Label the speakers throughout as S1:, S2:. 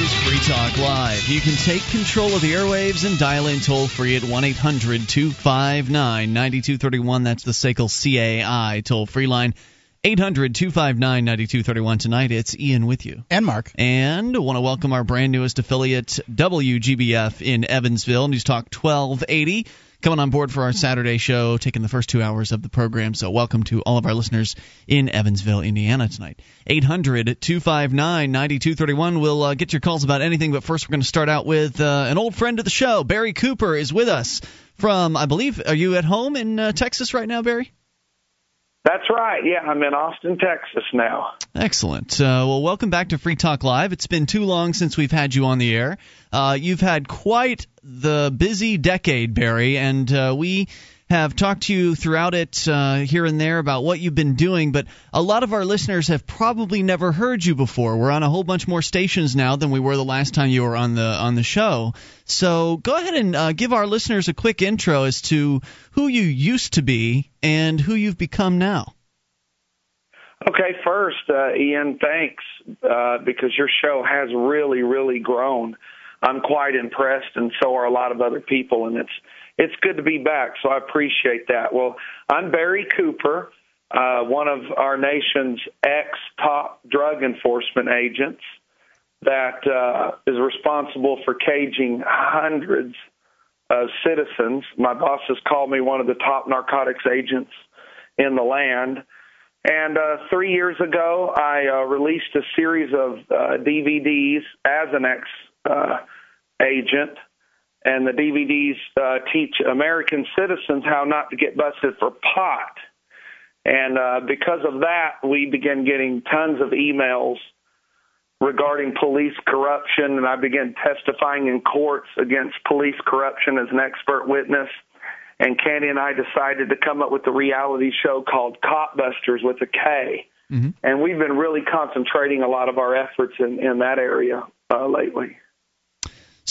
S1: is Free Talk Live. You can take control of the airwaves and dial in toll free at 1 800 259 9231. That's the SACL CAI toll free line. 800 259 9231. Tonight, it's Ian with you.
S2: And Mark.
S1: And I want to welcome our brand newest affiliate, WGBF in Evansville, News Talk 1280 coming on board for our Saturday show, taking the first two hours of the program. So, welcome to all of our listeners in Evansville, Indiana tonight. 800 259 9231. We'll uh, get your calls about anything, but first, we're going to start out with uh, an old friend of the show. Barry Cooper is with us from, I believe, are you at home in uh, Texas right now, Barry?
S3: That's right. Yeah, I'm in Austin, Texas now.
S1: Excellent. Uh, well, welcome back to Free Talk Live. It's been too long since we've had you on the air. Uh, you've had quite the busy decade, Barry, and uh, we have talked to you throughout it uh, here and there about what you've been doing, but a lot of our listeners have probably never heard you before. We're on a whole bunch more stations now than we were the last time you were on the on the show. So go ahead and uh, give our listeners a quick intro as to who you used to be and who you've become now.
S3: Okay, first, uh, Ian, thanks uh, because your show has really, really grown. I'm quite impressed, and so are a lot of other people, and it's it's good to be back. So I appreciate that. Well, I'm Barry Cooper, uh, one of our nation's ex top drug enforcement agents that uh, is responsible for caging hundreds of citizens. My boss has called me one of the top narcotics agents in the land. And uh, three years ago, I uh, released a series of uh, DVDs as an ex uh, agent, and the DVDs uh, teach American citizens how not to get busted for pot. And uh, because of that, we began getting tons of emails regarding police corruption, and I began testifying in courts against police corruption as an expert witness and Candy and I decided to come up with a reality show called Cop Busters with a K. Mm-hmm. And we've been really concentrating a lot of our efforts in, in that area uh, lately.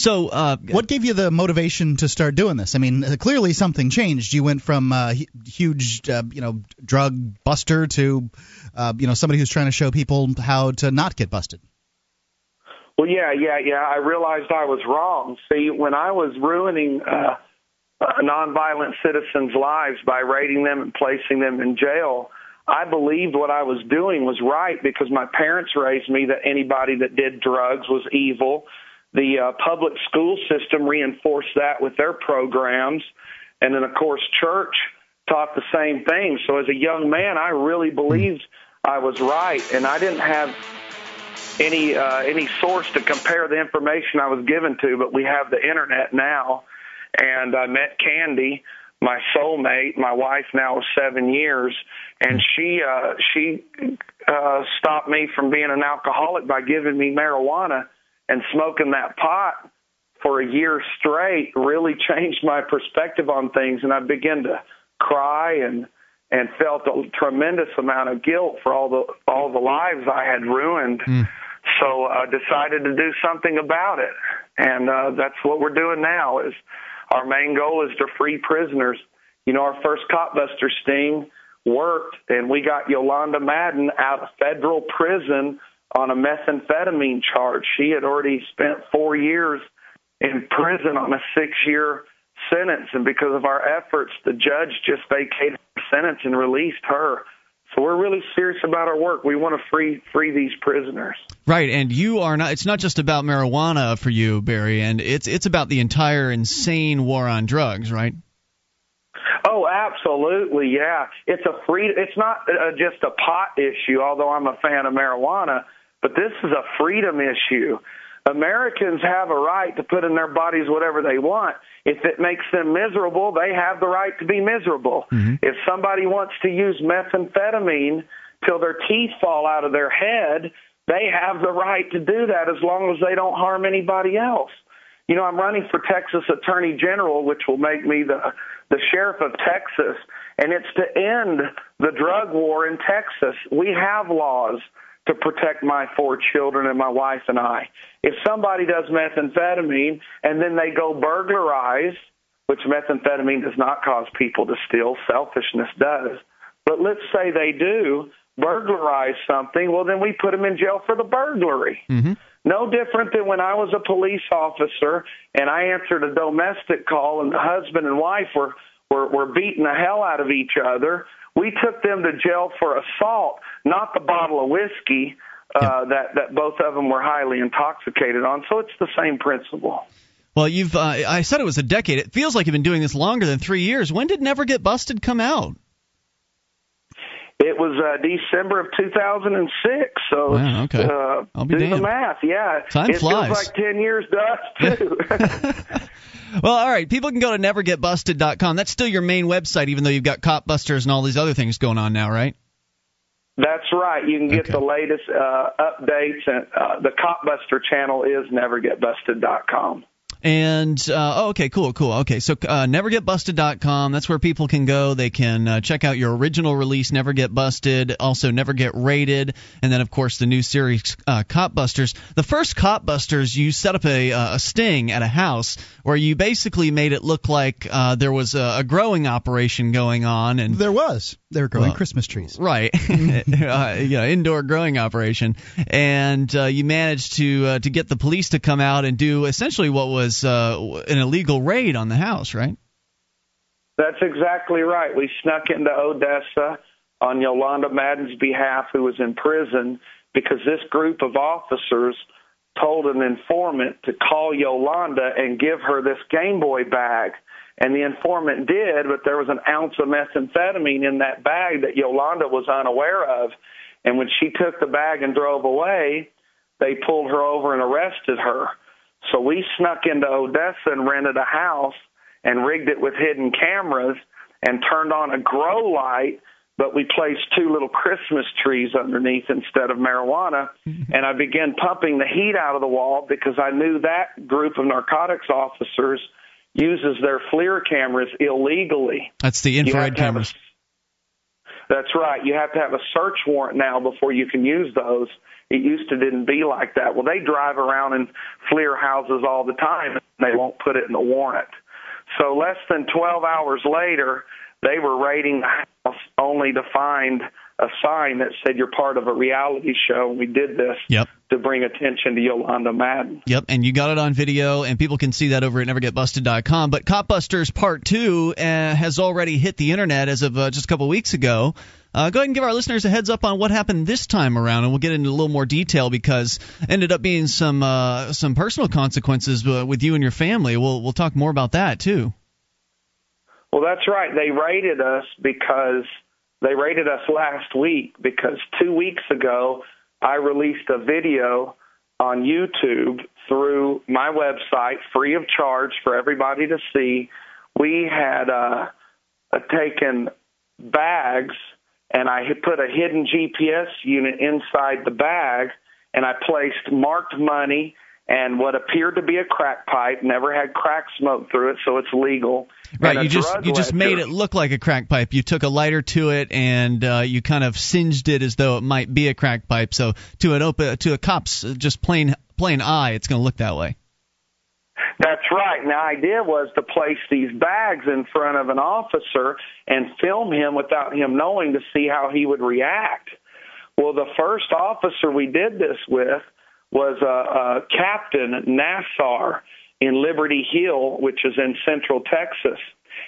S2: So, uh, what gave you the motivation to start doing this? I mean, uh, clearly something changed. You went from uh, huge, uh, you know, drug buster to, uh, you know, somebody who's trying to show people how to not get busted.
S3: Well, yeah, yeah, yeah. I realized I was wrong. See, when I was ruining uh, uh, nonviolent citizens' lives by raiding them and placing them in jail. I believed what I was doing was right because my parents raised me that anybody that did drugs was evil. The uh, public school system reinforced that with their programs. And then, of course, church taught the same thing. So as a young man, I really believed I was right. And I didn't have any uh, any source to compare the information I was given to, but we have the internet now and I met Candy, my soulmate, my wife now of seven years, and she uh, she uh, stopped me from being an alcoholic by giving me marijuana and smoking that pot for a year straight. Really changed my perspective on things, and I began to cry and and felt a tremendous amount of guilt for all the all the lives I had ruined. Mm. So I uh, decided to do something about it, and uh, that's what we're doing now. Is our main goal is to free prisoners. You know, our first cop buster sting worked, and we got Yolanda Madden out of federal prison on a methamphetamine charge. She had already spent four years in prison on a six year sentence, and because of our efforts, the judge just vacated her sentence and released her. So we're really serious about our work. We want to free free these prisoners.
S1: Right, and you are not. It's not just about marijuana for you, Barry, and it's it's about the entire insane war on drugs, right?
S3: Oh, absolutely, yeah. It's a free. It's not uh, just a pot issue, although I'm a fan of marijuana, but this is a freedom issue. Americans have a right to put in their bodies whatever they want. If it makes them miserable, they have the right to be miserable. Mm-hmm. If somebody wants to use methamphetamine till their teeth fall out of their head, they have the right to do that as long as they don't harm anybody else. You know, I'm running for Texas Attorney General, which will make me the the sheriff of Texas, and it's to end the drug war in Texas. We have laws to protect my four children and my wife and I. If somebody does methamphetamine and then they go burglarize, which methamphetamine does not cause people to steal, selfishness does. But let's say they do, burglarize something, well, then we put them in jail for the burglary.
S1: Mm-hmm.
S3: No different than when I was a police officer and I answered a domestic call and the husband and wife were, were, were beating the hell out of each other. We took them to jail for assault, not the bottle of whiskey uh, that, that both of them were highly intoxicated on. So it's the same principle.
S1: Well, you've uh, I said it was a decade. It feels like you've been doing this longer than three years. When did Never Get Busted come out?
S3: It was uh, December of 2006. So
S1: wow, okay.
S3: uh,
S1: I'll be
S3: do
S1: damned.
S3: the math. Yeah,
S1: Time
S3: it
S1: flies.
S3: feels like 10 years to us too.
S1: well, all right. People can go to nevergetbusted.com. That's still your main website, even though you've got Cop Busters and all these other things going on now, right?
S3: That's right. You can get
S1: Okay.
S3: the latest uh, updates, and uh, the Copbuster channel is nevergetbusted.com.
S1: And uh, oh, okay, cool, cool. Okay, so uh, nevergetbusted.com. That's where people can go. They can uh, check out your original release, Never Get Busted. Also, Never Get Raided, and then of course the new series, uh, Cop Busters. The first Cop Busters, you set up a, uh, a sting at a house where you basically made it look like uh, there was a, a growing operation going on, and
S2: There was. They were growing
S1: Well,
S2: Christmas trees.
S1: Right, uh, yeah, indoor growing operation, and uh, you managed to uh, to get the police to come out and do essentially what was uh, an illegal raid on the house, right?
S3: That's exactly right. We snuck into Odessa on Yolanda Madden's behalf, who was in prison, because this group of officers told an informant to call Yolanda and give her this Game Boy bag. And the informant did, but there was an ounce of methamphetamine in that bag that Yolanda was unaware of. And when she took the bag and drove away, they pulled her over and arrested her. So we snuck into Odessa and rented a house and rigged it with hidden cameras and turned on a grow light, but we placed two little Christmas trees underneath instead of marijuana. And I began pumping the heat out of the wall because I knew that group of narcotics officers uses their FLIR cameras illegally.
S1: That's the infrared
S3: have a-
S1: cameras.
S3: that's right. You have to have a search warrant now before you can use those. It used to didn't be like that. Well, they drive around in FLIR houses all the time and they won't put it in the warrant. So less than 12 hours later, they were raiding the house only to find a sign that said you're part of a reality show. And we did this
S1: Yep.
S3: to bring attention to Yolanda Madden.
S1: Yep, and you got it on video, and people can see that over at nevergetbusted.com. But Cop Busters Part 2 uh, has already hit the internet as of uh, just a couple weeks ago. Uh, go ahead and give our listeners a heads up on what happened this time around, and we'll get into a little more detail because ended up being some uh, some personal consequences uh, with you and your family. We'll we'll talk more about that too.
S3: Well, that's right. They raided us because they raided us last week because two weeks ago I released a video on YouTube through my website free of charge for everybody to see. We had uh, taken bags and I had put a hidden GPS unit inside the bag and I placed marked money and what appeared to be a crack pipe, never had crack smoke through it, so it's legal.
S1: Right, you just you just made it look like a crack pipe. You took a lighter to it and uh, you kind of singed it as though it might be a crack pipe. So to an open to a cop's just plain plain eye, it's going to look that way.
S3: That's right. And the idea was to place these bags in front of an officer and film him without him knowing to see how he would react. Well, the first officer we did this with was a, uh, Captain Nassar in Liberty Hill, which is in central Texas.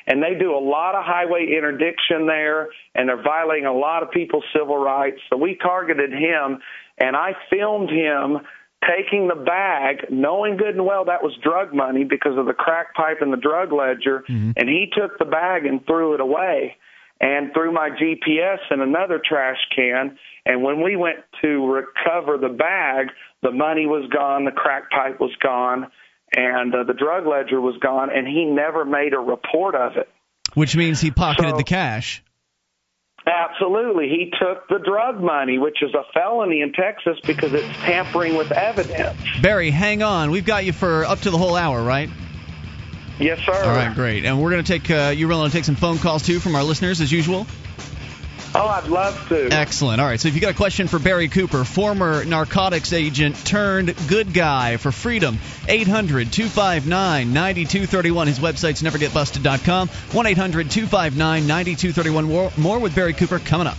S3: And they do a lot of highway interdiction there, and they're violating a lot of people's civil rights. So we targeted him, and I filmed him taking the bag, knowing good and well that was drug money because of the crack pipe and the drug ledger, and he took the bag and threw it away. And threw my GPS in another trash can, and when we went to recover the bag, the money was gone, the crack pipe was gone, and uh, the drug ledger was gone, and he never made a report of it.
S1: Which means he pocketed
S3: So-
S1: the cash.
S3: Absolutely. He took the drug money, which is a felony in Texas because it's tampering with evidence.
S1: Barry, hang on. We've got you for up to the whole hour, right?
S3: Yes, sir.
S1: All right, great. And we're going to take uh, you willing to take some phone calls too from our listeners as usual.
S3: Oh, I'd love to.
S1: Excellent. All right. So if you got a question for Barry Cooper, former narcotics agent turned good guy for freedom, 800 259 9231. His website's nevergetbusted.com. 1 800 259 9231. More with Barry Cooper coming up.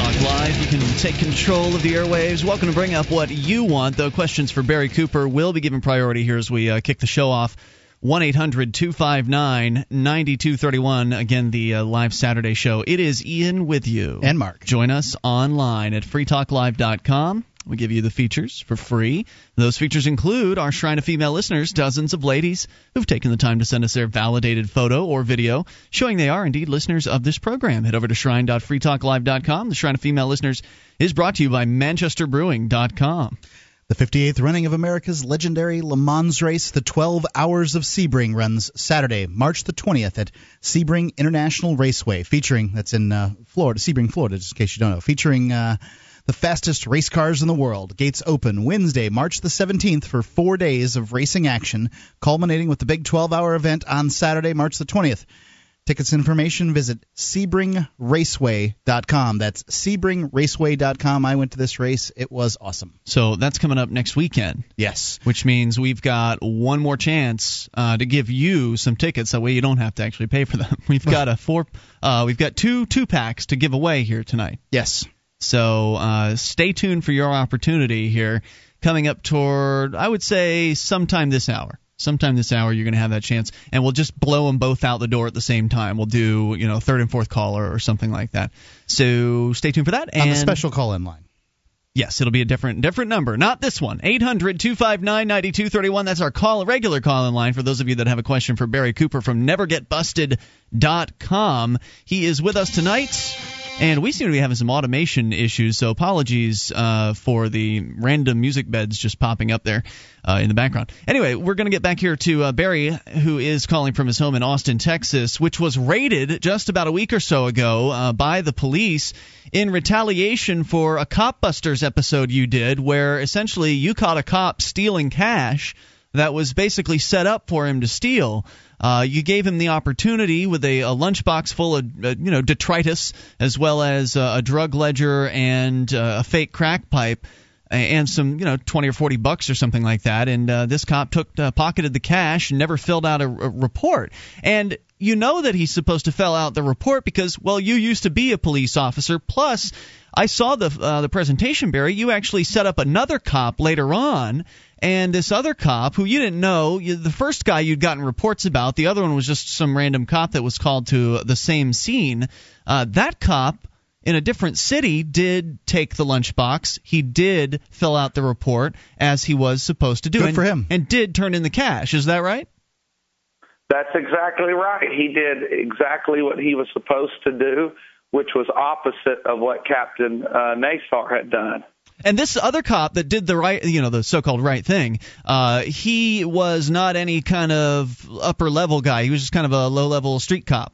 S1: Talk Live. You can take control of the airwaves. Welcome to bring up what you want. The questions for Barry Cooper will be given priority here as we uh, kick the show off. 1 800 259 9231. Again, the uh, live Saturday show. It is Ian with you.
S2: And Mark.
S1: Join us online at freetalklive.com. We give you the features for free. Those features include our Shrine of Female listeners, dozens of ladies who've taken the time to send us their validated photo or video showing they are indeed listeners of this program. Head over to shrine.freetalklive.com. The Shrine of Female listeners is brought to you by manchesterbrewing.com.
S2: The 58th running of America's legendary Le Mans race, the 12 Hours of Sebring, runs Saturday, March the 20th at Sebring International Raceway, featuring, that's in uh, Florida, Sebring, Florida, just in case you don't know, featuring uh, the fastest race cars in the world. Gates open Wednesday, March the 17th for four days of racing action, culminating with the big 12 hour event on Saturday, March the 20th. Tickets information, visit SebringRaceway.com. That's SebringRaceway.com. I went to this race. It was awesome.
S1: So that's coming up next weekend.
S2: Yes.
S1: Which means we've got one more chance uh, to give you some tickets. That way you don't have to actually pay for them. We've got a four. Uh, we've got two two packs to give away here tonight.
S2: Yes.
S1: So uh, stay tuned for your opportunity here coming up toward, I would say, sometime this hour. Sometime this hour, you're going to have that chance, and we'll just blow them both out the door at the same time. We'll do, you know, third and fourth caller or something like that. So stay tuned for that.
S2: And On the special call-in line.
S1: Yes, it'll be a different different number. Not this one. 800-259-9231. That's our call regular call in line for those of you that have a question for Barry Cooper from nevergetbusted.com. He is with us tonight. And we seem to be having some automation issues, so apologies uh, for the random music beds just popping up there uh, in the background. Anyway, we're going to get back here to uh, Barry, who is calling from his home in Austin, Texas, which was raided just about a week or so ago uh, by the police in retaliation for a Cop Busters episode you did, where essentially you caught a cop stealing cash that was basically set up for him to steal. Uh, you gave him the opportunity with a, a lunchbox full of uh, you know detritus, as well as uh, a drug ledger and uh, a fake crack pipe, and some you know 20 or 40 bucks or something like that. And uh, this cop took uh, pocketed the cash and never filled out a, a report. And you know that he's supposed to fill out the report because well you used to be a police officer. Plus, I saw the uh, the presentation, Barry. You actually set up another cop later on and this other cop who you didn't know you, the first guy you'd gotten reports about the other one was just some random cop that was called to the same scene. Uh, that cop in a different city did take the lunchbox. He did fill out the report as he was supposed to do
S2: Good
S1: and,
S2: for him.
S1: and did turn in the cash. Is that right?
S3: That's exactly right. He did exactly what he was supposed to do which was opposite of what captain uh, nasar had done
S1: and this other cop that did the right, you know, the so-called right thing, uh, he was not any kind of upper level guy. He was just kind of a low-level street cop.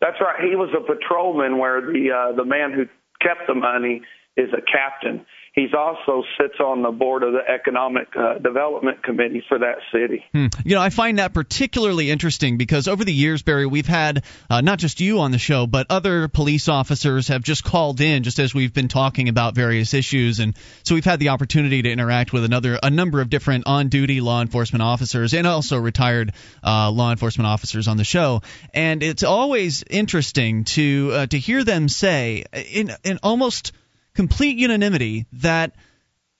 S3: That's right. He was a patrolman, where the uh, the man who kept the money is a captain. He's also sits on the board of the economic uh, development committee for that city.
S1: Hmm. You know, I find that particularly interesting because over the years, Barry, we've had uh, not just you on the show, but other police officers have just called in just as we've been talking about various issues, and so we've had the opportunity to interact with another a number of different on-duty law enforcement officers and also retired uh, law enforcement officers on the show, and it's always interesting to uh, to hear them say in in almost complete unanimity that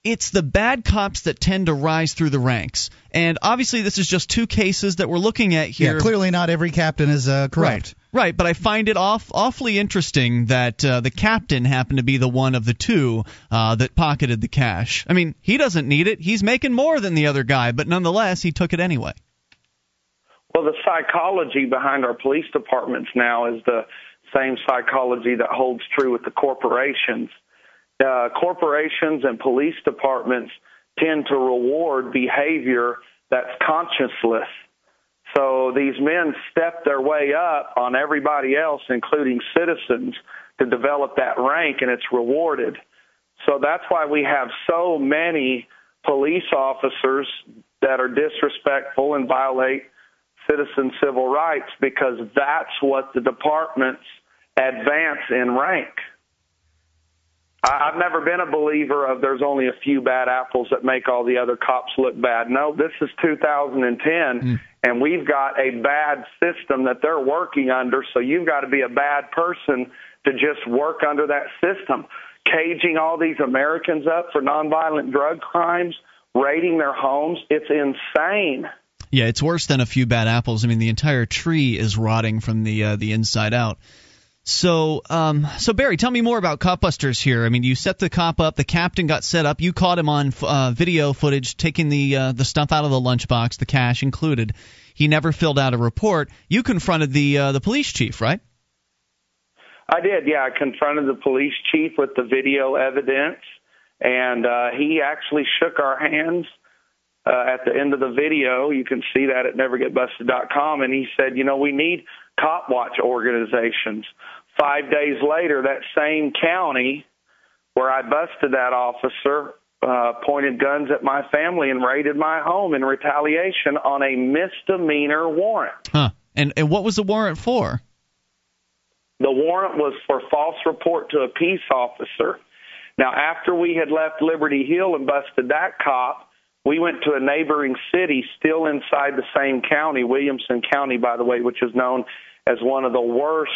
S1: it's the bad cops that tend to rise through the ranks. And obviously, this is just two cases that we're looking at here.
S2: Yeah, clearly not every captain is uh, corrupt.
S1: Right, right. But I find it off, awfully interesting that uh, the captain happened to be the one of the two uh, that pocketed the cash. I mean, he doesn't need it. He's making more than the other guy, but nonetheless, he took it anyway.
S3: Well, the psychology behind our police departments now is the same psychology that holds true with the corporations uh, corporations and police departments tend to reward behavior that's conscienceless. So So these men step their way up on everybody else, including citizens, to develop that rank, and it's rewarded. So that's why we have so many police officers that are disrespectful and violate citizen civil rights because that's what the departments advance in rank. I've never been a believer of there's only a few bad apples that make all the other cops look bad. No, this is 2010, mm. and we've got a bad system that they're working under, so you've got to be a bad person to just work under that system. Caging all these Americans up for nonviolent drug crimes, raiding their homes, it's insane.
S1: Yeah, it's worse than a few bad apples. I mean, the entire tree is rotting from the uh, the inside out. So, um, so Barry, tell me more about Copbusters here. I mean, you set the cop up. The captain got set up. You caught him on uh, video footage taking the uh, the stuff out of the lunchbox, the cash included. He never filled out a report. You confronted the uh, the police chief, right?
S3: I did. Yeah, I confronted the police chief with the video evidence, and uh, he actually shook our hands uh, at the end of the video. You can see that at nevergetbusted.com. And he said, you know, we need cop watch organizations. Five days later, that same county where I busted that officer uh, pointed guns at my family and raided my home in retaliation on a misdemeanor warrant.
S1: Huh. And and what was the warrant for?
S3: The warrant was for false report to a peace officer. Now, after we had left Liberty Hill and busted that cop, we went to a neighboring city still inside the same county, Williamson County, by the way, which is known as one of the worst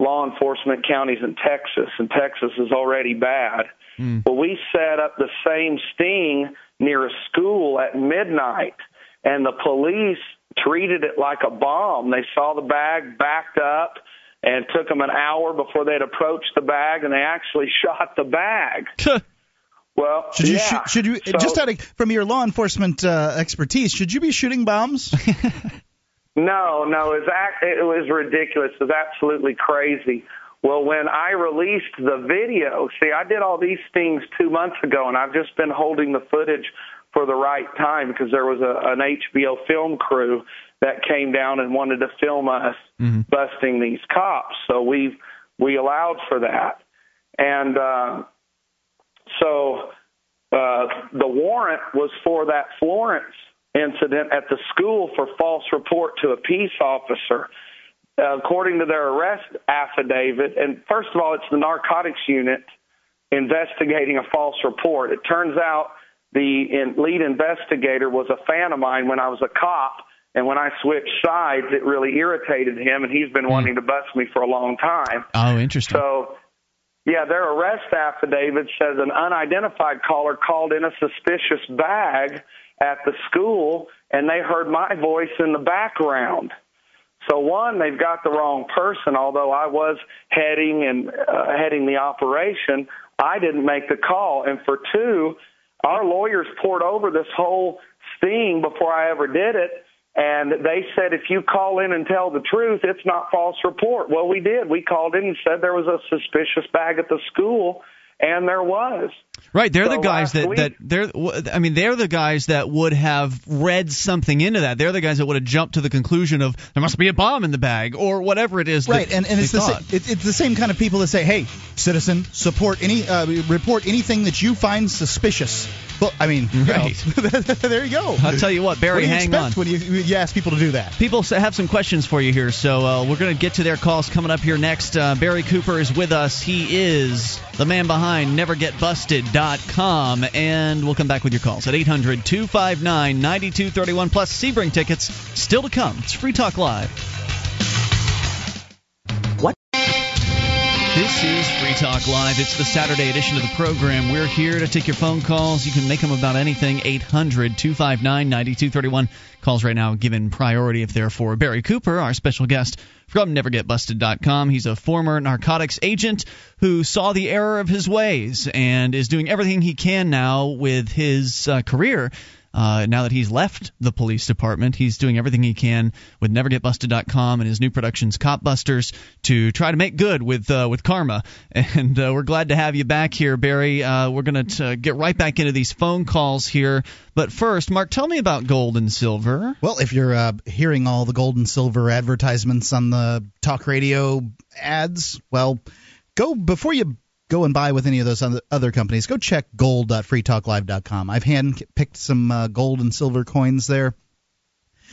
S3: law enforcement counties in Texas, and Texas is already bad. Mm. But we set up the same sting near a school at midnight, and the police treated it like a bomb. They saw the bag backed up and took them an hour before they'd approached the bag, and they actually shot the bag. Well,
S2: should you
S3: yeah.
S2: should you so, just out of, from your law enforcement uh, expertise, should you be shooting bombs?
S3: no, no, it was it was ridiculous. It was absolutely crazy. Well, when I released the video, see, I did all these things two months ago, and I've just been holding the footage for the right time because there was a, an HBO film crew that came down and wanted to film us mm-hmm. busting these cops. So we we allowed for that, and. uh so uh, the warrant was for that Florence incident at the school for false report to a peace officer. Uh, according to their arrest affidavit, and first of all, it's the narcotics unit investigating a false report. It turns out the in, lead investigator was a fan of mine when I was a cop, and when I switched sides, it really irritated him, and he's been mm. wanting to bust me for a long time.
S1: Oh, interesting.
S3: So yeah, their arrest affidavit says an unidentified caller called in a suspicious bag at the school and they heard my voice in the background. So one, they've got the wrong person. Although I was heading and uh, heading the operation, I didn't make the call. And for two, our lawyers poured over this whole thing before I ever did it. And they said, if you call in and tell the truth, it's not false report. Well, we did. We called in and said there was a suspicious bag at the school, and there was.
S1: Right, they're so the guys that week, that they're. I mean, they're the guys that would have read something into that. They're the guys that would have jumped to the conclusion of there must be a bomb in the bag or whatever it is.
S2: Right, and, and it's the same, it's the same kind of people that say, "Hey, citizen, support any uh, report anything that you find suspicious." Well, I mean, right. You know, there you go.
S1: I'll tell you what, Barry,
S2: what
S1: hang on.
S2: When you, you, ask people to do that,
S1: people have some questions for you here, so uh, we're going to get to their calls coming up here next. Uh, Barry Cooper is with us. He is the man behind NeverGetBusted.com, and we'll come back with your calls at 800 259 9231 plus Sebring tickets still to come. It's Free Talk Live. This is Free Talk Live. It's the Saturday edition of the program. We're here to take your phone calls. You can make them about anything. 800 259 9231. Calls right now given priority if they're for Barry Cooper, our special guest from NeverGetBusted.com. He's a former narcotics agent who saw the error of his ways and is doing everything he can now with his uh, career Uh, now that he's left the police department, he's doing everything he can with NeverGetBusted.com and his new productions, Cop Busters, to try to make good with uh, with karma. And uh, we're glad to have you back here, Barry. Uh, we're going to get right back into these phone calls here. But first, Mark, tell me about gold and silver.
S2: Well, if you're uh, hearing all the gold and silver advertisements on the talk radio ads, well, go before you go and buy with any of those other companies, go check gold.freetalklive.com. I've hand picked some uh, gold and silver coins there.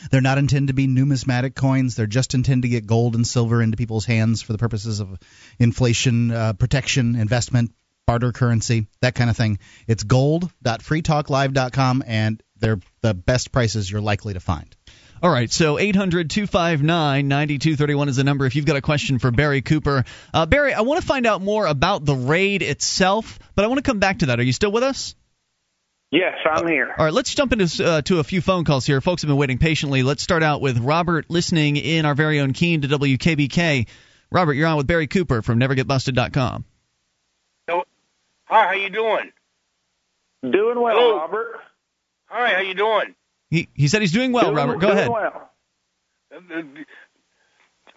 S2: They're not intended to be numismatic coins. They're just intended to get gold and silver into people's hands for the purposes of inflation uh, protection, investment, barter currency, that kind of thing. It's gold.freetalklive.com, and they're the best prices you're likely to find.
S1: All right, so 800 259 9231 is the number if you've got a question for Barry Cooper. Uh, Barry, I want to find out more about the raid itself, but I want to come back to that. Are you still with us?
S3: Yes, I'm here.
S1: All right, let's jump into uh, to a few phone calls here. Folks have been waiting patiently. Let's start out with Robert listening in our very own Keene to WKBK. Robert, you're on with Barry Cooper from NeverGetBusted.com.
S4: Hi, how you doing?
S3: Doing well, Hello. Robert.
S4: Hi, how you doing?
S1: He he said he's doing well,
S3: doing,
S1: Robert. Go
S3: doing
S1: ahead.
S3: Well.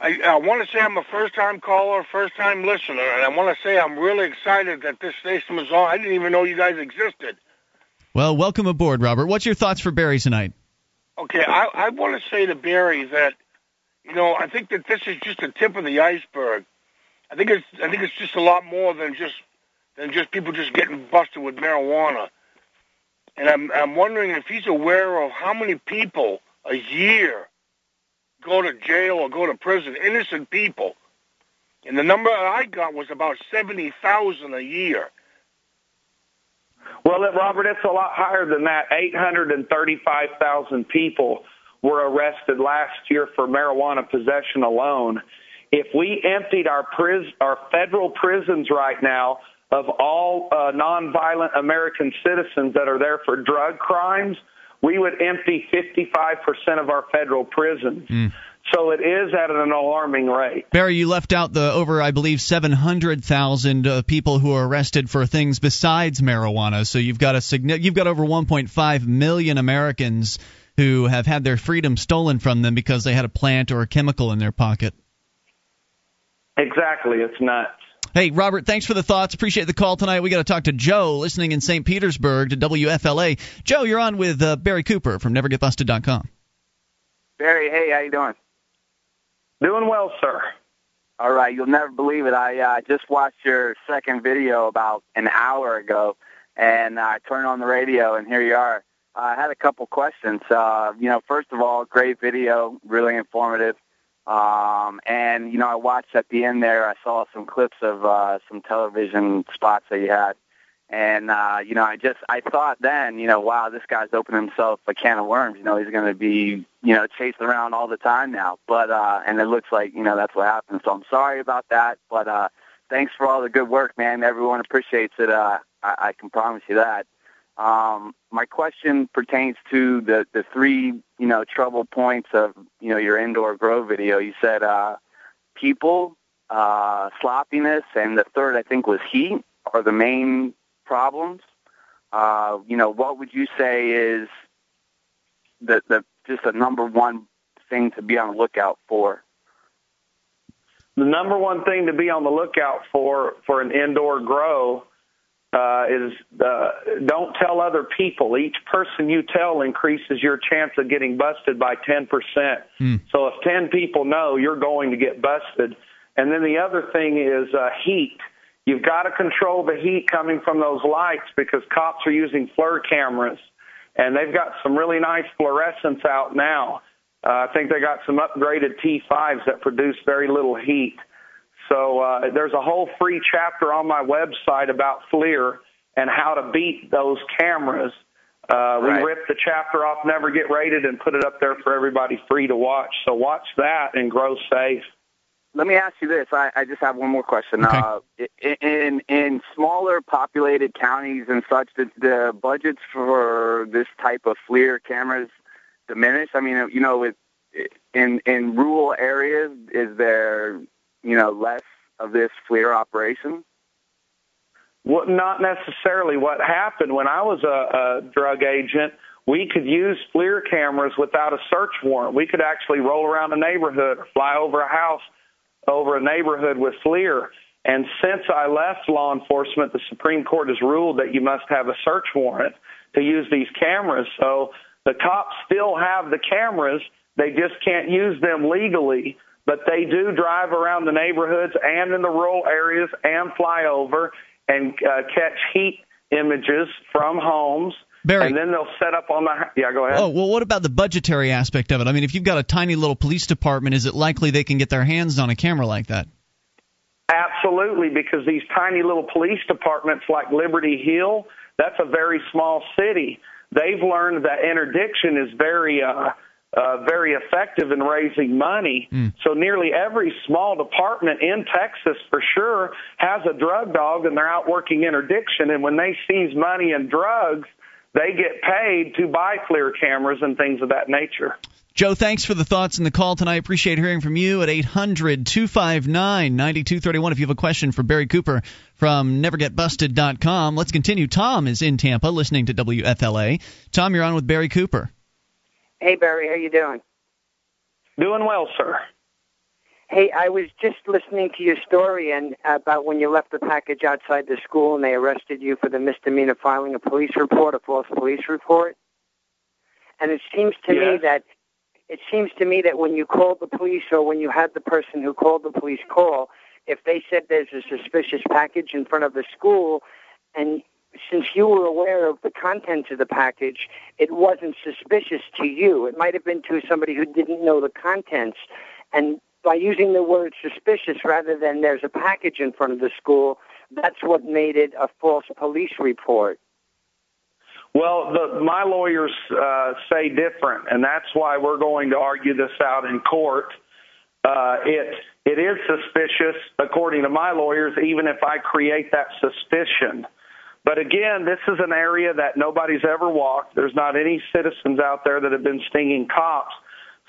S4: I, I want to say I'm a first-time caller, first-time listener, and I want to say I'm really excited that this station was on. I didn't even know you guys existed.
S1: Well, welcome aboard, Robert. What's your thoughts for Barry tonight?
S4: Okay, I, I want to say to Barry that, you know, I think that this is just the tip of the iceberg. I think it's I think it's just a lot more than just than just people just getting busted with marijuana. And I'm I'm wondering if he's aware of how many people a year go to jail or go to prison, innocent people. And the number I got was about seventy thousand a year.
S3: Well, Robert, it's a lot higher than that. Eight hundred and thirty-five thousand people were arrested last year for marijuana possession alone. If we emptied our pris- our federal prisons right now of all uh, nonviolent American citizens that are there for drug crimes, we would empty 55% of our federal prisons. Mm. So it is at an alarming rate.
S1: Barry, you left out the over, I believe, 700,000 uh, people who are arrested for things besides marijuana. So you've got a you've got over 1.5 million Americans who have had their freedom stolen from them because they had a plant or a chemical in their pocket.
S3: Exactly, it's nuts.
S1: Hey, Robert, thanks for the thoughts. Appreciate the call tonight. We got to talk to Joe, listening in St. Petersburg to WFLA. Joe, you're on with uh, Barry Cooper from NeverGetBusted.com.
S5: Barry, hey, how you doing?
S3: Doing well, sir.
S5: All right, you'll never believe it. I uh, just watched your second video about an hour ago, and I turned on the radio, and here you are. I had a couple questions. Uh, you know, first of all, great video, really informative. Um, and you know, I watched at the end there. I saw some clips of uh, some television spots that you had, and uh, you know, I just I thought then, you know, wow, this guy's opened himself a can of worms. You know, he's going to be you know chased around all the time now. But uh, and it looks like you know that's what happened. So I'm sorry about that. But uh, thanks for all the good work, man. Everyone appreciates it. Uh, I, I can promise you that. Um, my question pertains to the, the three, you know, trouble points of, you know, your indoor grow video. You said uh, people, uh, sloppiness, and the third, I think, was heat are the main problems. Uh, you know, what would you say is the, the just the number one thing to be on the lookout for?
S3: The number one thing to be on the lookout for for an indoor grow uh, is uh, don't tell other people. Each person you tell increases your chance of getting busted by 10%. Mm. So if 10 people know, you're going to get busted. And then the other thing is uh, heat. You've got to control the heat coming from those lights because cops are using FLIR cameras, and they've got some really nice fluorescents out now. Uh, I think they got some upgraded T5s that produce very little heat. So uh, there's a whole free chapter on my website about FLIR and how to beat those cameras. Uh, we
S5: right.
S3: ripped the chapter off Never Get Raided and put it up there for everybody free to watch. So watch that and grow safe.
S5: Let me ask you this. I, I just have one more question.
S1: Okay.
S5: Uh, in in smaller populated counties and such, did the budgets for this type of FLIR cameras diminish? I mean, you know, with in in rural areas, is there you know, less of this FLIR operation?
S3: Well, not necessarily. What happened when I was a, a drug agent, we could use FLIR cameras without a search warrant. We could actually roll around a neighborhood or fly over a house over a neighborhood with FLIR. And since I left law enforcement, the Supreme Court has ruled that you must have a search warrant to use these cameras. So the cops still have the cameras. They just can't use them legally, but they do drive around the neighborhoods and in the rural areas and fly over and uh, catch heat images from homes.
S1: Barry.
S3: And then they'll set up on the. Yeah, go ahead.
S1: Oh, well, what about the budgetary aspect of it? I mean, if you've got a tiny little police department, is it likely they can get their hands on a camera like that?
S3: Absolutely, because these tiny little police departments like Liberty Hill, that's a very small city. They've learned that interdiction is very uh, uh, very effective in raising money. Mm. So nearly every small department in Texas, for sure, has a drug dog, and they're out working interdiction. And when they seize money and drugs, they get paid to buy FLIR cameras and things of that nature.
S1: Joe, thanks for the thoughts and the call tonight. Appreciate hearing from you at 800 259 9231. If you have a question for Barry Cooper from nevergetbusted.com, let's continue. Tom is in Tampa listening to WFLA. Tom, you're on with Barry Cooper.
S6: Hey, Barry, how you doing?
S3: Doing well, sir.
S6: Hey, I was just listening to your story and about when you left the package outside the school and they arrested you for the misdemeanor filing a police report, a false police report. And it seems to yes. me that it seems to me that when you called the police or when you had the person who called the police call, if they said there's a suspicious package in front of the school, and since you were aware of the contents of the package, it wasn't suspicious to you. It might have been to somebody who didn't know the contents. And by using the word suspicious rather than there's a package in front of the school, that's what made it a false police report.
S3: Well, the, my lawyers uh, say different, and that's why we're going to argue this out in court. Uh, it it is suspicious, according to my lawyers, even if I create that suspicion. But again, this is an area that nobody's ever walked. There's not any citizens out there that have been stinging cops.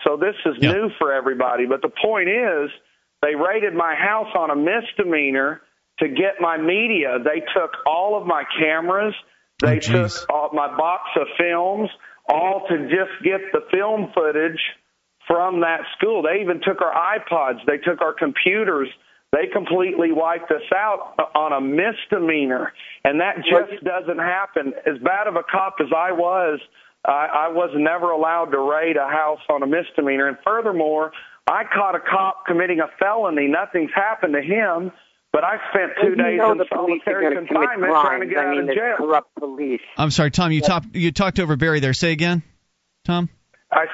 S3: So this is yep. new for everybody. But the point is, they raided my house on a misdemeanor to get my media. They took all of my cameras. Oh, they oh, took all, my box of films, all to just get the film footage from that school. They even took our iPods. They took our computers. They completely wiped us out on a misdemeanor. And that just doesn't happen. As bad of a cop as I was, I, I was never allowed to raid a house on a misdemeanor. And furthermore, I caught a cop committing a felony. Nothing's happened to him. But I spent two days in solitary confinement trying to get
S6: I mean,
S3: out of jail.
S6: Corrupt police.
S1: I'm sorry, Tom. You talked you talked over Barry there. Say again, Tom.
S3: I.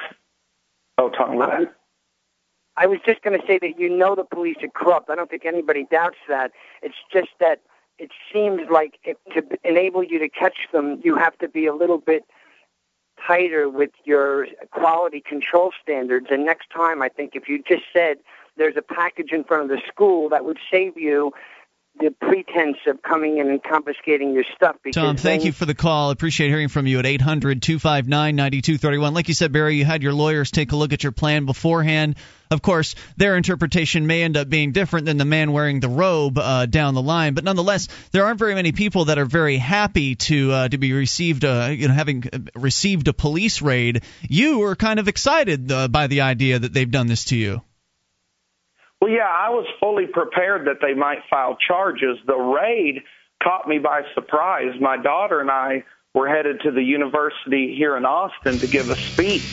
S3: Oh, Tom. Go ahead.
S6: I was just going to say that you know the police are corrupt. I don't think anybody doubts that. It's just that it seems like it, to enable you to catch them, you have to be a little bit tighter with your quality control standards. And next time, I think if you just said there's a package in front of the school that would save you the pretense of coming in and confiscating your stuff.
S1: Tom, thank you for the call. Appreciate hearing from you at 800 259 9231. Like you said, Barry, you had your lawyers take a look at your plan beforehand. Of course, their interpretation may end up being different than the man wearing the robe uh, down the line, but nonetheless, there aren't very many people that are very happy to uh, to be received, uh, you know, having received a police raid. You were kind of excited uh, by the idea that they've done this to you.
S3: Well, yeah, I was fully prepared that they might file charges. The raid caught me by surprise. My daughter and I were headed to the university here in Austin to give a speech,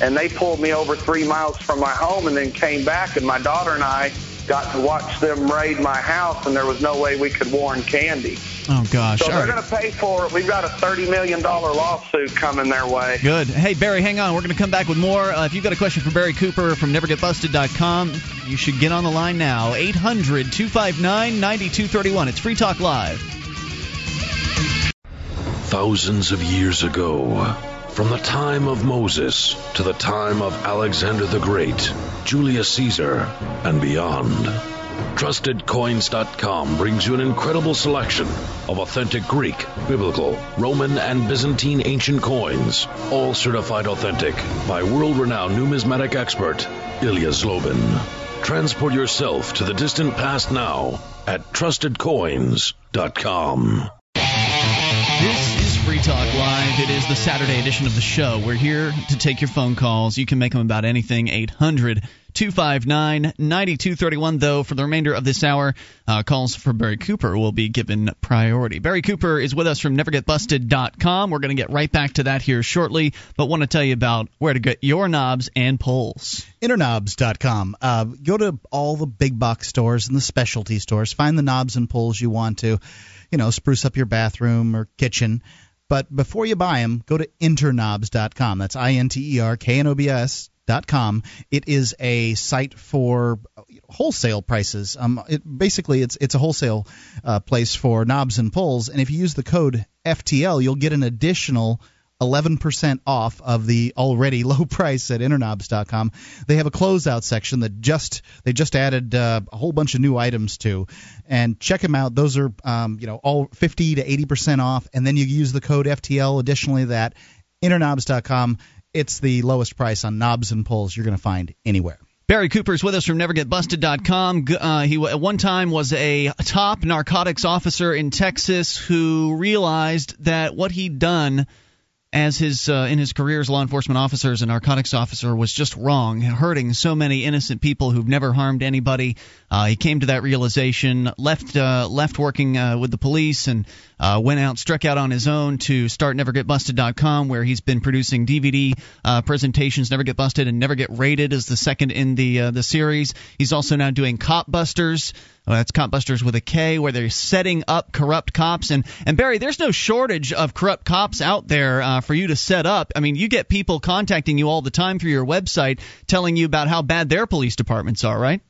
S3: and they pulled me over three miles from my home and then came back, and my daughter and I got to watch them raid my house, and there was no way we could warn Candy.
S1: Oh gosh!
S3: So
S1: All
S3: they're
S1: right.
S3: going to pay for it. We've got a thirty million dollar lawsuit coming their way.
S1: Good. Hey Barry, hang on. We're going to come back with more. Uh, if you've got a question for Barry Cooper from NeverGetBusted.com, you should get on the line now. 800-259-9231. It's Free Talk Live.
S7: Thousands of years ago, from the time of Moses to the time of Alexander the Great, Julius Caesar, and beyond. TrustedCoins.com brings you an incredible selection of authentic Greek, Biblical, Roman, and Byzantine ancient coins, all certified authentic by world renowned numismatic expert Ilya Zlobin. Transport yourself to the distant past now at TrustedCoins.com.
S1: Free Talk Live. It is the Saturday edition of the show. We're here to take your phone calls. You can make them about anything. 800 259 9231, though, for the remainder of this hour, uh, calls for Barry Cooper will be given priority. Barry Cooper is with us from NeverGetBusted.com. We're going to get right back to that here shortly, but want to tell you about where to get your knobs and poles.
S2: Interknobs.com. Uh, go to all the big box stores and the specialty stores. Find the knobs and poles you want to, you know, spruce up your bathroom or kitchen. But before you buy them, go to interknobs.com. That's I N T E R K N O B S dot com. It is a site for wholesale prices. Um, it, basically, it's it's a wholesale uh, place for knobs and pulls. And if you use the code FTL, you'll get an additional 11% off of the already low price at interknobs.com. They have a closeout section that just they just added uh, a whole bunch of new items to, and check them out. Those are um, you know all 50 to 80% off, and then you use the code FTL. Additionally, that interknobs.com. it's the lowest price on knobs and pulls you're going to find anywhere.
S1: Barry Cooper is with us from NeverGetBusted.com. Uh, he at one time was a top narcotics officer in Texas who realized that what he'd done as his uh, in his career as law enforcement officer as a narcotics officer was just wrong, hurting so many innocent people who've never harmed anybody. Uh, he came to that realization, left uh, left working uh, with the police, and uh, went out, struck out on his own to start NeverGetBusted.com, where he's been producing DVD uh, presentations, Never Get Busted and Never Get Raided as the second in the uh, the series. He's also now doing KopBusters. That's KopBusters with a K, where they're setting up corrupt cops. And and Barry, there's no shortage of corrupt cops out there uh, for you to set up. I mean, you get people contacting you all the time through your website, telling you about how bad their police departments are, right?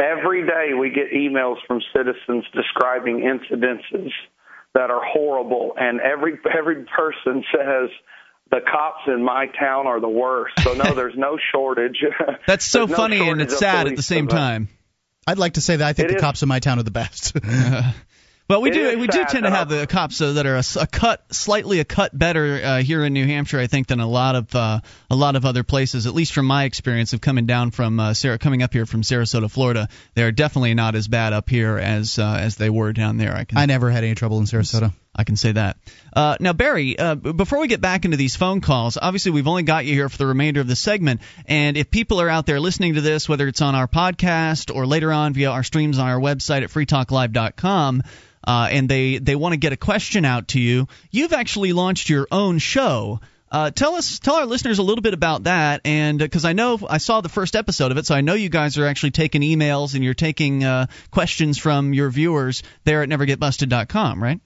S3: Every day we get emails from citizens describing incidences that are horrible, and every every person says the cops in my town are the worst. So no, there's no shortage.
S1: That's so funny and it's sad at the same time.
S2: I'd like to say that I think it the is. cops in my town are the best.
S1: Well, we it do we do tend to have the cops that are a, a, cut slightly a cut better uh, here in New Hampshire, I think, than a lot of uh, a lot of other places. At least from my experience of coming down from uh, Sarah, coming up here from Sarasota, Florida, they are definitely not as bad up here as uh, as they were down there. I
S2: can. I never had any trouble in Sarasota.
S1: I can say that. Uh, now, Barry, uh, before we get back into these phone calls, obviously we've only got you here for the remainder of the segment. And if people are out there listening to this, whether it's on our podcast or later on via our streams on our website at freetalklive.com, uh, and they they want to get a question out to you, you've actually launched your own show. Uh, tell us, tell our listeners a little bit about that, and because uh, I know I saw the first episode of it, so I know you guys are actually taking emails and you're taking uh, questions from your viewers there at NeverGetBusted.com, right?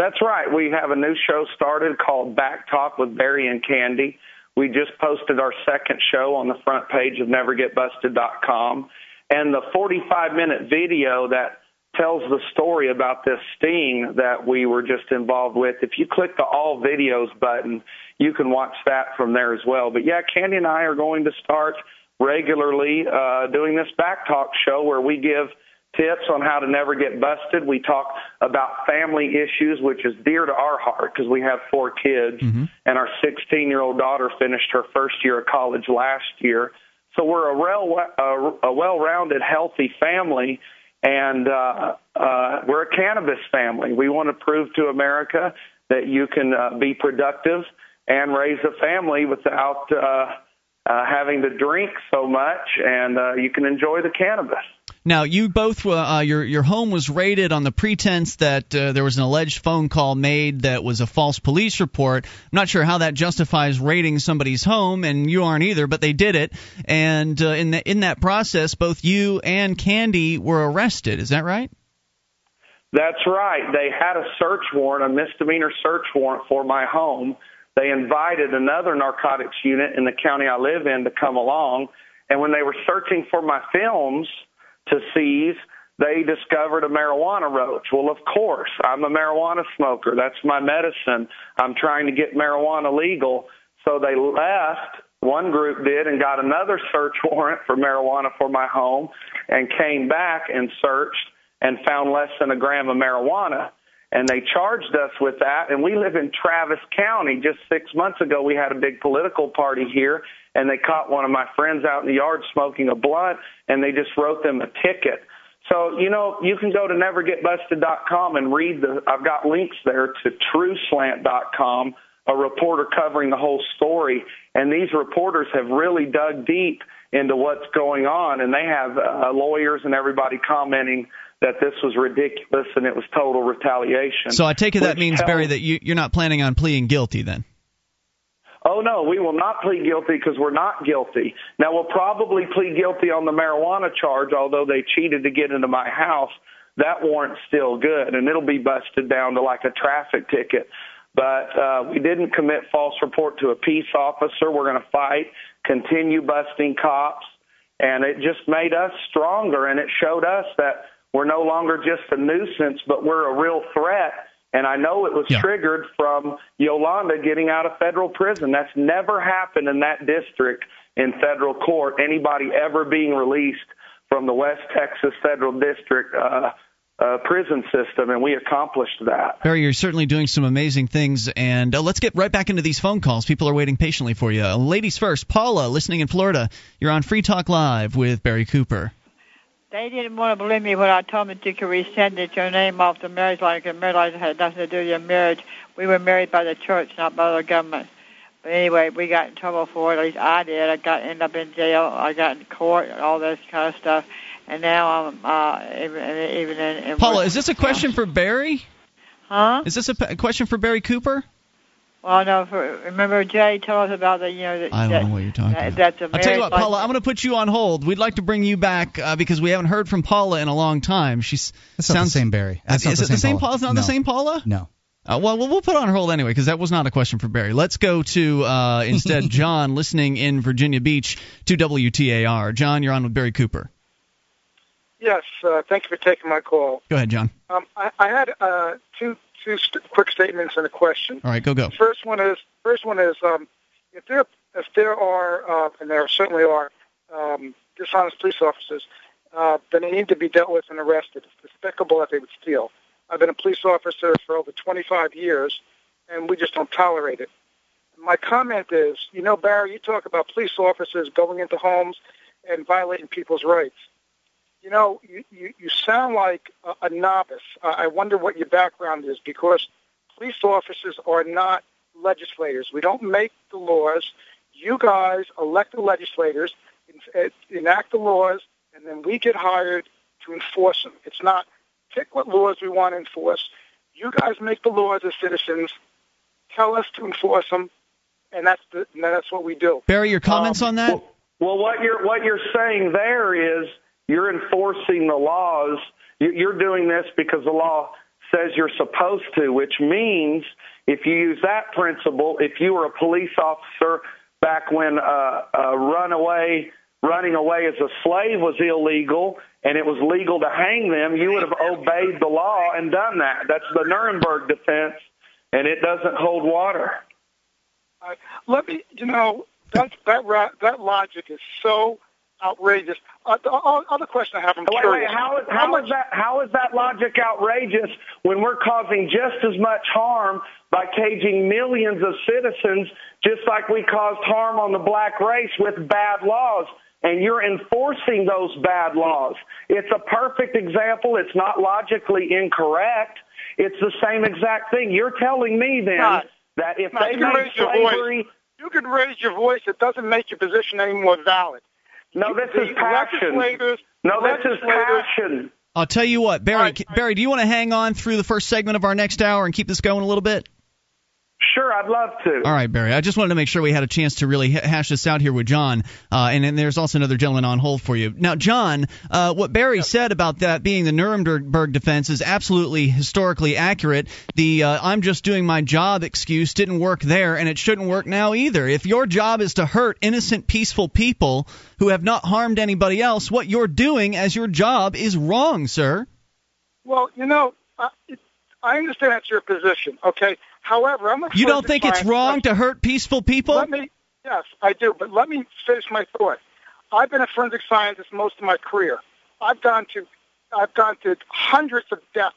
S3: That's right. We have a new show started called Back Talk with Barry and Candy. We just posted our second show on the front page of NeverGetBusted.com, and the 45 minute video that tells the story about this sting that we were just involved with. If you click the all videos button, you can watch that from there as well. But yeah, Candy and I are going to start regularly uh, doing this back talk show where we give tips on how to never get busted. We talk about family issues, which is dear to our heart because we have four kids, mm-hmm. and our 16 year old daughter finished her first year of college last year. So we're a, well, a well rounded, healthy family and uh, uh, we're a cannabis family. We want to prove to America that you can uh, be productive and raise a family without uh, uh, having to drink so much, and uh, you can enjoy the cannabis.
S1: Now, you both, uh, uh, your your home was raided on the pretense that uh, there was an alleged phone call made that was a false police report. I'm not sure how that justifies raiding somebody's home, and you aren't either, but they did it. And uh, in the, in that process, both you and Candy were arrested. Is that right?
S3: That's right. They had a search warrant, a misdemeanor search warrant for my home. They invited another narcotics unit in the county I live in to come along, and when they were searching for my films to seize, they discovered a marijuana roach. Well, of course, I'm a marijuana smoker. That's my medicine. I'm trying to get marijuana legal. So they left. One group did and got another search warrant for marijuana for my home and came back and searched and found less than a gram of marijuana. And they charged us with that. And we live in Travis County. Just six months ago, we had a big political party here and they caught one of my friends out in the yard smoking a blunt and they just wrote them a ticket. So, you know, you can go to nevergetbusted.com and read the, I've got links there to trueslant.com, a reporter covering the whole story. And these reporters have really dug deep into what's going on, and they have uh, lawyers and everybody commenting that this was ridiculous and it was total retaliation.
S1: So I take it that means, Barry, that you, you're not planning on pleading guilty then?
S3: Oh no, we will not plead guilty because we're not guilty. Now we'll probably plead guilty on the marijuana charge, although they cheated to get into my house. That warrant's still good, and it'll be busted down to like a traffic ticket. But uh, we didn't commit false report to a peace officer. We're going to fight, continue busting cops, and it just made us stronger, and it showed us that we're no longer just a nuisance, but we're a real threat and I know it was yeah. triggered from Yolanda getting out of federal prison. That's never happened in that district in federal court. Anybody ever being released from the West Texas Federal District uh, uh, prison system, and we accomplished that.
S1: Barry, you're certainly doing some amazing things, and uh, let's get right back into these phone calls. People are waiting patiently for you. Ladies first, Paula, listening in Florida. You're on Free Talk Live with Barry Cooper.
S8: They didn't want to believe me when I told them that you could rescind it, your name off the marriage license. Marriage license had nothing to do with your marriage. We were married by the church, not by the government. But anyway, we got in trouble for it. At least I did. I got ended up in jail. I got in court, all this kind of stuff. And now I'm uh, even even in. in
S1: Paula, is this a question for Barry?
S8: Huh?
S1: Is this a, a question for Barry Cooper?
S8: Well, no. For, remember, Jay told us about the, you know, that,
S1: I don't
S8: that,
S1: know what you're talking
S8: that,
S1: about.
S8: That's a
S1: I'll tell you what, Paula. I'm going to put you on hold. We'd like to bring you back uh, because we haven't heard from Paula in a long time. She's
S2: that's
S1: sounds
S2: not the same Barry. That's
S1: is
S2: not
S1: it
S2: the
S1: the same
S2: Paula?
S1: Paula? It's not
S2: no.
S1: the same Paula.
S2: No.
S1: Uh, well, we'll put on hold anyway because that was not a question for Barry. Let's go to uh, instead John, listening in Virginia Beach to WTAR. John, you're on with Barry Cooper.
S9: Yes, uh, thank you for taking my call.
S1: Go ahead, John.
S9: Um, I, I had uh, two two st- quick statements and a question.
S1: All right, go go.
S9: First one is first one is um, if there if there are uh, and there certainly are um, dishonest police officers, uh, then they need to be dealt with and arrested. It's despicable that they would steal. I've been a police officer for over 25 years, and we just don't tolerate it. My comment is, you know, Barry, you talk about police officers going into homes and violating people's rights. You know, you, you, you sound like a, a novice. Uh, I wonder what your background is because police officers are not legislators. We don't make the laws. You guys elect the legislators, enact the laws, and then we get hired to enforce them. It's not pick what laws we want to enforce. You guys make the laws as citizens. Tell us to enforce them, and that's the, and that's what we do.
S1: Barry, your comments
S3: um,
S1: on that?
S3: Well, well, what you're what you're saying there is you're enforcing the laws. You're doing this because the law says you're supposed to, which means if you use that principle, if you were a police officer back when uh, a runaway running away as a slave was illegal and it was legal to hang them, you would have obeyed the law and done that. That's the Nuremberg defense, and it doesn't hold water.
S9: Uh, let me, you know, that that that logic is so outrageous. Uh, the other question I have, I'm
S3: wait,
S9: curious.
S3: Wait, how is, how, is that? How is that logic outrageous when we're causing just as much harm by caging millions of citizens, just like we caused harm on the black race with bad laws? And you're enforcing those bad laws. It's a perfect example. It's not logically incorrect. It's the same exact thing. You're telling me then
S9: not,
S3: that if they made slavery,
S9: you can raise your voice. It doesn't make your position any more valid.
S3: No, this is passion. No, this is passion.
S1: I'll tell you what, Barry.
S9: Right,
S1: Barry, do you want to hang on through the first segment of our next hour and keep this going a little bit?
S3: Sure, I'd love to.
S1: All right, Barry. I just wanted to make sure we had a chance to really hash this out here with John. Uh, and then there's also another gentleman on hold for you. Now, John, uh, what Barry yep. said about that being the Nuremberg defense is absolutely historically accurate. The uh, I'm just doing my job excuse didn't work there, and it shouldn't work now either. If your job is to hurt innocent, peaceful people who have not harmed anybody else, what you're doing as your job is wrong, sir.
S9: Well, you know, uh, it, I understand that's your position, okay? However, I'm a
S1: You don't think it's wrong to hurt peaceful people?
S9: Let me, yes, I do, but let me finish my thought. I've been a forensic scientist most of my career. I've gone to, I've gone to hundreds of deaths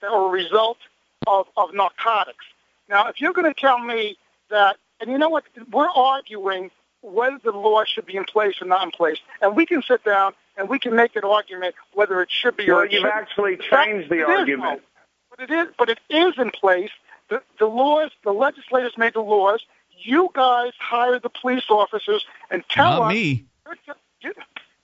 S9: that were a result of, of narcotics. Now, if you're going to tell me that, and you know what, we're arguing whether the law should be in place or not in place, and we can sit down and we can make an argument whether it should be
S3: well,
S9: or
S3: you've actually changed the
S9: it is,
S3: argument.
S9: though. But it is, but it is in place. The, the laws, the legislators made the laws. You guys hire the police officers and tell
S1: Not
S9: us.
S1: me.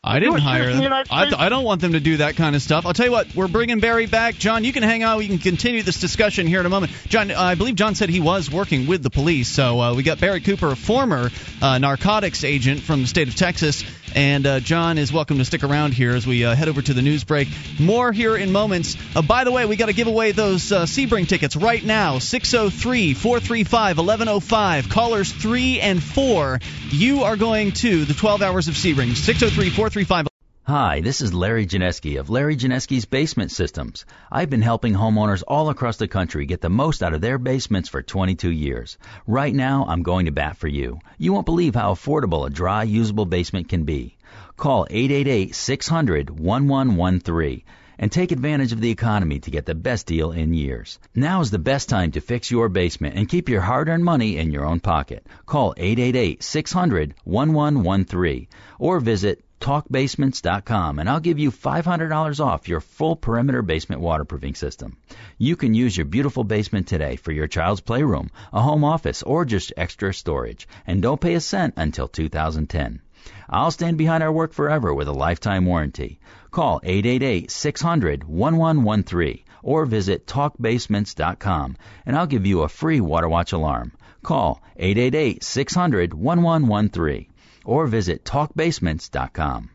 S1: I didn't hire them.
S9: I
S1: I, I don't want them to do that kind of stuff. I'll tell you what, we're bringing Barry back. John, you can hang out. We can continue this discussion here in a moment. John, I believe John said he was working with the police. So uh, we got Barry Cooper, a former uh, narcotics agent from the state of Texas. And uh, John is welcome to stick around here as we uh, head over to the news break. More here in moments. Uh, by the way, we got to give away those uh, Sebring tickets right now 603 435 1105. Callers 3 and 4. You are going to the 12 hours of Sebring. 603 435
S10: Hi, this is Larry Janesky of Larry Janesky's Basement Systems. I've been helping homeowners all across the country get the most out of their basements for 22 years. Right now, I'm going to bat for you. You won't believe how affordable a dry, usable basement can be. Call 888-600-1113 and take advantage of the economy to get the best deal in years. Now is the best time to fix your basement and keep your hard-earned money in your own pocket. Call 888-600-1113 or visit talkbasements.com and I'll give you $500 off your full perimeter basement waterproofing system. You can use your beautiful basement today for your child's playroom, a home office, or just extra storage. And don't pay a cent until 2010. I'll stand behind our work forever with a lifetime warranty. Call 888-600-1113 or visit talkbasements.com and I'll give you a free Water Watch alarm. Call 888-600-1113 or visit talkbasements.com.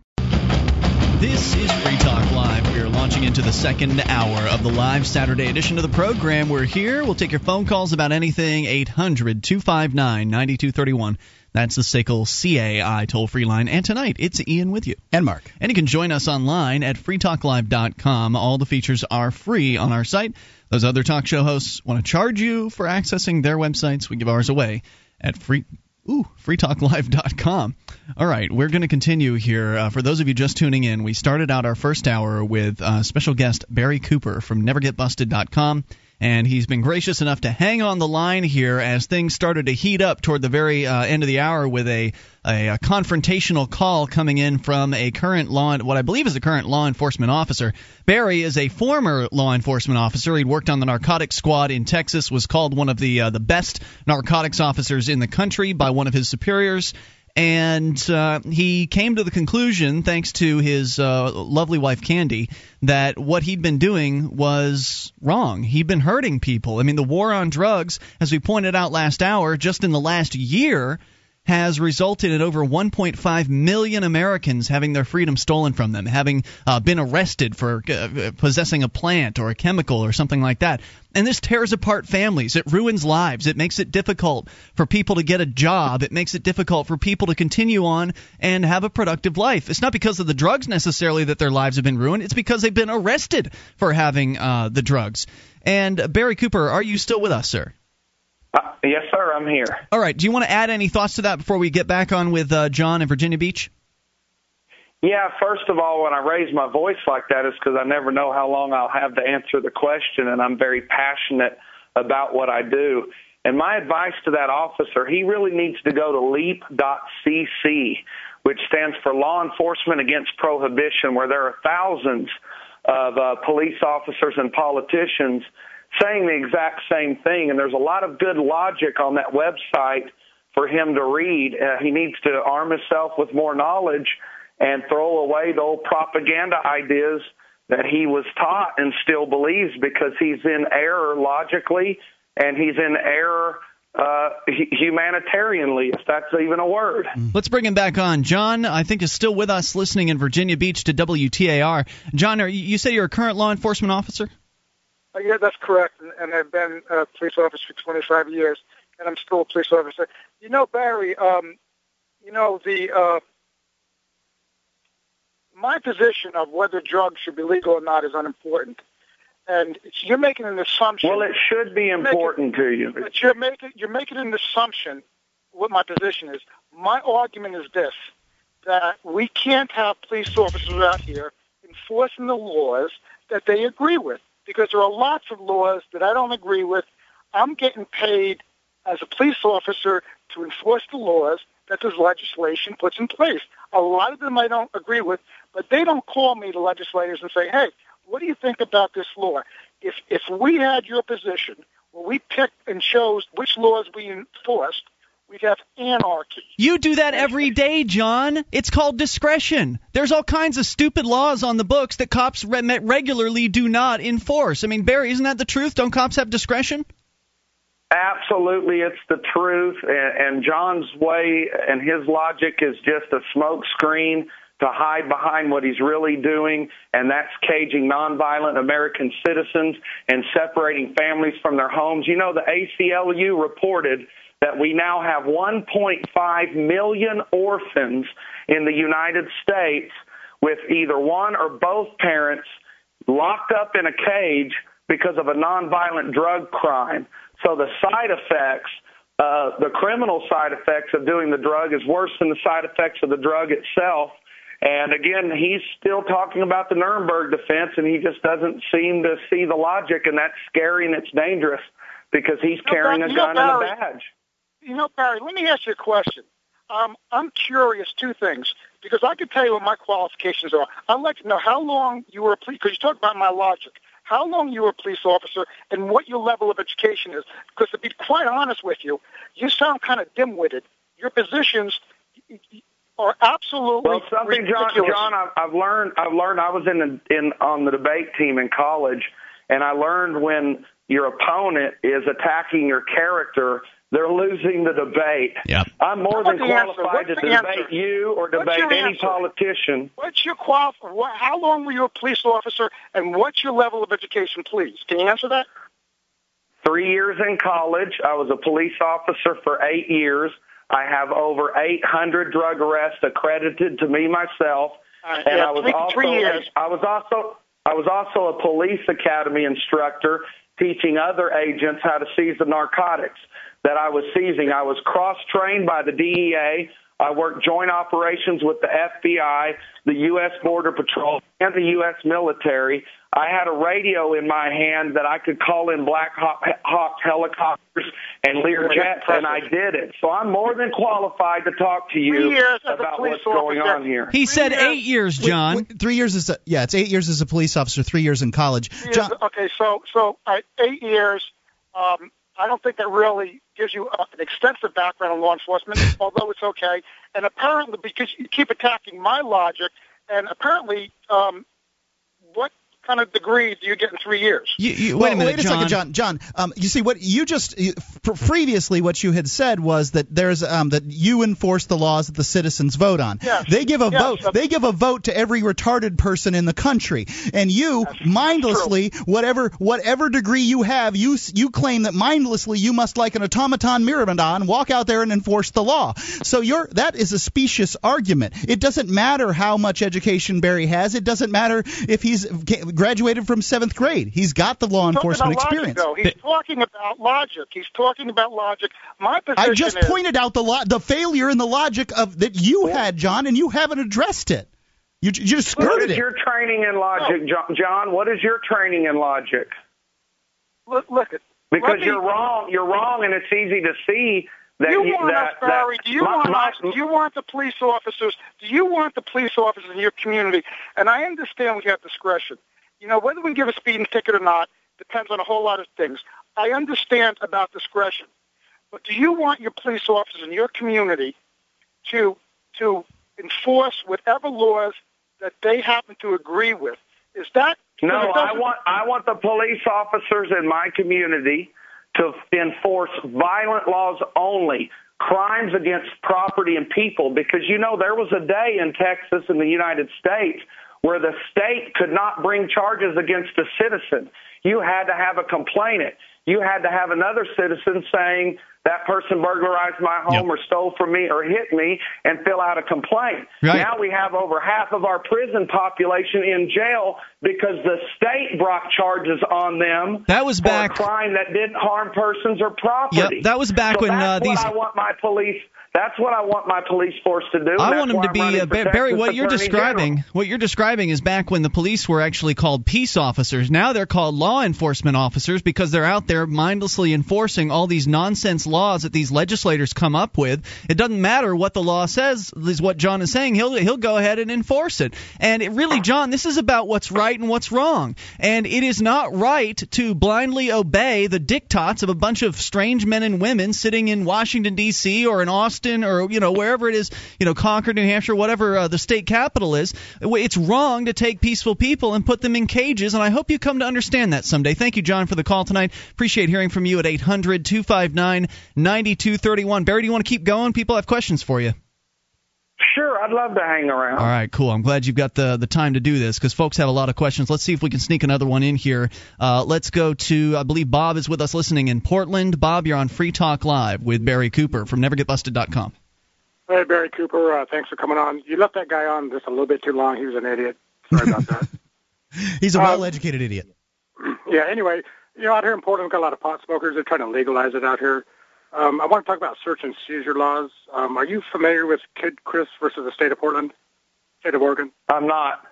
S1: This is Free Talk Live. We are launching into the second hour of the live Saturday edition of the program. We're here. We'll take your phone calls about anything. 800 259 9231. That's the SACL CAI toll free line. And tonight, it's Ian with you.
S2: And Mark.
S1: And you can join us online at freetalklive.com. All the features are free on our site. Those other talk show hosts want to charge you for accessing their websites. We give ours away at free. Ooh, freetalklive.com. All right, we're going to continue here. Uh, for those of you just tuning in, we started out our first hour with uh, special guest Barry Cooper from NeverGetBusted.com, and he's been gracious enough to hang on the line here as things started to heat up toward the very uh, end of the hour with a, a, a confrontational call coming in from a current law, what I believe is a current law enforcement officer. Barry is a former law enforcement officer. He'd worked on the narcotics squad in Texas, was called one of the uh, the best narcotics officers in the country by one of his superiors and uh, he came to the conclusion, thanks to his uh, lovely wife Candy, that what he'd been doing was wrong. He'd been hurting people. I mean, the war on drugs, as we pointed out last hour, just in the last year, has resulted in over 1.5 million Americans having their freedom stolen from them, having uh, been arrested for uh, possessing a plant or a chemical or something like that. And this tears apart families. It ruins lives. It makes it difficult for people to get a job. It makes it difficult for people to continue on and have a productive life. It's not because of the drugs necessarily that their lives have been ruined. It's because they've been arrested for having uh, the drugs. And Barry Cooper, are you still with us, sir?
S3: Uh, yes, sir. I'm here.
S1: All right. Do you want to add any thoughts to that before we get back on with uh, John in Virginia Beach?
S3: Yeah, first of all, when I raise my voice like that, is because I never know how long I'll have to answer the question, and I'm very passionate about what I do. And my advice to that officer, he really needs to go to leap.cc, which stands for Law Enforcement Against Prohibition, where there are thousands of uh, police officers and politicians saying the exact same thing. And there's a lot of good logic on that website for him to read. Uh, he needs to arm himself with more knowledge and throw away the old propaganda ideas that he was taught and still believes because he's in error logically and he's in error uh, humanitarianly, if that's even a word.
S1: Let's bring him back on. John, I think, is still with us listening in Virginia Beach to WTAR. John, are, you say you're a current law enforcement officer?
S9: Uh, yeah, that's correct. And, and I've been a police officer for 25 years, and I'm still a police officer. You know, Barry, um, you know, the uh, my position of whether drugs should be legal or not is unimportant. And you're making an assumption.
S3: Well, it should be important
S9: making,
S3: to you.
S9: But you're making you're making an assumption. What my position is. My argument is this: that we can't have police officers out here enforcing the laws that they agree with, because there are lots of laws that I don't agree with. I'm getting paid as a police officer to enforce the laws that this legislation puts in place. A lot of them I don't agree with, but they don't call me, the legislators, and say, hey, what do you think about this law? If, if we had your position, where we picked and chose which laws we enforced, we'd have anarchy.
S1: You do that every day, John. It's called discretion. There's all kinds of stupid laws on the books that cops re- regularly do not enforce. I mean, Barry, isn't that the truth? Don't cops have discretion?
S3: Absolutely, it's the truth. And, and John's way and his logic is just a smoke screen to hide behind what he's really doing, and that's caging nonviolent American citizens and separating families from their homes. You know, the ACLU reported that we now have 1.5 million orphans in the United States with either one or both parents locked up in a cage because of a nonviolent drug crime. So the side effects, uh, the criminal side effects of doing the drug is worse than the side effects of the drug itself. And again, he's still talking about the Nuremberg defense, and he just doesn't seem to see the logic, and that's scary and it's dangerous because he's carrying a gun and a badge.
S9: You know, Barry, let me ask you a question. Um, I'm curious, two things, because I can tell you what my qualifications are. I'd like to know how long you were a police, because you talk about my logic how long you were a police officer, and what your level of education is. Because to be quite honest with you, you sound kind of dim-witted. Your positions are absolutely
S3: well. Something,
S9: ridiculous.
S3: John. John, I've learned. I've learned. I was in the, in on the debate team in college, and I learned when your opponent is attacking your character they're losing the debate.
S1: Yep.
S3: I'm more than qualified to debate
S9: answer?
S3: you or debate any
S9: answer?
S3: politician.
S9: What's your qual? How long were you a police officer, and what's your level of education, please? Can you answer that?
S3: Three years in college. I was a police officer for eight years. I have over 800 drug arrests accredited to me myself,
S9: and yeah,
S3: I was
S9: three,
S3: also
S9: three years.
S3: I was also I was also a police academy instructor teaching other agents how to seize the narcotics that I was seizing. I was cross trained by the DEA. I worked joint operations with the FBI, the U.S. Border Patrol, and the U.S. military. I had a radio in my hand that I could call in Black Hawk helicopters and Lear jets, and I did it. So I'm more than qualified to talk to you about what's going on here.
S1: He said eight years, John.
S2: Wait, wait, three years is a, yeah, it's eight years as a police officer, three years in college. John,
S9: okay, so so uh, eight years. Um, I don't think that really gives you an extensive background in law enforcement, although it's okay. And apparently, because you keep attacking my logic, and apparently, um, kind of degree do you get in three years?
S1: You, you,
S2: wait
S1: a minute,
S2: wait a
S1: John.
S2: second, John. John, um, you see what you just you, previously what you had said was that there's um, that you enforce the laws that the citizens vote on.
S9: Yes.
S2: They give a
S9: yes.
S2: vote. They give a vote to every retarded person in the country, and you
S9: That's
S2: mindlessly,
S9: true.
S2: whatever whatever degree you have, you you claim that mindlessly you must, like an automaton myrmidon, walk out there and enforce the law. So you're that is a specious argument. It doesn't matter how much education Barry has. It doesn't matter if he's graduated from seventh grade. He's got the law enforcement
S9: logic,
S2: experience.
S9: Though. He's talking about logic. He's talking about logic. My position
S2: I just
S9: is,
S2: pointed out the lo- the failure in the logic of that you had, John, and you haven't addressed it. You, you just
S3: What
S2: skirted
S3: is
S2: it.
S3: your training in logic, John- John? What is your training in logic?
S9: Look, look at
S3: Because
S9: me-
S3: you're wrong. You're wrong, and it's easy to see that
S9: you
S3: you,
S9: want
S3: that,
S9: us, Barry?
S3: that
S9: do you
S3: my,
S9: want
S3: my,
S9: us? Do you want the police officers? Do you want the police officers in your community? And I understand we have discretion. You know, whether we give a speeding ticket or not depends on a whole lot of things. I understand about discretion, but do you want your police officers in your community to to enforce whatever laws that they happen to agree with? Is that
S3: No, I want I want the police officers in my community to enforce violent laws only, crimes against property and people. Because you know there was a day in Texas in the United States where the state could not bring charges against a citizen. You had to have a complainant. You had to have another citizen saying that person burglarized my home
S1: Yep.
S3: or stole from me or hit me and fill out a complaint.
S1: Right.
S3: Now we have over half of our prison population in jail because the state brought charges on them
S1: That was
S3: for
S1: back-
S3: a crime that didn't harm persons or property.
S1: Yep, that was back
S3: So
S1: when,
S3: that's
S1: uh,
S3: what
S1: these-
S3: I want my police That's what I want my police force to do.
S1: I want them to be
S3: uh,
S1: Barry. What you're describing,
S3: General.
S1: what you're describing, is back when the police were actually called peace officers. Now they're called law enforcement officers because they're out there mindlessly enforcing all these nonsense laws that these legislators come up with. It doesn't matter what the law says. Is what John is saying. He'll he'll go ahead and enforce it. And it really, John, this is about what's right and what's wrong. And it is not right to blindly obey the diktats of a bunch of strange men and women sitting in Washington D.C. or in Austin or you know wherever it is, you know Concord, New Hampshire, whatever uh, the state capital is. It's wrong to take peaceful people and put them in cages. And I hope you come to understand that someday. Thank you, John, for the call tonight. Appreciate hearing from you at 800 259 9231. Barry, do you want to keep going? People have questions for you.
S3: Sure, I'd love to hang around.
S1: All right, cool. I'm glad you've got the the time to do this because folks have a lot of questions. Let's see if we can sneak another one in here. Uh, let's go to I believe Bob is with us listening in Portland. Bob, you're on Free Talk Live with Barry Cooper from NeverGetBusted.com.
S11: Hey, Barry Cooper. Uh, thanks for coming on. You left that guy on just a little bit too long. He was an idiot. Sorry about that.
S2: He's a well-educated um, idiot.
S11: Yeah. Anyway, you know, out here in Portland, we've got a lot of pot smokers. They're trying to legalize it out here. Um, I want to talk about search and seizure laws. Um, are you familiar with Kidd Chris versus the state of Portland, state of Oregon?
S3: I'm not.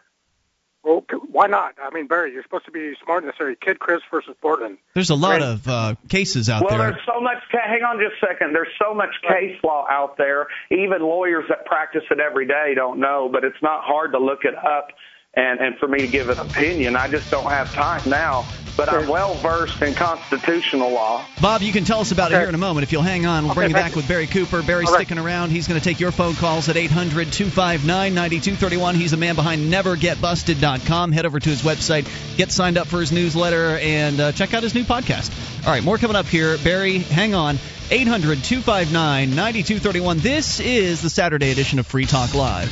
S11: Well, why not? I mean, Barry, you're supposed to be smart in this area. Kidd Chris versus Portland.
S1: There's a lot of uh, cases out
S3: well,
S1: there.
S3: Well, there's so much. Hang on just a second. There's so much case law out there. Even lawyers that practice it every day don't know, but it's not hard to look it up and and for me to give an opinion. I just don't have time now. But I'm well versed in constitutional law.
S1: Bob, you can tell us about
S11: okay.
S1: it here in a moment. If you'll hang on, we'll
S11: okay,
S1: bring you back with Barry Cooper. Barry's
S11: right.
S1: sticking around. He's going to take your phone calls at 800 259 9231. He's the man behind NeverGetBusted.com. Head over to his website, get signed up for his newsletter, and uh, check out his new podcast. All right, more coming up here. Barry, hang on. 800 259 9231. This is the Saturday edition of Free Talk Live.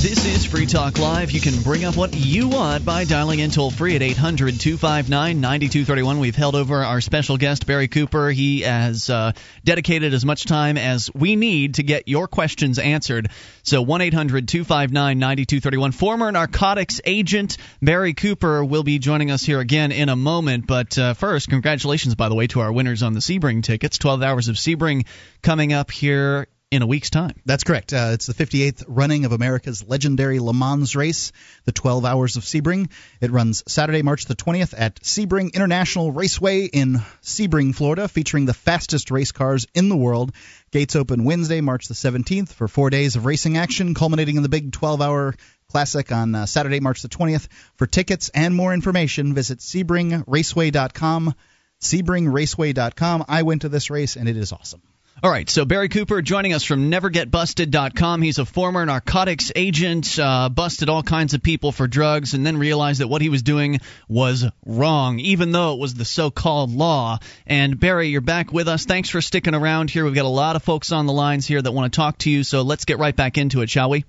S1: This is Free Talk Live. You can bring up what you want by dialing in toll free at 800 259 9231. We've held over our special guest, Barry Cooper. He has uh, dedicated as much time as we need to get your questions answered. So 1 800 259 9231. Former narcotics agent Barry Cooper will be joining us here again in a moment. But uh, first, congratulations, by the way, to our winners on the Sebring tickets. 12 hours of Sebring coming up here in a week's time.
S2: That's correct. Uh, it's the 58th running of America's legendary Le Mans race, the 12 Hours of Sebring. It runs Saturday, March the 20th at Sebring International Raceway in Sebring, Florida, featuring the fastest race cars in the world. Gates open Wednesday, March the 17th, for four days of racing action, culminating in the big 12-hour Classic on uh, Saturday, March the 20th. For tickets and more information, visit SebringRaceway.com. SebringRaceway.com. I went to this race and it is awesome.
S1: All right, so Barry Cooper joining us from NeverGetBusted.com. He's a former narcotics agent, uh, busted all kinds of people for drugs, and then realized that what he was doing was wrong, even though it was the so-called law. And Barry, you're back with us. Thanks for sticking around here. We've got a lot of folks on the lines here that want to talk to you, so let's get right back into it, shall we?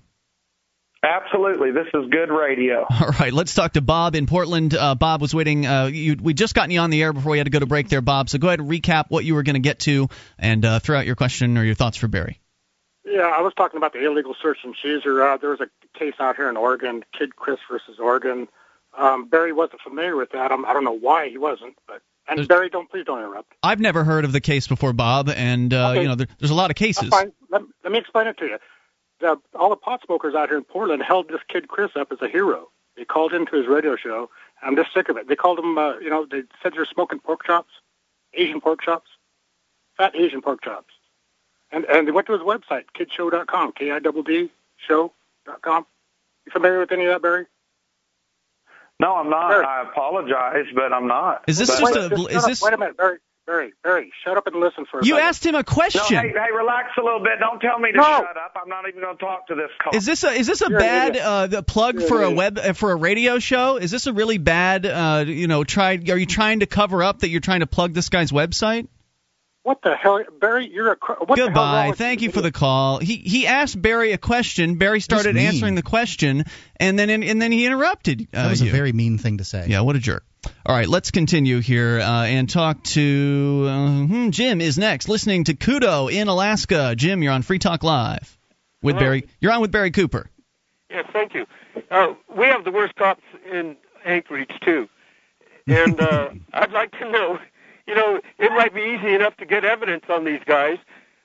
S3: Absolutely, this is good radio.
S1: All right, let's talk to Bob in Portland. Uh, Bob was waiting. Uh, you, we just gotten you on the air before we had to go to break there, Bob. So go ahead and recap what you were going to get to and uh, throw out your question or your thoughts for Barry.
S11: Yeah, I was talking about the illegal search and seizure. Uh, there was a case out here in Oregon, Kidd Chris versus Oregon. Um, Barry wasn't familiar with that. I'm, I don't know why he wasn't, but and there's, Barry, don't please don't interrupt.
S1: I've never heard of the case before, Bob, and uh,
S11: okay.
S1: you know there, there's a lot of cases.
S11: Let, let me explain it to you the, all the pot smokers out here in Portland held this Kidd Chris up as a hero. They called him to his radio show. I'm just sick of it. They called him, uh, you know, they said they're smoking pork chops, Asian pork chops, fat Asian pork chops. And and they went to his website, kiddshow.com, K-I-double-D show.com. You familiar with any of that, Barry?
S3: No, I'm not. Barry. I apologize, but I'm not.
S1: Is this
S3: but,
S1: just a? Is this?
S11: Wait a minute, Barry. Barry, Barry, shut up and listen for a
S1: You
S11: second.
S1: asked him a question.
S3: No, hey, hey, relax a little bit. Don't tell me to
S11: no.
S3: shut up. I'm not even going to talk to this call.
S1: Is this a is this a
S11: You're
S1: bad uh, the plug
S11: You're
S1: for a web uh, for a radio show? Is this a really bad uh, you know try? Are you trying to cover up that you're trying to plug this guy's website?
S11: What the hell, Barry? You're a what
S1: goodbye. Thank you for the call. He he asked Barry a question. Barry started answering the question, and then and then he interrupted. Uh,
S2: that was
S1: you.
S2: a very mean thing to say.
S1: Yeah, what a jerk. All right, let's continue here uh, and talk to uh, Jim. Is next. Listening to KUDO in Alaska. Jim, you're on Free Talk Live with
S12: Hello.
S1: Barry. You're on with Barry Cooper.
S12: Yes, thank you. Uh, we have the worst cops in Anchorage too, and uh, I'd like to know. You know, it might be easy enough to get evidence on these guys,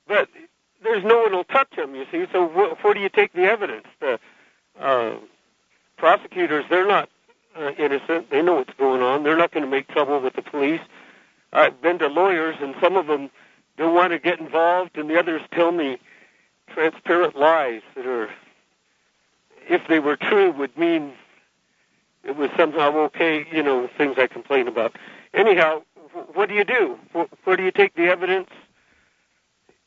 S12: but there's no one who'll touch them. You see, so wh- where do you take the evidence? The uh, prosecutors, they're not uh, innocent. They know what's going on. They're not going to make trouble with the police. I've been to lawyers, and some of them don't want to get involved, and the others tell me transparent lies that are, if they were true, would mean it was somehow okay. You know, things I complain about. Anyhow, what do you do? Where do you take the evidence?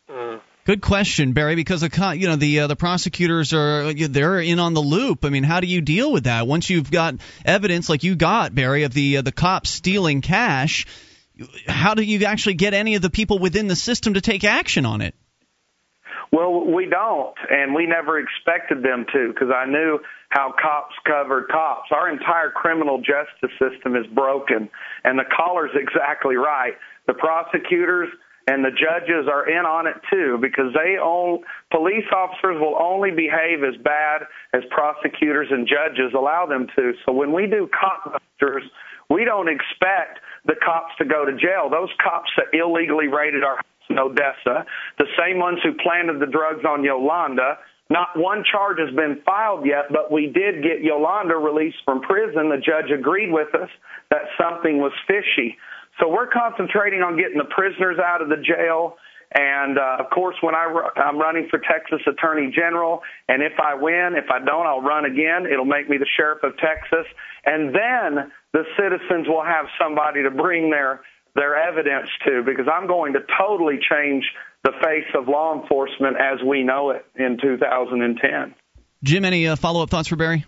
S12: Uh,
S1: Good question, Barry. Because the you know the uh, the prosecutors are they're in on the loop. I mean, how do you deal with that once you've got evidence like you got, Barry, of the uh, the cops stealing cash? How do you actually get any of the people within the system to take action on it?
S3: Well, we don't, and we never expected them to because I knew how cops covered cops. Our entire criminal justice system is broken, and the caller's exactly right. The prosecutors and the judges are in on it too because they own police officers will only behave as bad as prosecutors and judges allow them to. So when we do cop busters, we don't expect the cops to go to jail. Those cops that illegally raided our house in Odessa, the same ones who planted the drugs on Yolanda, not one charge has been filed yet, but we did get Yolanda released from prison. The judge agreed with us that something was fishy. So we're concentrating on getting the prisoners out of the jail. And uh, of course, when I ru- I'm running for Texas Attorney General, and if I win, if I don't, I'll run again. It'll make me the sheriff of Texas, and then the citizens will have somebody to bring their their evidence to, because I'm going to totally change the face of law enforcement as we know it in 2010.
S1: Jim, any uh, follow up thoughts for Barry?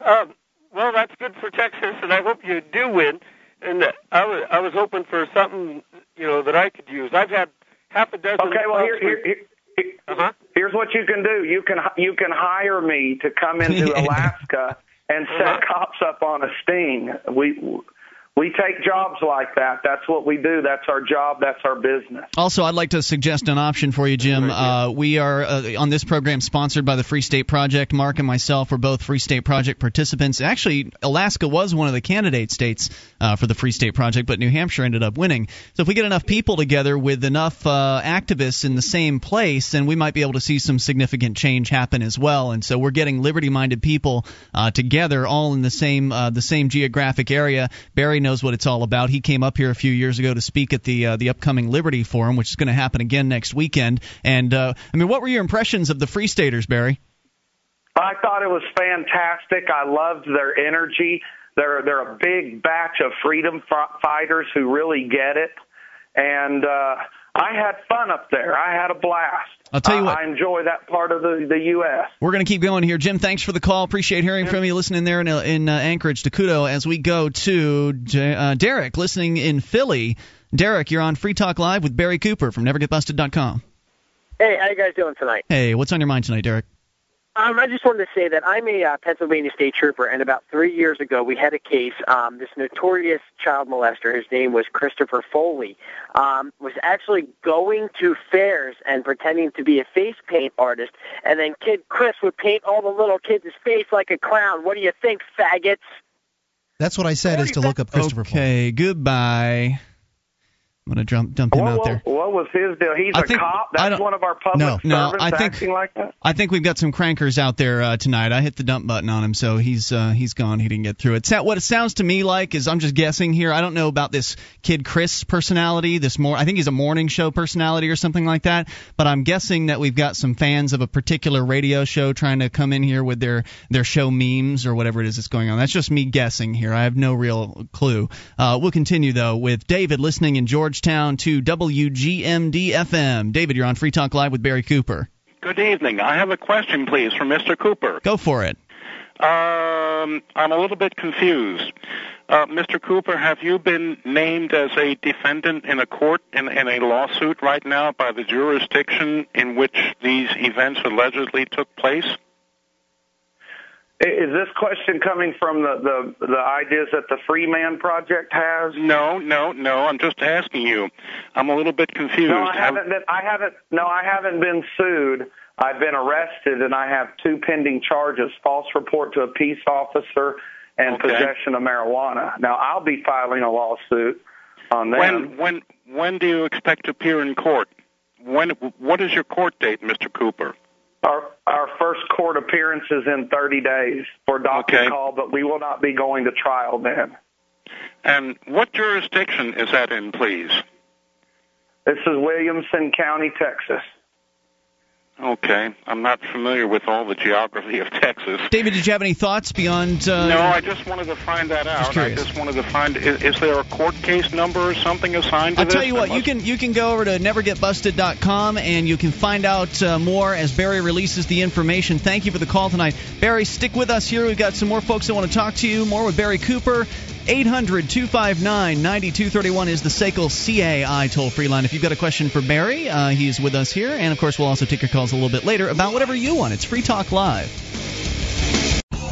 S12: uh, well, that's good for Texas, and I hope you do win. And I was I was hoping for something you know that I could use. I've had half a dozen.
S3: Okay, well here, here, here
S12: Uh-huh.
S3: here's what you can do. You can you can hire me to come into Alaska and set
S12: Uh-huh.
S3: cops up on a sting. We we take jobs like that. That's what we do. That's our job. That's our business.
S1: Also, I'd like to suggest an option for you, Jim. Uh, we are uh, on this program sponsored by the Free State Project. Mark and myself were both Free State Project participants. Actually, Alaska was one of the candidate states uh, for the Free State Project, but New Hampshire ended up winning. So if we get enough people together with enough uh, activists in the same place, then we might be able to see some significant change happen as well. And so we're getting liberty-minded people uh, together, all in the same uh, the same geographic area. Barry knows what it's all about. He came up here a few years ago to speak at the uh, the upcoming Liberty Forum, which is going to happen again next weekend. And uh, I mean, what were your impressions of the Free Staters, Barry?
S3: I thought it was fantastic. I loved their energy. They're they're a big batch of freedom f- fighters who really get it, and uh, I had fun up there. I had a blast.
S1: I'll tell you what.
S3: I enjoy that part of the the U.S.
S1: We're going to keep going here. Jim, thanks for the call. Appreciate hearing from you. Listening there in, uh, in uh, Anchorage Tokudo. As we go to J- uh, Derek, listening in Philly. Derek, you're on Free Talk Live with Barry Cooper from NeverGetBusted.com.
S13: Hey, how you guys doing tonight?
S1: Hey, what's on your mind tonight, Derek?
S13: Um, I just wanted to say that I'm a uh, Pennsylvania state trooper, and about three years ago, we had a case. Um, this notorious child molester, his name was Christopher Foley, um, was actually going to fairs and pretending to be a face paint artist, and then Kidd Chris would paint all the little kids' face like a clown. What do you think, faggots?
S2: That's what I said is to look up Christopher.
S1: Okay, goodbye. I'm going to dump, him
S3: What,
S1: out there.
S3: what, what was his deal? He's
S1: I
S3: a
S1: think-
S3: cop. That's one of our public
S1: No, no,
S3: servants
S1: I think-
S3: acting like that.
S1: I think we've got some crankers out there uh, tonight. I hit the dump button on him, so he's uh, he's gone. He didn't get through it. What it sounds to me like is I'm just guessing here. I don't know about this Kidd Chris personality. This more, I think he's a morning show personality or something like that. But I'm guessing that we've got some fans of a particular radio show trying to come in here with their their show memes or whatever it is that's going on. That's just me guessing here. I have no real clue. Uh, we'll continue though with David listening in Georgetown to WGMD FM. David, you're on Free Talk Live with Barry Cooper.
S14: Good evening. I have a question, please, for Mr. Cooper.
S1: Go for it.
S14: Um, I'm a little bit confused. Uh, Mr. Cooper, have you been named as a defendant in a court in, in a lawsuit right now by the jurisdiction in which these events allegedly took place?
S3: Is this question coming from the, the, the ideas that the Free Man Project has?
S14: No, no, no. I'm just asking you. I'm a little bit confused.
S3: No, I haven't been. I haven't. No, I haven't been sued. I've been arrested, and I have two pending charges: false report to a peace officer and
S14: Okay.
S3: possession of marijuana. Now, I'll be filing a lawsuit on them.
S14: When when when do you expect to appear in court? When what is your court date, Mr. Cooper?
S3: Our our first court appearance is in 30 days for docket
S14: Okay.
S3: call, but we will not be going to trial then.
S14: And what jurisdiction is that in, please?
S3: This is Williamson County, Texas.
S14: Okay, I'm not familiar with all the geography of Texas.
S1: David, did you have any thoughts beyond? Uh,
S14: no, I just wanted to find that out. I just wanted to find is, is there a court case number or something assigned to
S1: I'll
S14: this?
S1: tell you what,
S14: There
S1: you can you can go over to nevergetbusted.com and you can find out uh, more as Barry releases the information. Thank you for the call tonight. Barry, stick with us here. We've got some more folks that want to talk to you. More with Barry Cooper. 800 259 9231 is the SACL CAI toll free line. If you've got a question for Barry, uh, he's with us here. And of course, we'll also take your calls a little bit later about whatever you want. It's Free Talk Live.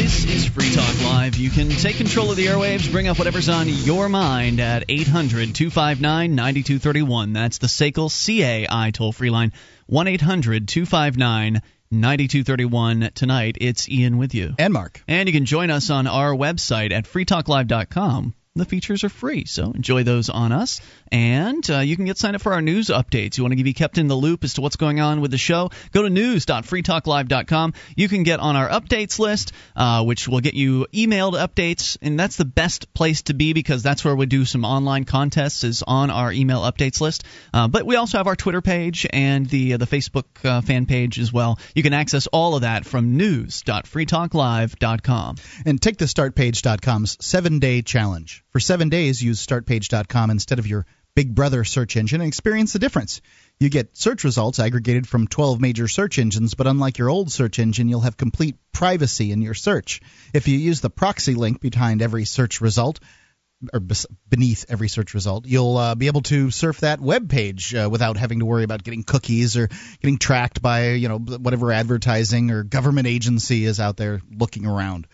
S1: This is Free Talk Live. You can take control of the airwaves, bring up whatever's on your mind at 800 259 9231. That's the SACL CAI toll free line. 1 800 259 9231. Tonight, it's Ian with you.
S2: And Mark.
S1: And you can join us on our website at freetalklive.com. The features are free, so enjoy those on us. And uh, you can get signed up for our news updates. You want to be kept in the loop as to what's going on with the show? Go to news.freetalklive.com. You can get on our updates list, uh, which will get you emailed updates, and that's the best place to be because that's where we do some online contests. Is on our email updates list. Uh, but we also have our Twitter page and the uh, the Facebook uh, fan page as well. You can access all of that from news.freetalklive.com.
S2: And take the startpage.com's seven day challenge. For seven days, use startpage.com instead of your Big Brother search engine and experience the difference. You get search results aggregated from 12 major search engines, but unlike your old search engine, you'll have complete privacy in your search. If you use the proxy link behind every search result, or beneath every search result, you'll uh, be able to surf that web page uh, without having to worry about getting cookies or getting tracked by you know whatever advertising or government agency is out there looking around.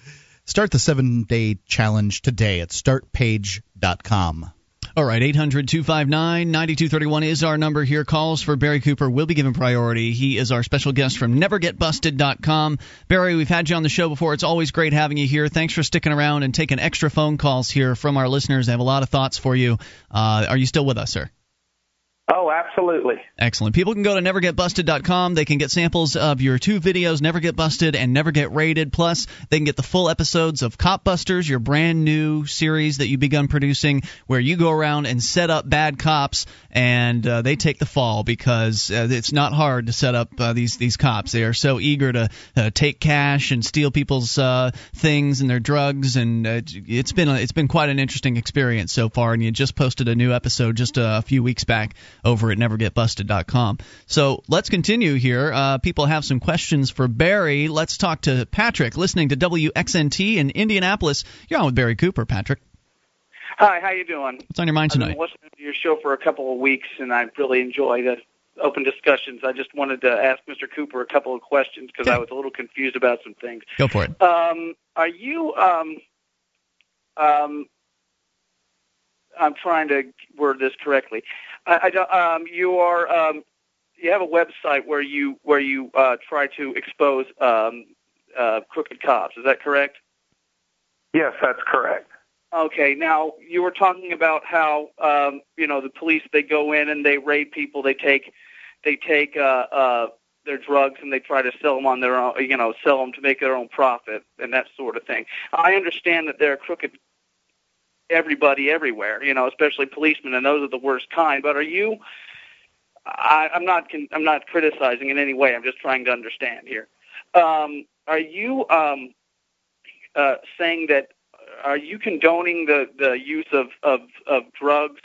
S2: Start the seven day challenge today at startpage.com.
S1: All right, 800 259 9231 is our number here. Calls for Barry Cooper will be given priority. He is our special guest from NeverGetBusted.com. Barry, we've had you on the show before. It's always great having you here. Thanks for sticking around and taking extra phone calls here from our listeners. They have a lot of thoughts for you. Uh, are you still with us, sir?
S3: Oh, absolutely.
S1: Excellent. People can go to nevergetbusted.com. They can get samples of your two videos, Never Get Busted and Never Get Raided. Plus, they can get the full episodes of KopBusters, your brand new series that you've begun producing, where you go around and set up bad cops, and uh, they take the fall because uh, it's not hard to set up uh, these these cops. They are so eager to uh, take cash and steal people's uh, things and their drugs, and uh, it's been a, it's been quite an interesting experience so far. And you just posted a new episode just a few weeks back over at nevergetbusted.com. So let's continue here. Uh, people have some questions for Barry. Let's talk to Patrick, listening to WXNT in Indianapolis. You're on with Barry Cooper, Patrick.
S15: Hi, how you doing?
S1: What's on your mind tonight?
S15: I've been listening to your show for a couple of weeks, and I really enjoy the open discussions. I just wanted to ask Mr. Cooper a couple of questions because I was a little confused about some things.
S1: Go for it.
S15: Um, are you? Um, um, I'm trying to word this correctly. I, I don't, um, you are. Um, you have a website where you where you uh, try to expose um, uh, crooked cops. Is that correct?
S3: Yes, that's correct.
S15: Okay, now you were talking about how um, you know the police they go in and they raid people, they take they take uh, uh, their drugs and they try to sell them on their own, you know, sell them to make their own profit and that sort of thing. I understand that they're crooked everybody everywhere, you know, especially policemen, and those are the worst kind. But are you I, I'm not I'm not criticizing in any way. I'm just trying to understand here. Um, are you um, uh, saying that are you condoning the, the use of, of, of drugs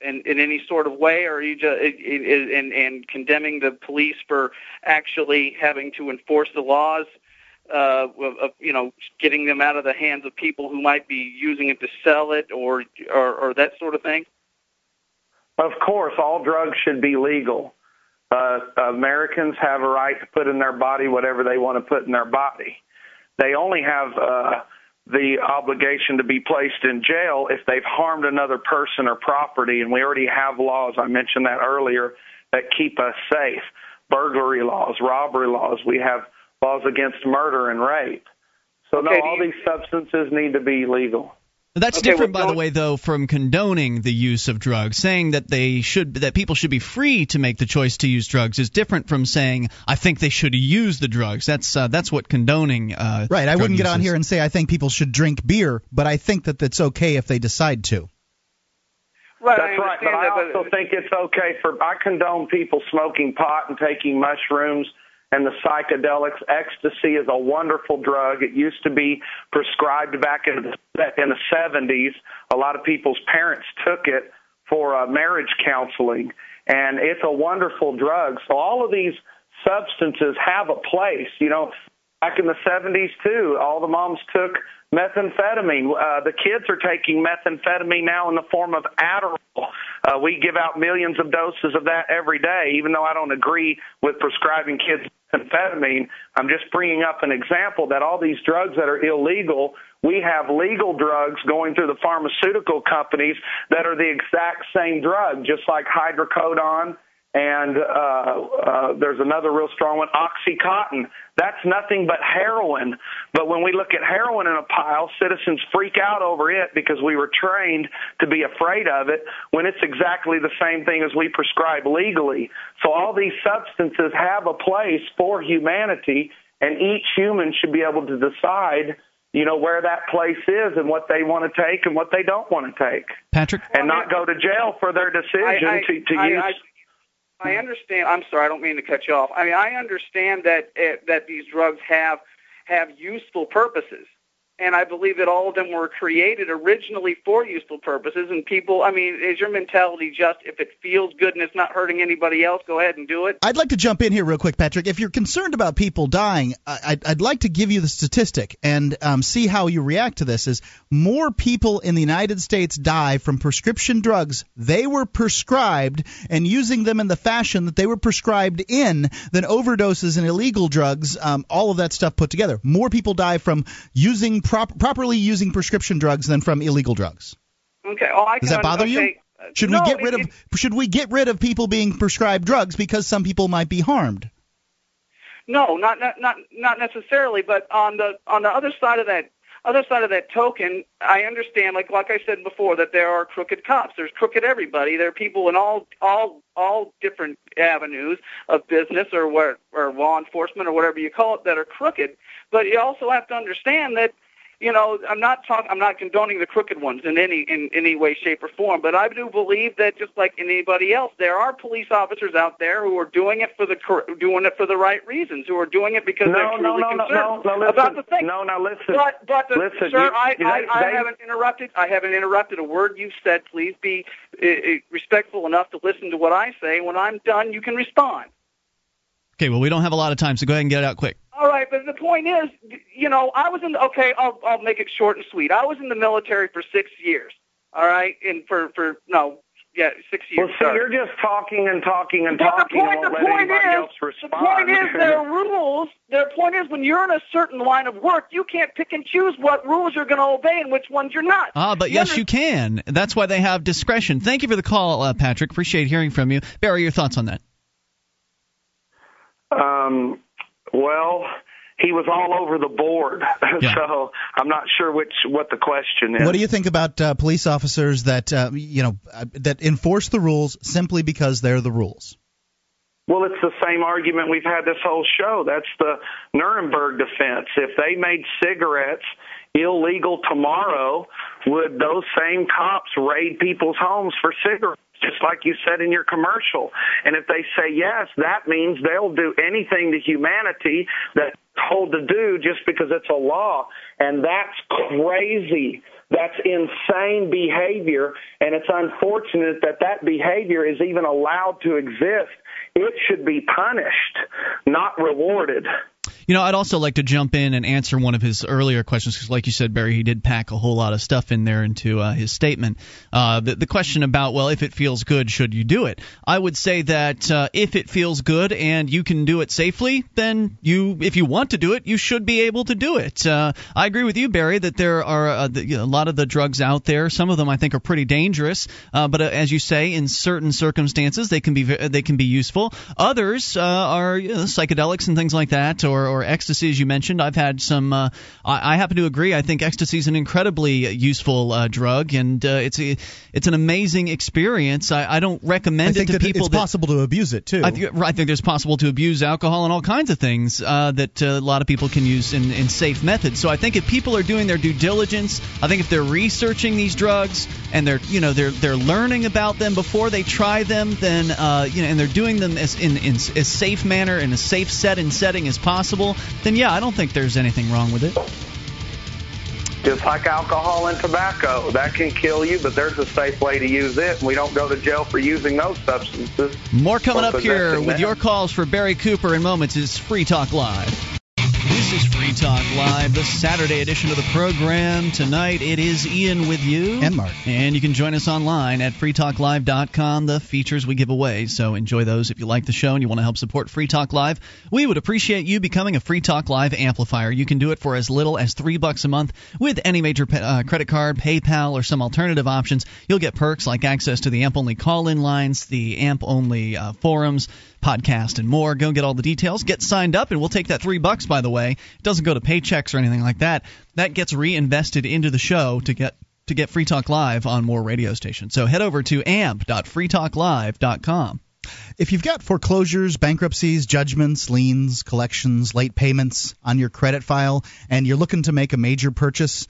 S15: in, in any sort of way, or are you just in, in, condemning the police for actually having to enforce the laws? Uh, of, of you know getting them out of the hands of people who might be using it to sell it or or, or that sort of thing.
S3: Of course, all drugs should be legal. Uh, Americans have a right to put in their body whatever they want to put in their body. They only have uh, the obligation to be placed in jail if they've harmed another person or property, and we already have laws. I mentioned that earlier that keep us safe. Burglary laws, robbery laws. We have laws against murder and rape. So okay, no, all these substances need to be legal.
S1: That's okay, different, by the way, though, from condoning the use of drugs. Saying that they should, that people should be free to make the choice to use drugs is different from saying I think they should use the drugs. That's uh, that's what condoning. Uh,
S2: right. I wouldn't
S1: get
S2: on here and say I think people should drink beer, but I think that it's okay if they decide to.
S15: Right,
S3: That's right, but I also think it's okay for I condone people smoking pot and taking mushrooms and the psychedelics. Ecstasy is a wonderful drug. It used to be prescribed back in the in the 70s. A lot of people's parents took it for uh, marriage counseling, and it's a wonderful drug. So all of these substances have a place. You know, back in the 70s too, all the moms took methamphetamine. Uh, the kids are taking methamphetamine now in the form of Adderall. Uh, we give out millions of doses of that every day, even though I don't agree with prescribing kids amphetamine. I'm just bringing up an example that all these drugs that are illegal, we have legal drugs going through the pharmaceutical companies that are the exact same drug, just like hydrocodone and uh, uh, there's another real strong one, OxyContin. That's nothing but heroin. But when we look at heroin in a pile, citizens freak out over it because we were trained to be afraid of it when it's exactly the same thing as we prescribe legally. So all these substances have a place for humanity, and each human should be able to decide you know where that place is and what they want to take and what they don't want to take.
S1: Patrick,
S3: and not go to jail for their decision
S15: I, I,
S3: to, to
S15: I,
S3: use.
S15: I understand. I'm sorry, I don't mean to cut you off. I mean, I understand that uh, that these drugs have have useful purposes and I believe that all of them were created originally for useful purposes. And people, I mean, is your mentality just if it feels good and it's not hurting anybody else, go ahead and do it?
S2: I'd like to jump in here real quick, Patrick. If you're concerned about people dying, I'd, I'd like to give you the statistic and um, see how you react to this. Is more people in the United States die from prescription drugs they were prescribed and using them in the fashion that they were prescribed in than overdoses and illegal drugs. Um, all of that stuff put together. More people die from using prop- properly using prescription drugs than from illegal drugs.
S15: Okay. Oh, I
S2: Does that bother
S15: okay.
S2: you? Should
S15: no,
S2: we get rid
S15: it,
S2: of should we get rid of people being prescribed drugs because some people might be harmed?
S15: No, not not not not necessarily, but on the on the other side of that other side of that token, I understand, like like I said before, that there are crooked cops. There's crooked everybody. There are people in all all all different avenues of business or what or law enforcement or whatever you call it that are crooked. But you also have to understand that you know, I'm not talking, I'm not condoning the crooked ones in any in any way, shape, or form. But I do believe that just like anybody else, there are police officers out there who are doing it for the doing it for the right reasons, who are doing it because
S3: no,
S15: they're truly
S3: no, no,
S15: concerned
S3: no, no,
S15: about the thing.
S3: No, no, listen.
S15: But but the,
S3: listen,
S15: sir,
S3: you,
S15: I,
S3: you,
S15: I, I
S3: they,
S15: haven't interrupted. I haven't interrupted a word you've said. Please be uh, respectful enough to listen to what I say. When I'm done, you can respond.
S1: Okay, well, we don't have a lot of time, so go ahead and get it out quick.
S15: All right, but the point is, you know, I was in. The, okay, I'll I'll make it short and sweet. I was in the military for six years. All right, and for for no, yeah, six years.
S3: Well, see,
S15: sorry.
S3: you're just talking and talking and
S15: but
S3: talking
S15: the point,
S3: and won't
S15: the point is. The point is, there are rules. The point is, when you're in a certain line of work, you can't pick and choose what rules you're going to obey and which ones you're not.
S1: Ah, but
S15: you
S1: yes,
S15: under-
S1: you can. That's why they have discretion. Thank you for the call, uh, Patrick. Appreciate hearing from you. Barry, your thoughts on that?
S3: Um, well, he was all over the board,
S1: Yeah.
S3: so I'm not sure which what the question is.
S2: What do you think about uh, police officers that uh, you know uh, that enforce the rules simply because they're the rules?
S3: Well, it's the same argument we've had this whole show. That's the Nuremberg defense. If they made cigarettes illegal tomorrow, would those same cops raid people's homes for cigarettes? Just like you said in your commercial. And if they say yes, that means they'll do anything to humanity that told to do just because it's a law. And that's crazy. That's insane behavior. And it's unfortunate that that behavior is even allowed to exist. It should be punished, not rewarded.
S1: You know, I'd also like to jump in and answer one of his earlier questions because, like you said, Barry, he did pack a whole lot of stuff in there into uh, his statement. Uh, the, the question about, well, if it feels good, should you do it? I would say that uh, if it feels good and you can do it safely, then you, if you want to do it, you should be able to do it. Uh, I agree with you, Barry, that there are uh, the, you know, a lot of the drugs out there. Some of them I think are pretty dangerous, uh, but as you say, in certain circumstances, they can be they can be useful. Others are you know, psychedelics and things like that, or, or ecstasy, as you mentioned. I've had some. Uh, I, I happen to agree. I think ecstasy is an incredibly useful uh, drug, and uh, it's a, it's an amazing experience. I, I don't recommend
S2: I
S1: it to
S2: that
S1: people.
S2: it's
S1: that,
S2: possible to abuse it too.
S1: I think, I think there's possible to abuse alcohol and all kinds of things uh, that uh, a lot of people can use in, in safe methods. So I think if people are doing their due diligence, I think if they're researching these drugs and they're you know they're they're learning about them before they try them, then uh, you know and they're doing them as in in as safe manner in a safe set and setting as possible, then yeah, I don't think there's anything wrong with it.
S3: Just like alcohol and tobacco, that can kill you, but there's a safe way to use it, and we don't go to jail for using those substances.
S1: More coming up here with
S3: them.
S1: your calls for Barry Cooper in moments is Free Talk Live. This is Free Talk Live, the Saturday edition of the program. Tonight it is Ian with you.
S2: And Mark.
S1: And you can join us online at freetalklive.com, the features we give away. So enjoy those if you like the show and you want to help support Free Talk Live. We would appreciate you becoming a Free Talk Live amplifier. You can do it for as little as three bucks a month with any major pa- uh, credit card, PayPal, or some alternative options. You'll get perks like access to the AMP only call in lines, the AMP only uh, forums, podcast, and more. Go get all the details. Get signed up, and we'll take that three bucks, by the way. It doesn't go to paychecks or anything like that. That gets reinvested into the show to get to get Free Talk Live on more radio stations. So head over to amp.freetalklive.com.
S2: If you've got foreclosures, bankruptcies, judgments, liens, collections, late payments on your credit file, and you're looking to make a major purchase,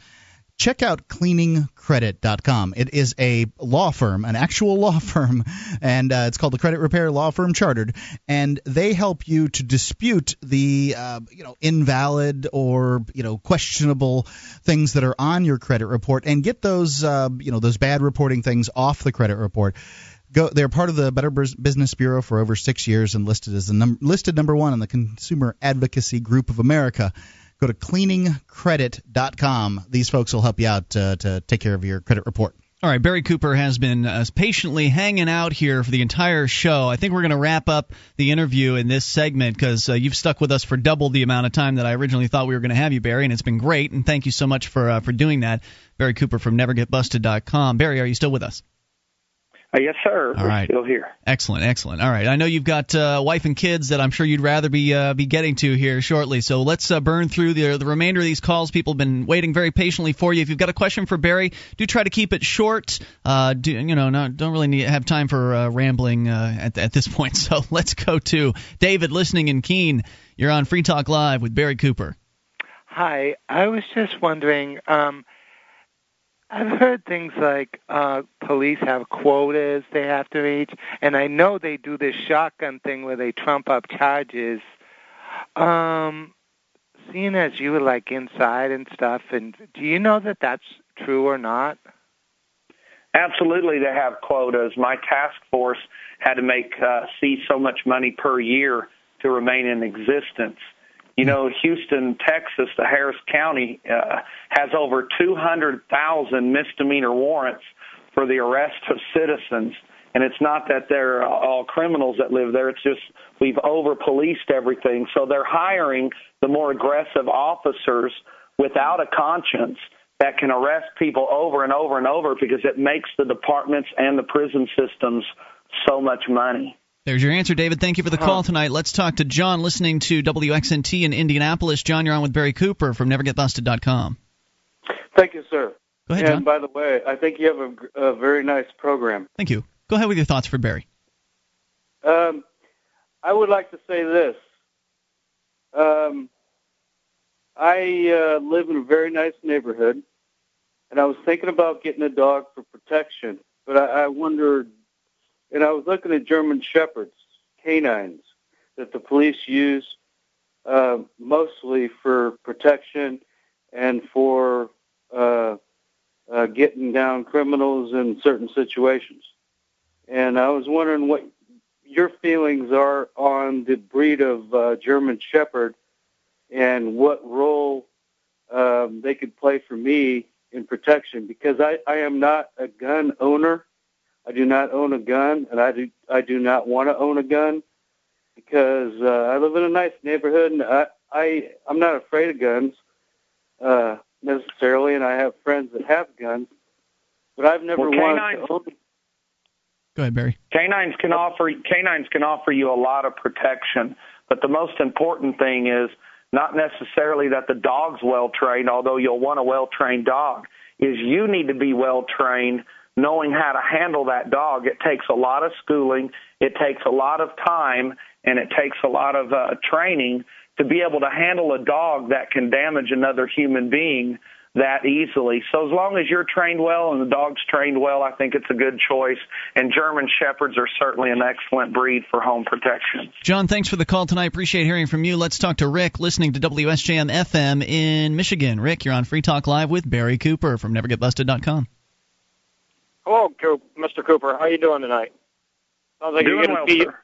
S2: check out cleaningcredit.com. It is a law firm, an actual law firm, and uh, it's called the Credit Repair Law Firm Chartered, and they help you to dispute the uh, you know invalid or you know questionable things that are on your credit report and get those uh, you know those bad reporting things off the credit report. Go, they're part of the Better Business Bureau for over six years and listed as the num- listed number one in the Consumer Advocacy Group of America. Go to cleaningcredit.com. These folks will help you out uh, to take care of your credit report.
S1: All right, Barry Cooper has been uh, patiently hanging out here for the entire show. I think we're going to wrap up the interview in this segment because uh, you've stuck with us for double the amount of time that I originally thought we were going to have you, Barry, and it's been great. And thank you so much for uh, for doing that, Barry Cooper from NeverGetBusted.com. Barry, are you still with us?
S3: Uh, yes, sir.
S1: All
S3: We're
S1: right.
S3: still here.
S1: Excellent, excellent. All right, I know you've got uh, a wife and kids that I'm sure you'd rather be uh, be getting to here shortly. So let's uh, burn through the the remainder of these calls. People have been waiting very patiently for you. If you've got a question for Barry, do try to keep it short. Uh, do you know? Not, don't really need, have time for uh, rambling uh, at at this point. So let's go to David, listening in Keene. You're on Free Talk Live with Barry Cooper.
S16: Hi, I was just wondering. Um, I've heard things like uh, police have quotas they have to reach, and I know they do this shotgun thing where they trump up charges. Um, seeing as you were like inside and stuff, and do you know that that's true or not?
S3: Absolutely, they have quotas. My task force had to make uh, see so much money per year to remain in existence. You know, Houston, Texas, the Harris County uh, has over 200,000 misdemeanor warrants for the arrest of citizens. And it's not that they're all criminals that live there. It's just we've over policed everything. So they're hiring the more aggressive officers without a conscience that can arrest people over and over and over because it makes the departments and the prison systems so much money.
S1: There's your answer, David. Thank you for the call tonight. Let's talk to John, listening to WXNT in Indianapolis. John, you're on with Barry Cooper from NeverGetBusted.com.
S17: Thank you, sir.
S1: Go ahead,
S17: and
S1: John.
S17: by the way, I think you have a, a very nice program.
S1: Thank you. Go ahead with your thoughts for Barry.
S17: Um, I would like to say this. Um, I uh, live in a very nice neighborhood, and I was thinking about getting a dog for protection, but I, I wondered, and I was looking at German Shepherds, canines, that the police use uh, mostly for protection and for uh, uh, getting down criminals in certain situations. And I was wondering what your feelings are on the breed of uh, German Shepherd and what role um, they could play for me in protection because I, I am not a gun owner. I do not own a gun, and I do I do not want to own a gun because uh, I live in a nice neighborhood, and I, I I'm not afraid of guns uh, necessarily, and I have friends that have guns, but I've never
S3: well,
S17: wanted
S3: canines,
S17: to own.
S1: Go ahead, Barry.
S3: Canines can offer canines can offer you a lot of protection, but the most important thing is not necessarily that the dog's well trained, although you'll want a well trained dog, is you need to be well trained knowing how to handle that dog. It takes a lot of schooling, it takes a lot of time, and it takes a lot of uh, training to be able to handle a dog that can damage another human being that easily. So as long as you're trained well and the dog's trained well, I think it's a good choice. And German Shepherds are certainly an excellent breed for home protection.
S1: John, thanks for the call tonight. Appreciate hearing from you. Let's talk to Rick, listening to WSJM FM in Michigan. Rick, you're on Free Talk Live with Barry Cooper from NeverGetBusted.com.
S18: Hello, Mr. Cooper. How you doing tonight? Sounds like
S3: Doing
S18: you're getting
S3: well,
S18: beat.
S3: sir.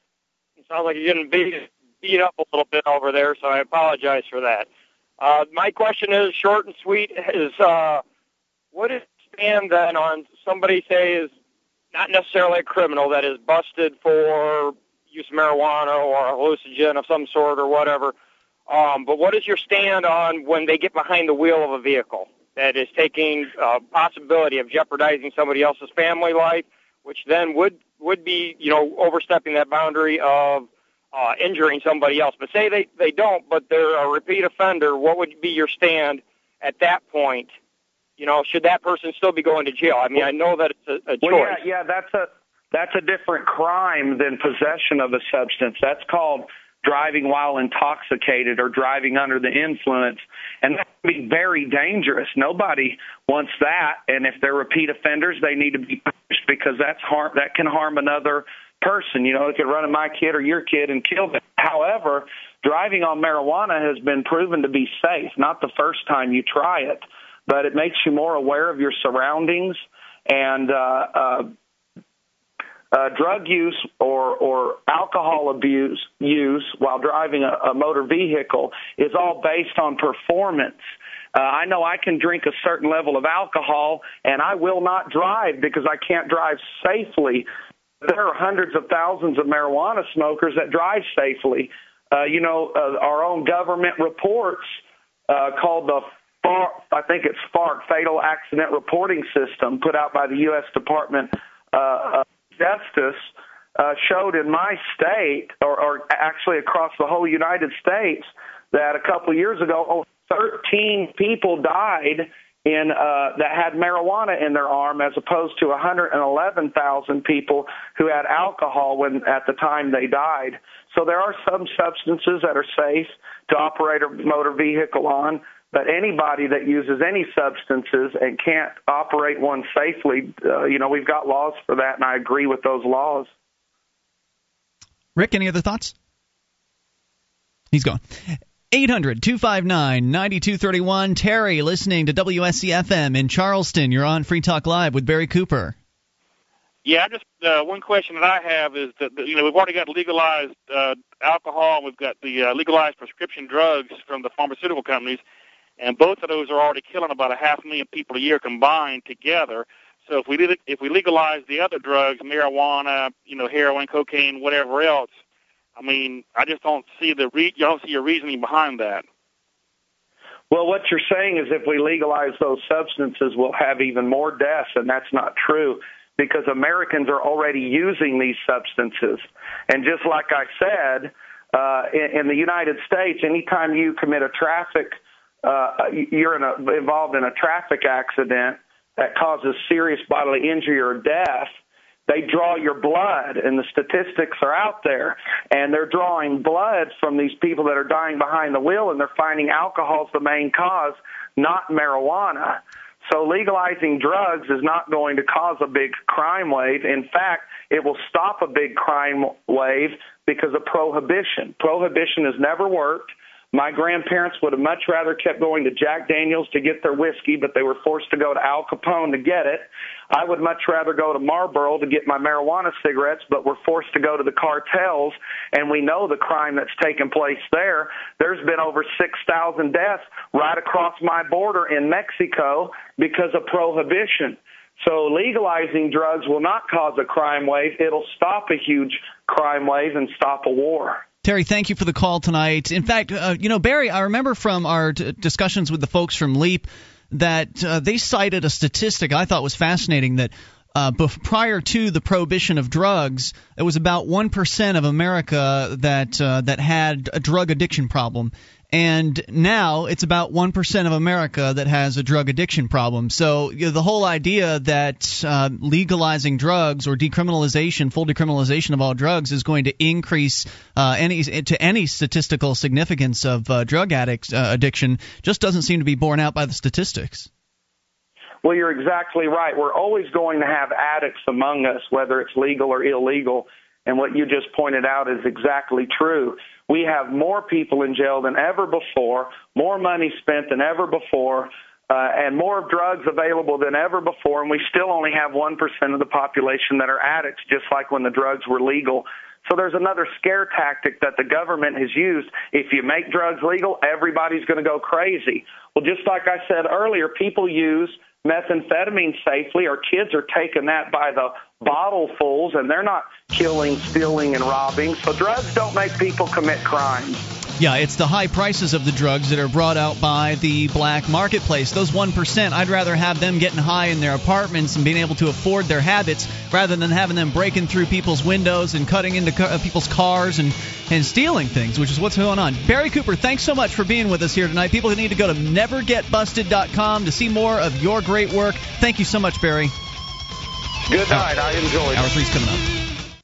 S18: Sounds like you're getting beat beat up a little bit over there, so I apologize for that. Uh, my question is short and sweet: is uh, what is stand then on somebody say is not necessarily a criminal that is busted for use of marijuana or a hallucinogen of some sort or whatever? Um, but what is your stand on when they get behind the wheel of a vehicle that is taking uh, possibility of jeopardizing somebody else's family life, which then would would be you know overstepping that boundary of uh, injuring somebody else. But say they they don't, but they're a repeat offender. What would be your stand at that point? You know, should that person still be going to jail? I mean, I know that it's a, a
S3: Well,
S18: choice.
S3: yeah, yeah, that's a that's a different crime than possession of a substance. That's called driving while intoxicated or driving under the influence, and that can be very dangerous. Nobody wants that, and if they're repeat offenders, they need to be punished because that's harm that can harm another person. You know, it could run in my kid or your kid and kill them. However, driving on marijuana has been proven to be safe. Not the first time you try it, but it makes you more aware of your surroundings and uh, uh, uh, drug use or, or alcohol abuse use while driving a, a motor vehicle is all based on performance. Uh, I know I can drink a certain level of alcohol and I will not drive because I can't drive safely. There are hundreds of thousands of marijuana smokers that drive safely. Uh, you know, uh, our own government reports uh, called the FAR, I think it's FARC, Fatal Accident Reporting System, put out by the U.S. Department uh, Justice, uh, showed in my state, or, or actually across the whole United States, that a couple of years ago, oh, 13 people died in uh, that had marijuana in their arm, as opposed to 111,000 people who had alcohol when at the time they died. So there are some substances that are safe to operate a motor vehicle on, but anybody that uses any substances and can't operate one safely, uh, you know, we've got laws for that, and I agree with those laws.
S1: Rick, any other thoughts? He's gone. 800 259 9231. Terry, listening to WSCFM in Charleston. You're on Free Talk Live with Barry Cooper.
S14: Yeah, I just uh, one question that I have is that you know we've already got legalized uh, alcohol, and we've got the uh, legalized prescription drugs from the pharmaceutical companies, and both of those are already killing about a half million people a year combined together. So if we if we legalize the other drugs, marijuana, you know, heroin, cocaine, whatever else, I mean, I just don't see the re- you don't see a reasoning behind that.
S3: Well, what you're saying is if we legalize those substances, we'll have even more deaths, and that's not true because Americans are already using these substances. And just like I said, uh, in, in the United States, anytime you commit a traffic, uh, you're in a, involved in a traffic accident that causes serious bodily injury or death, they draw your blood, and the statistics are out there. And they're drawing blood from these people that are dying behind the wheel, and they're finding alcohol's the main cause, not marijuana. So legalizing drugs is not going to cause a big crime wave. In fact, it will stop a big crime wave because of prohibition. Prohibition has never worked. My grandparents would have much rather kept going to Jack Daniels to get their whiskey, but they were forced to go to Al Capone to get it. I would much rather go to Marlboro to get my marijuana cigarettes, but we're forced to go to the cartels, and we know the crime that's taken place there. There's been over 6,000 deaths right across my border in Mexico because of prohibition. So legalizing drugs will not cause a crime wave. It'll stop a huge crime wave and stop a war.
S1: Terry, thank you for the call tonight. In fact, uh, you know, Barry, I remember from our d- discussions with the folks from LEAP that uh, they cited a statistic I thought was fascinating that uh, bef- prior to the prohibition of drugs, it was about one percent of America that uh, that had a drug addiction problem, and now it's about 1% of America that has a drug addiction problem. So you know, the whole idea that uh, legalizing drugs or decriminalization, full decriminalization of all drugs, is going to increase uh, any to any statistical significance of uh, drug addicts uh, addiction just doesn't seem to be borne out by the statistics.
S3: Well, you're exactly right. We're always going to have addicts among us, whether it's legal or illegal. And what you just pointed out is exactly true. We have more people in jail than ever before, more money spent than ever before, uh, and more drugs available than ever before, and we still only have 1% of the population that are addicts, just like when the drugs were legal. So there's another scare tactic that the government has used. If you make drugs legal, everybody's going to go crazy. Well, just like I said earlier, people use methamphetamine safely. Our kids are taking that by the bottlefuls, and they're not killing, stealing, and robbing. So drugs don't make people commit crimes.
S1: Yeah, it's the high prices of the drugs that are brought out by the black marketplace. Those 1%, I'd rather have them getting high in their apartments and being able to afford their habits rather than having them breaking through people's windows and cutting into ca- uh, people's cars and, and stealing things, which is what's going on. Barry Cooper, thanks so much for being with us here tonight. People need to go to nevergetbusted.com to see more of your great work. Thank you so much, Barry.
S3: Good night. I enjoyed
S1: Hour
S3: it.
S1: three's coming up.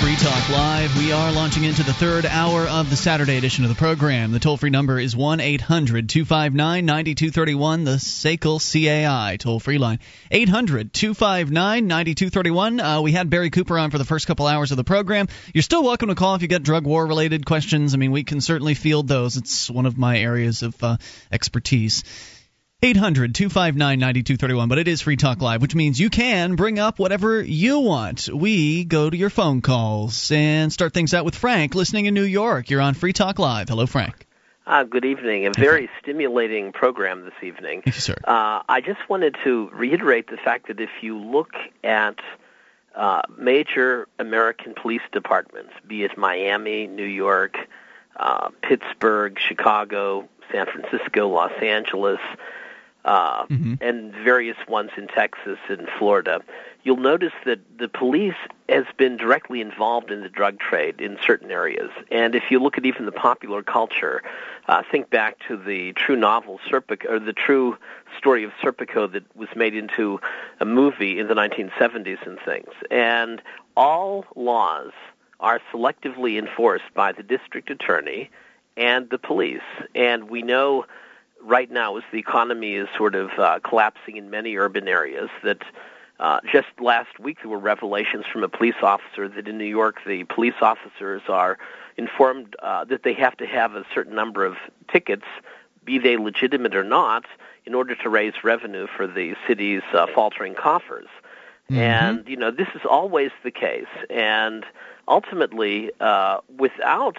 S1: Free Talk Live. We are launching into the third hour of the Saturday edition of the program. The toll free number is 1 800 259 9231, the SACL CAI toll free line. 800 259 9231. Uh, We had Barry Cooper on for the first couple hours of the program. You're still welcome to call if you got drug war related questions. I mean, we can certainly field those. It's one of my areas of uh, expertise. 800 259 9231. But it is Free Talk Live, which means you can bring up whatever you want. We go to your phone calls and start things out with Frank, listening in New York. You're on Free Talk Live. Hello, Frank.
S19: Ah, good evening. A very stimulating program this evening.
S1: Thank you, sir.
S19: Uh, I just wanted to reiterate the fact that if you look at uh, major American police departments, be it Miami, New York, uh, Pittsburgh, Chicago, San Francisco, Los Angeles, uh, and various ones in Texas and Florida, you'll notice that the police has been directly involved in the drug trade in certain areas. And if you look at even the popular culture, uh, think back to the true novel Serpico, or the true story of Serpico that was made into a movie in the 1970s and things. And all laws are selectively enforced by the district attorney and the police. And we know right now, as the economy is sort of uh, collapsing in many urban areas, that uh, just last week there were revelations from a police officer that in New York the police officers are informed uh, that they have to have a certain number of tickets, be they legitimate or not, in order to raise revenue for the city's uh, faltering coffers. And you know this is always the case, and ultimately, uh, without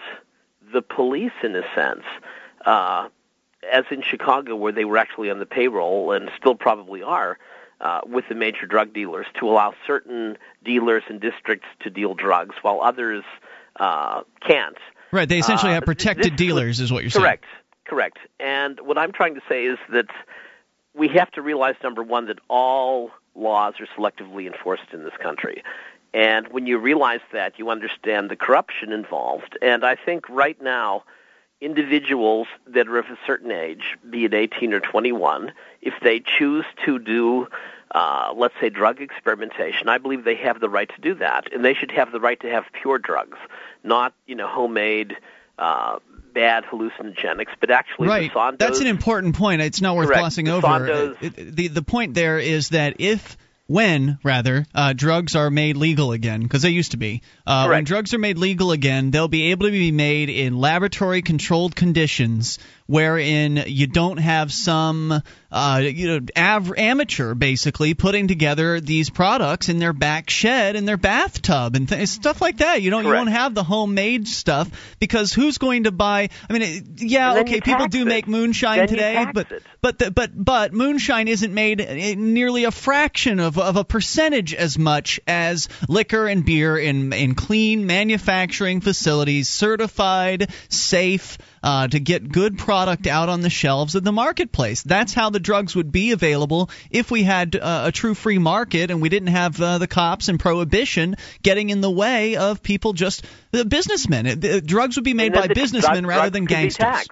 S19: the police, in a sense, uh, as in Chicago, where they were actually on the payroll and still probably are uh, with the major drug dealers to allow certain dealers and districts to deal drugs, while others uh, can't.
S1: Right. They essentially
S19: Uh,
S1: have protected dealers, is what you're saying.
S19: Correct. Correct. And what I'm trying to say is that we have to realize number one that all laws are selectively enforced in this country. And when you realize that, you understand the corruption involved. And I think right now, individuals that are of a certain age, be it 18 or 21, if they choose to do, uh, let's say, drug experimentation, I believe they have the right to do that, and they should have the right to have pure drugs, not you know homemade. Uh, bad hallucinogenics, but actually
S1: Right. That's an important point. It's not worth
S19: Correct.
S1: glossing over. It- it- the the point there is that if when rather uh, drugs are made legal again because they used to be. Uh, when drugs are made legal again they'll be able to be made in laboratory controlled conditions wherein you don't have some uh, you know av- amateur basically putting together these products in their back shed in their bathtub and th- stuff like that you don't you won't have the homemade stuff because who's going to buy i mean it, yeah okay people do
S19: it.
S1: make moonshine
S19: Then
S1: today but
S19: it.
S1: but the, but but moonshine isn't made uh, nearly a fraction of of a percentage as much as liquor and beer in in clean manufacturing facilities, certified, safe. Uh, to get good product out on the shelves of the marketplace. That's how the drugs would be available if we had uh, a true free market and we didn't have uh, the cops and prohibition getting in the way of people just uh, businessmen. It, uh, drugs would be made by businessmen
S19: drug-
S1: rather than gangsters.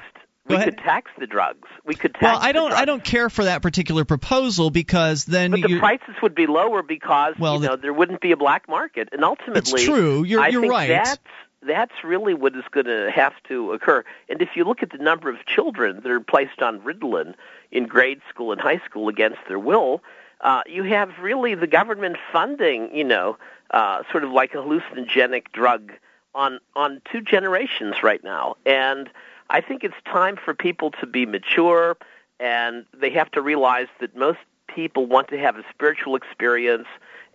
S19: We could tax the drugs. We could tax.
S1: Well, I don't. I don't care for that particular proposal because then
S19: But the prices would be lower because
S1: Well,
S19: you know there wouldn't be a black market, and ultimately, it's
S1: true. You're-
S19: I
S1: you're
S19: think
S1: right.
S19: That's that's really what is going to have to occur. And if you look at the number of children that are placed on Ritalin in grade school and high school against their will, uh, you have really the government funding, you know, uh, sort of like a hallucinogenic drug on on two generations right now, and I think it's time for people to be mature, and they have to realize that most people want to have a spiritual experience,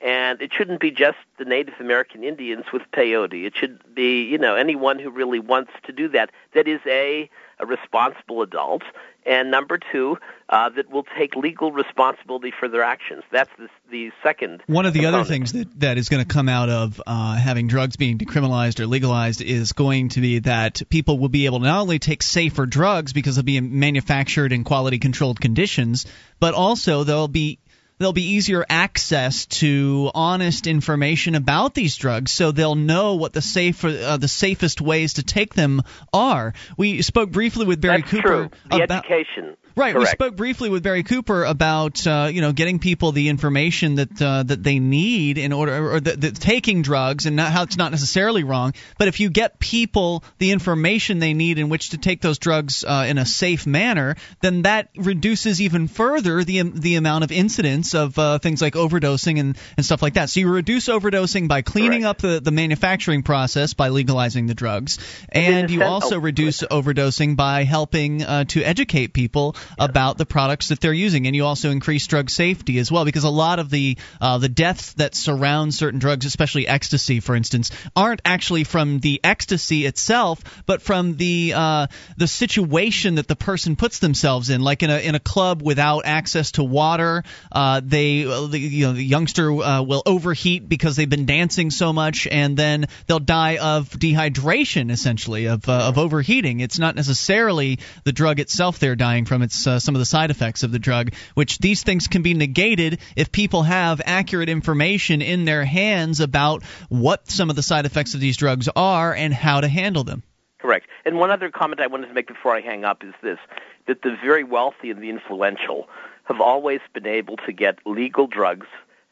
S19: and it shouldn't be just the Native American Indians with peyote. It should be, you know, anyone who really wants to do that. That is a a responsible adult, and number two, uh, that will take legal responsibility for their actions. That's the, the second.
S1: One of the other things that, that is going to come out of uh, having drugs being decriminalized or legalized is going to be that people will be able to not only take safer drugs because they'll be manufactured in quality controlled conditions, but also they'll be there'll be easier access to honest information about these drugs, so they'll know what the safer, uh, the safest ways to take them are. We spoke briefly with Barry
S19: That's
S1: Cooper
S19: true. The
S1: about
S19: education.
S1: Right. We spoke briefly with Barry Cooper about uh, you know getting people the information that uh, that they need in order, or that that taking drugs, and not, how it's not necessarily wrong. But if you get people the information they need in which to take those drugs uh, in a safe manner, then that reduces even further the the amount of incidents of uh, things like overdosing and, and stuff like that. So you reduce overdosing by cleaning up the, the manufacturing process by legalizing the drugs, and you also reduce overdosing by helping uh, to educate people about the products that they're using, and you also increase drug safety as well, because a lot of the uh, the deaths that surround certain drugs, especially ecstasy, for instance, aren't actually from the ecstasy itself, but from the uh, the situation that the person puts themselves in, like in a in a club without access to water, uh, they the, you know the youngster uh, will overheat because they've been dancing so much, and then they'll die of dehydration, essentially of uh, of overheating. It's not necessarily the drug itself they're dying from; it's uh, some of the side effects of the drug. Which these things can be negated if people have accurate information in their hands about what some of the side effects of these drugs are and how to handle them.
S19: Correct. And one other comment I wanted to make before I hang up is this that the very wealthy and the influential have always been able to get legal drugs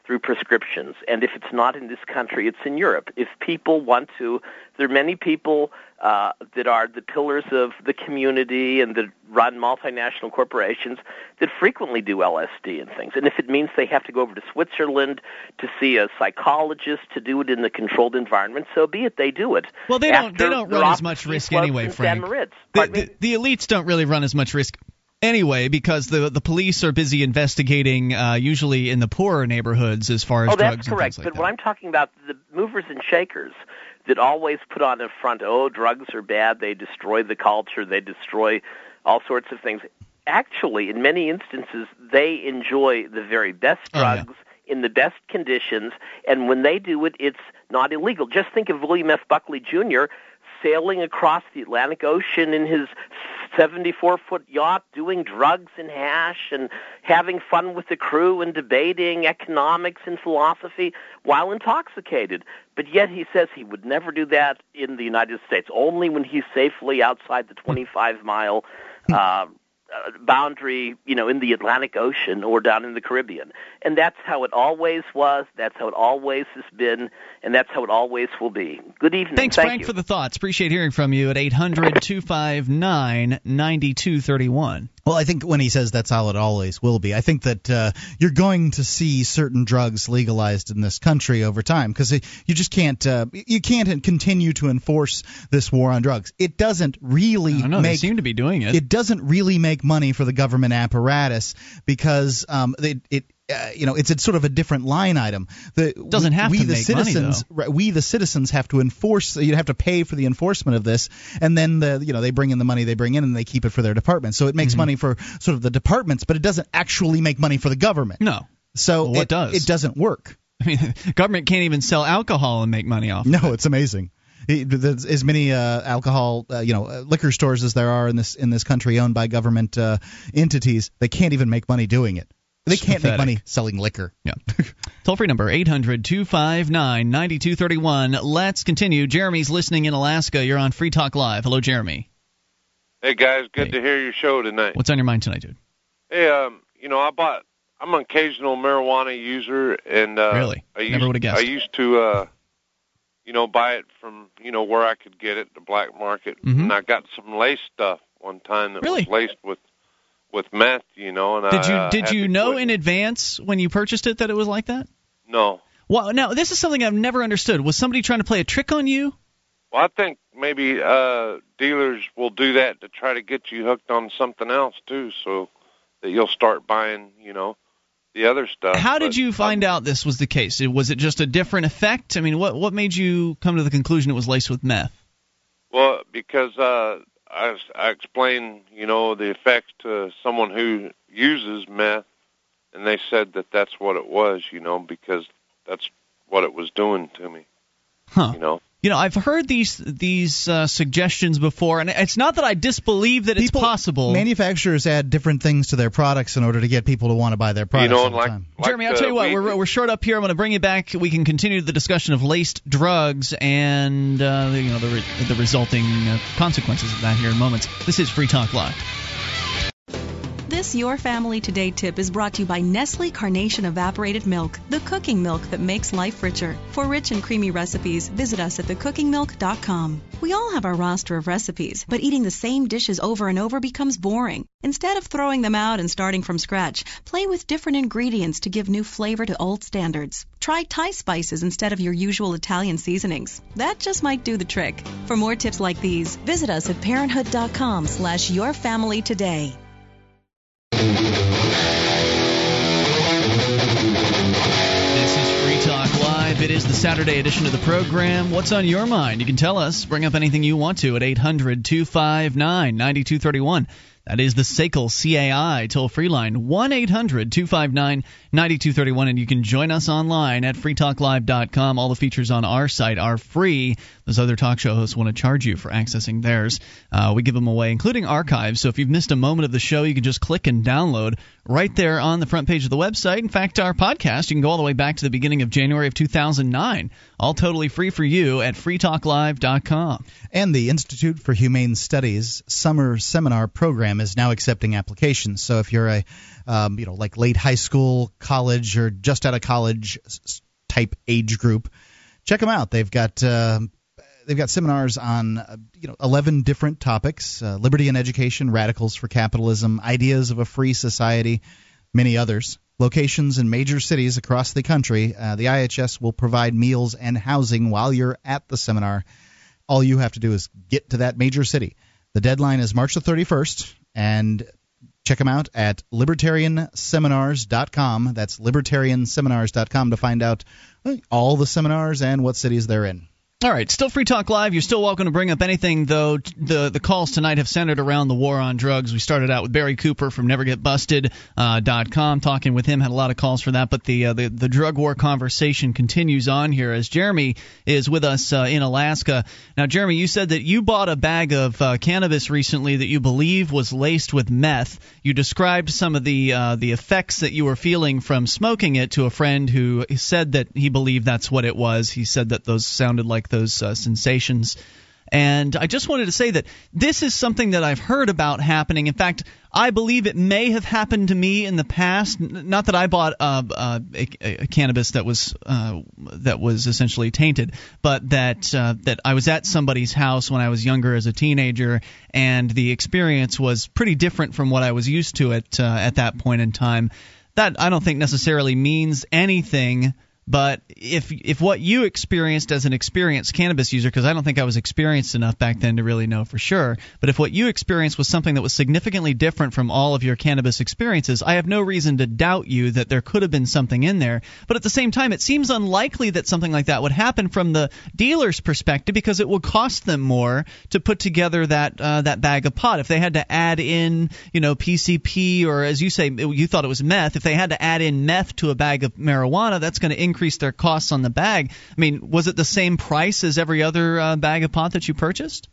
S19: through prescriptions. And if it's not in this country, it's in Europe. If people want to, there are many people uh, that are the pillars of the community and that run multinational corporations that frequently do LSD and things. And if it means they have to go over to Switzerland to see a psychologist to do it in the controlled environment, so be it. They do it.
S1: Well, they don't. They don't run as much risk anyway, Frank. The, the, the elites don't really run as much risk anyway because the the police are busy investigating uh, usually in the poorer neighborhoods as far as
S19: oh,
S1: drugs
S19: that's
S1: and
S19: correct.
S1: like
S19: but what I'm talking about, the movers and shakers that always put on a front, oh, drugs are bad, they destroy the culture, they destroy all sorts of things. Actually, in many instances, they enjoy the very best
S1: Oh, yeah.
S19: drugs in the best conditions, and when they do it, it's not illegal. Just think of William F. Buckley Jr. sailing across the Atlantic Ocean in his 74 foot yacht doing drugs and hash and having fun with the crew and debating economics and philosophy while intoxicated. But yet he says he would never do that in the United States, only when he's safely outside the 25 mile uh, Uh, boundary, you know, in the Atlantic Ocean or down in the Caribbean. And that's how it always was. That's how it always has been. And that's how it always will be. Good evening.
S1: Thanks,
S19: Thank
S1: Frank,
S19: you.
S1: for the thoughts. Appreciate hearing from you at 800 259 9231.
S2: Well, I think when he says that's how it always will be, I think that uh, you're going to see certain drugs legalized in this country over time because you just can't uh, you can't continue to enforce this war on drugs. It doesn't really
S1: I don't know. They
S2: make
S1: seem to be doing it.
S2: it doesn't really make money for the government apparatus because um, it, it uh, you know it's a sort of a different line item. The,
S1: Doesn't
S2: we,
S1: have
S2: we
S1: to
S2: the
S1: make money,
S2: citizens, right, we the citizens have to enforce. You have to pay for the enforcement of this, and then the you know they bring in the money they bring in and they keep it for their department. So it makes
S1: Mhm.
S2: money for sort of the departments, but it doesn't actually make money for the government.
S1: No.
S2: So
S1: Well,
S2: it,
S1: does?
S2: it doesn't work.
S1: I mean, government can't even sell alcohol and make money off.
S2: No, it's amazing. As many uh, alcohol, uh, you know, uh, liquor stores as there are in this in this country owned by government uh, entities. They can't even make money doing it. They can't make money selling liquor.
S1: Yeah. Toll free number 800 259 9231. Let's continue. Jeremy's listening in Alaska. You're on Free Talk Live. Hello, Jeremy.
S20: Hey guys, good to hear your show tonight.
S1: What's on your mind tonight, dude?
S20: Hey, um, you know, I bought. I'm an occasional marijuana user, and uh,
S1: Really?
S20: I used,
S1: Never would've guessed.
S20: I used to, uh, you know, buy it from you know where I could get it, the black market,
S1: Mhm.
S20: and I got some lace stuff one time that
S1: Really?
S20: was laced with with meth, you know, and I
S1: Did you
S20: I uh,
S1: did you know
S20: quit.
S1: in advance when you purchased it that it was like that?
S20: No.
S1: Well, now this is something I've never understood. Was somebody trying to play a trick on you?
S20: Well, I think maybe uh dealers will do that to try to get you hooked on something else too, so that you'll start buying, you know, the other stuff.
S1: How did
S20: But
S1: you find out this was the case? Was it just a different effect? I mean, what what made you come to the conclusion it was laced with meth?
S20: Well, because uh, I, I explained, you know, the effects to someone who uses meth, and they said that that's what it was, you know, because that's what it was doing to me,
S1: Huh.
S20: you know.
S1: You know, I've heard these these uh, suggestions before, and it's not that I disbelieve that it's possible.
S2: Manufacturers add different things to their products in order to get people to want to buy their products.
S20: you know,
S2: all
S20: and
S2: the
S20: like, like
S1: Jeremy, I'll tell you what,
S20: weed-
S1: we're, we're short up here. I'm going to bring you back. We can continue the discussion of laced drugs and uh, the, you know the re- the resulting uh, consequences of that here in moments. This is Free Talk Live.
S21: This Your Family Today tip is brought to you by Nestle Carnation Evaporated Milk, the cooking milk that makes life richer. For rich and creamy recipes, visit us at thecookingmilk.com. We all have our roster of recipes, but eating the same dishes over and over becomes boring. Instead of throwing them out and starting from scratch, play with different ingredients to give new flavor to old standards. Try Thai spices instead of your usual Italian seasonings. That just might do the trick. For more tips like these, visit us at parenthood.com slash yourfamilytoday.
S1: This is Free Talk Live. It is the Saturday edition of the program. What's on your mind? You can tell us. Bring up anything you want to at 800 259 9231. That is the SACL CAI toll free line, 1 800 259 9231. And you can join us online at freetalklive.com. All the features on our site are free. Those other talk show hosts want to charge you for accessing theirs. Uh, we give them away, including archives. So if you've missed a moment of the show, you can just click and download right there on the front page of the website. In fact, our podcast, you can go all the way back to the beginning of January of 2009. All totally free for you at freetalklive.com.
S2: And the Institute for Humane Studies summer seminar program is now accepting applications. So if you're a, um, you know, like late high school, college, or just out of college type age group, check them out. They've got. Uh, They've got seminars on, uh, you know, 11 different topics: uh, liberty and education, radicals for capitalism, ideas of a free society, many others. Locations in major cities across the country. Uh, the IHS will provide meals and housing while you're at the seminar all you have to do is get to that major city. The deadline is March the 31st, and check them out at libertarianseminars.com. That's libertarianseminars.com to find out uh, all the seminars and what cities they're in.
S1: All right, still Free Talk Live. You're still welcome to bring up anything, though. The the calls tonight have centered around the war on drugs. We started out with Barry Cooper from NeverGetBusted.com, uh, talking with him. Had a lot of calls for that, but the uh, the, the drug war conversation continues on here as Jeremy is with us uh, in Alaska. Now, Jeremy, you said that you bought a bag of uh, cannabis recently that you believe was laced with meth. You described some of the uh, the effects that you were feeling from smoking it to a friend who said that he believed that's what it was. He said that those sounded like those uh, sensations. And I just wanted to say that this is something that I've heard about happening. In fact, I believe it may have happened to me in the past. Not that I bought uh, uh, a, a, cannabis that was uh, that was essentially tainted, but that uh, that I was at somebody's house when I was younger as a teenager, and the experience was pretty different from what I was used to at uh, at that point in time. That I don't think necessarily means anything but if if what you experienced as an experienced cannabis user, because I don't think I was experienced enough back then to really know for sure, but if what you experienced was something that was significantly different from all of your cannabis experiences, I have no reason to doubt you that there could have been something in there. But at the same time, it seems unlikely that something like that would happen from the dealer's perspective because it would cost them more to put together that uh, that bag of pot. If they had to add in, you know, PCP or as you say, you thought it was meth. If they had to add in meth to a bag of marijuana, that's going to their costs on the bag. I mean, was it the same price as every other uh, bag of pot that you purchased?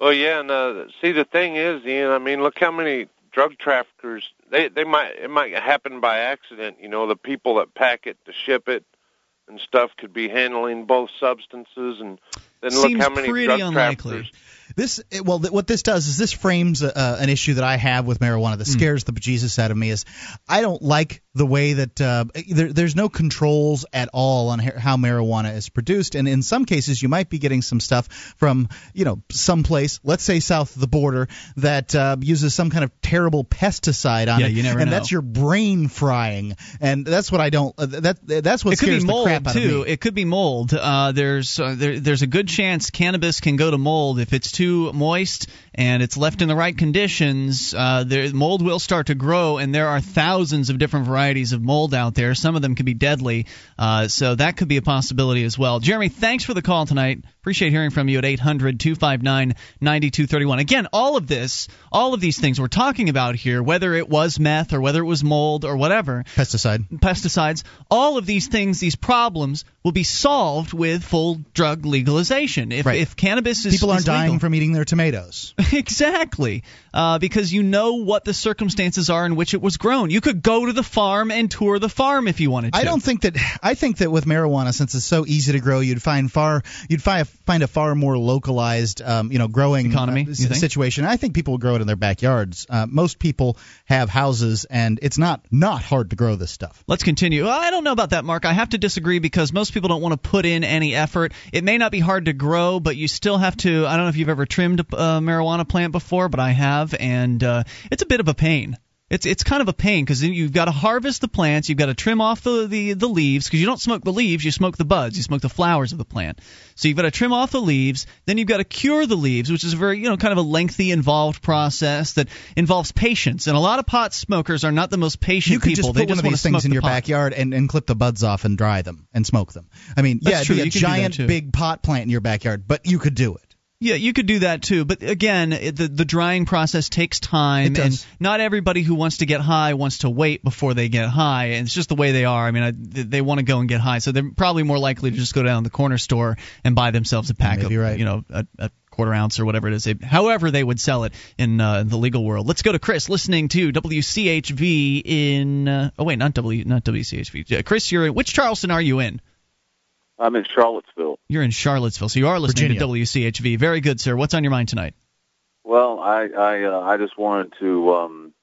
S20: Well, yeah, and uh, see, the thing is, Ian. I mean, look how many drug traffickers they they might it might happen by accident. You know, the people that pack it to ship it and stuff could be handling both substances, and then
S1: Seems
S20: look how many drug
S1: unlikely.
S20: traffickers.
S2: This well, th- what this does is this frames uh, an issue that I have with marijuana that scares the bejesus out of me. Is I don't like the way that uh, there, there's no controls at all on how marijuana is produced, and in some cases you might be getting some stuff from you know someplace, let's say south of the border, that uh, uses some kind of terrible pesticide on
S1: Yeah,
S2: it,
S1: you never
S2: and
S1: know.
S2: that's your brain frying, and that's what I don't. Uh, that that's what
S1: it could
S2: scares
S1: be
S2: the
S1: mold
S2: crap out
S1: too.
S2: of me.
S1: It could be mold. Uh, there's uh, there, there's a good chance cannabis can go to mold if it's too moist and it's left in the right conditions. Uh, there, mold will start to grow, and there are thousands of different varieties of mold out there. Some of them can be deadly, uh, so that could be a possibility as well. Jeremy, thanks for the call tonight. Appreciate hearing from you at 800 259 9231. Again, all of this, all of these things we're talking about here, whether it was meth or whether it was mold or whatever,
S2: pesticide,
S1: pesticides, all of these things, these problems will be solved with full drug legalization. If,
S2: Right.
S1: if cannabis is
S2: People aren't
S1: is legal-
S2: dying from eating their tomatoes.
S1: exactly, uh, because you know what the circumstances are in which it was grown. You could go to the farm and tour the farm if you wanted to.
S2: I don't think that. I think that with marijuana, since it's so easy to grow, you'd find far you'd find find a far more localized, um, you know, growing
S1: Economy,
S2: uh, s-
S1: think?
S2: situation. I think people will grow it in their backyards. Uh, most people have houses, and it's not not hard to grow this stuff.
S1: Let's continue. I don't know about that, Mark. I have to disagree because most people don't want to put in any effort. It may not be hard to grow, but you still have to. I don't know if you've ever trimmed uh, marijuana plant before, but I have, and uh, it's a bit of a pain. It's it's kind of a pain because you've got to harvest the plants, you've got to trim off the the, the leaves because you don't smoke the leaves, you smoke the buds, you smoke the flowers of the plant. So you've got to trim off the leaves, then you've got to cure the leaves, which is a very you know kind of a lengthy, involved process that involves patience. And a lot of pot smokers are not the most patient
S2: You could
S1: people.
S2: just
S1: they
S2: put one
S1: just
S2: of these things in your
S1: pot.
S2: backyard and, and clip the buds off and dry them and smoke them. I mean,
S1: That's
S2: yeah,
S1: true,
S2: be a
S1: you can do that
S2: giant big pot plant in your backyard, but you could do it.
S1: Yeah, you could do that too, but again, the the drying process takes time, and not everybody who wants to get high wants to wait before they get high, and it's just the way they are. I mean, I, they want to go and get high, so they're probably more likely to just go down to the corner store and buy themselves a pack of, you know, a, a quarter ounce or whatever it is. They, however, they would sell it in uh, the legal world. Let's go to Chris, listening to WCHV in. Uh, oh wait, not W, not WCHV. Chris, you're in, which Charleston are you in?
S22: I'm in Charlottesville.
S1: You're in Charlottesville, so you are listening
S22: Virginia.
S1: to WCHV. Very good, sir. What's on your mind tonight?
S22: Well, I I uh, I just wanted to um,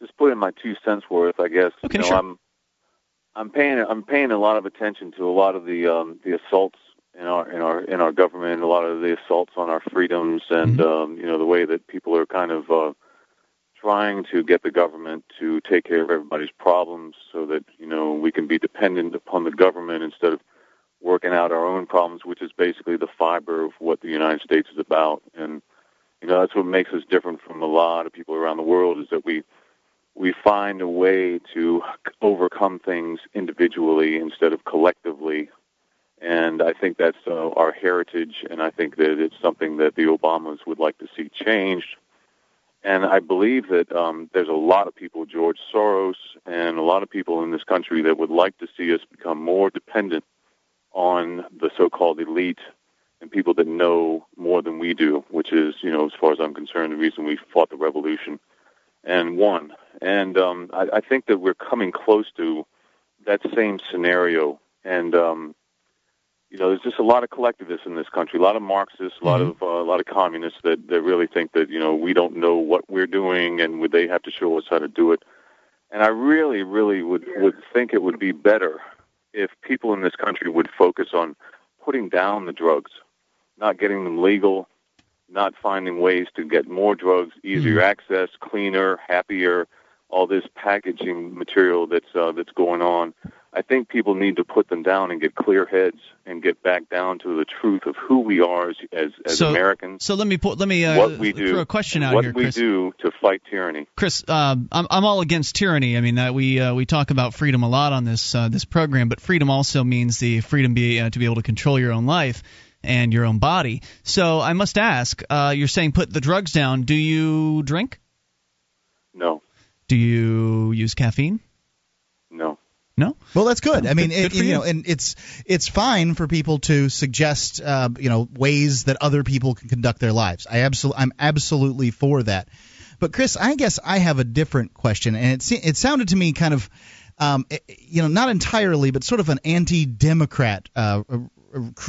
S22: just put in my two cents worth. I guess
S1: Okay,
S22: you know
S1: sure.
S22: I'm I'm paying I'm paying a lot of attention to a lot of the um, the assaults in our in our in our government, a lot of the assaults on our freedoms, and um, you know the way that people are kind of uh, trying to get the government to take care of everybody's problems, so that you know we can be dependent upon the government instead of working out our own problems, which is basically the fiber of what the United States is about. And you know that's what makes us different from a lot of people around the world is that we we find a way to overcome things individually instead of collectively. And I think that's uh, our heritage, and I think that it's something that the Obamas would like to see changed. And I believe that um, there's a lot of people, George Soros, and a lot of people in this country that would like to see us become more dependent on the so-called elite and people that know more than we do, which is, you know, as far as I'm concerned, the reason we fought the revolution and won. And um, I, I think that we're coming close to that same scenario. And um, you know, there's just a lot of collectivists in this country, a lot of Marxists, a lot
S1: Mm-hmm.
S22: of uh, a lot of communists that that really think that you know we don't know what we're doing and would they have to show us how to do it. And I really, really would would think it would be better if people in this country would focus on putting down the drugs, not getting them legal, not finding ways to get more drugs, easier access, cleaner, happier, all this packaging material that's uh, that's going on. I think people need to put them down and get clear heads and get back down to the truth of who we are as as, as
S1: So-
S22: Americans,
S1: So let me put let me uh,
S22: what we do,
S1: throw a question out
S22: what
S1: here, Chris.
S22: What we do to fight tyranny.
S1: Chris, uh, I'm I'm all against tyranny. I mean that we uh, we talk about freedom a lot on this uh, this program, but freedom also means the freedom be uh, to be able to control your own life and your own body. So I must ask, uh, you're saying put the drugs down. Do you drink?
S22: No,
S1: Do you use caffeine?
S22: no.
S1: No.
S2: Well, that's good. I mean,
S1: good
S2: it,
S1: for
S2: you
S1: you.
S2: know, and it's it's fine for people to suggest, uh, you know, ways that other people can conduct their lives. I absolutely, I'm absolutely for that. But Chris, I guess I have a different question, and it se- it sounded to me kind of, um, eh, you know, not entirely, but sort of an anti-democrat uh, uh, cr-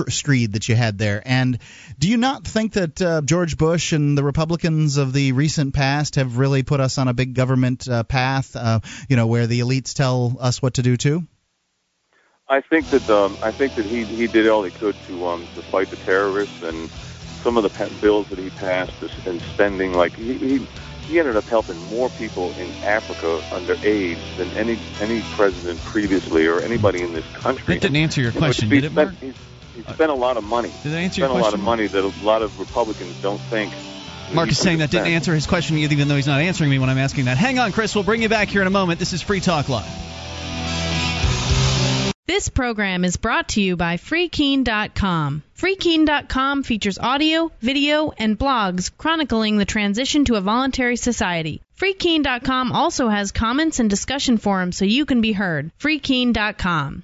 S2: screed that you had there. And do you not think that uh, George Bush and the Republicans of the recent past have really put us on a big government uh, path, uh, you know, where the elites tell us what to do too?
S22: I think that um, I think that he he did all he could to um to fight the terrorists and some of the bills that he passed and spending like he, he he ended up helping more people in Africa under AIDS than any any president previously or anybody in this country.
S1: That didn't answer your
S22: You know,
S1: question, did it,
S22: spent,
S1: Mark?
S22: He, he spent a lot of money.
S1: Did that answer
S22: spent
S1: your
S22: a lot of money that a lot of Republicans don't think.
S1: Mark is saying
S22: could
S1: that didn't answer his question, even though he's not answering me when I'm asking that. Hang on, Chris. We'll bring you back here in a moment. This is Free Talk Live.
S23: This program is brought to you by FreeKeene.com. FreeKeene.com features audio, video, and blogs chronicling the transition to a voluntary society. FreeKeene.com also has comments and discussion forums so you can be heard. FreeKeene.com.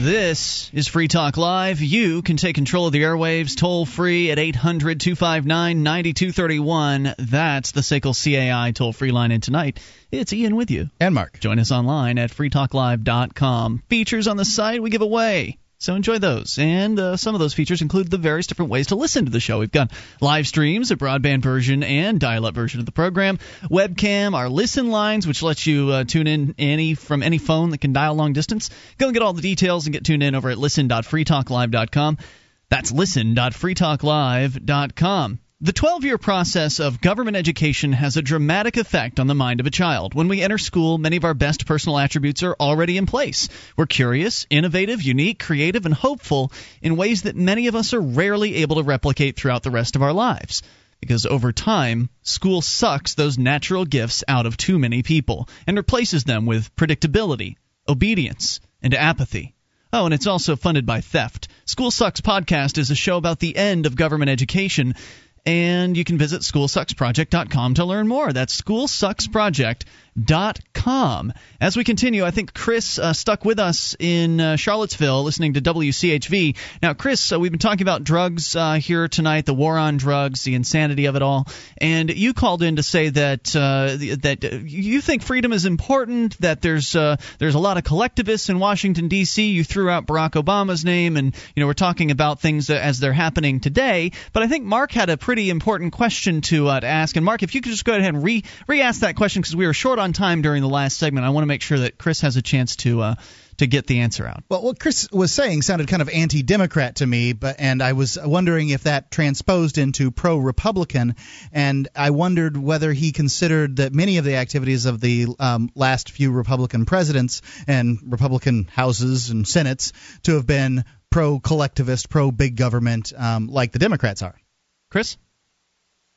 S1: This is Free Talk Live. You can take control of the airwaves toll free at 800 259 9231. That's the SACL CAI toll free line. And tonight, it's Ian with you.
S2: And Mark.
S1: Join us online at freetalklive.com. Features on the site we give away. So enjoy those. And uh, some of those features include the various different ways to listen to the show. We've got live streams, a broadband version and dial up version of the program, webcam, our listen lines, which lets you uh, tune in any from any phone that can dial long distance. Go and get all the details and get tuned in over at listen.freetalklive.com. That's listen.freetalklive.com. The 12 year process of government education has a dramatic effect on the mind of a child. When we enter school, many of our best personal attributes are already in place. We're curious, innovative, unique, creative, and hopeful in ways that many of us are rarely able to replicate throughout the rest of our lives. Because over time, school sucks those natural gifts out of too many people and replaces them with predictability, obedience, and apathy. Oh, and it's also funded by theft. School Sucks podcast is a show about the end of government education, and you can visit schoolsucksproject.com to learn more. That's schoolsucksproject.com. As we continue, I think Chris uh, stuck with us in uh, Charlottesville listening to WCHV. Now, Chris, uh, we've been talking about drugs uh, here tonight, the war on drugs, the insanity of it all, and you called in to say that uh, that uh, you think freedom is important, that there's there's a lot of collectivists in Washington D.C. You threw out Barack Obama's name, and you know we're talking about things as they're happening today. But I think Mark had a pretty important question to to ask, and Mark, if you could just go ahead and re re-ask that question because we were short on time during the last segment. I want to make sure that Chris has a chance to uh, to get the answer out.
S2: Well, what Chris was saying sounded kind of anti-democrat to me, but and I was wondering if that transposed into pro-republican, and I wondered whether he considered that many of the activities of the um, last few Republican presidents and Republican houses and senates to have been pro-collectivist, pro-big government, um, like the Democrats are.
S1: Chris?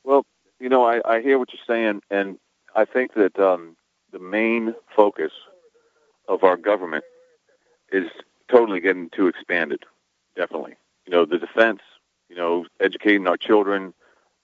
S22: Well, you know, I, I hear what you're saying, and I think that um, the main focus of our government is totally getting too expanded. Definitely, you know, the defense, you know, educating our children,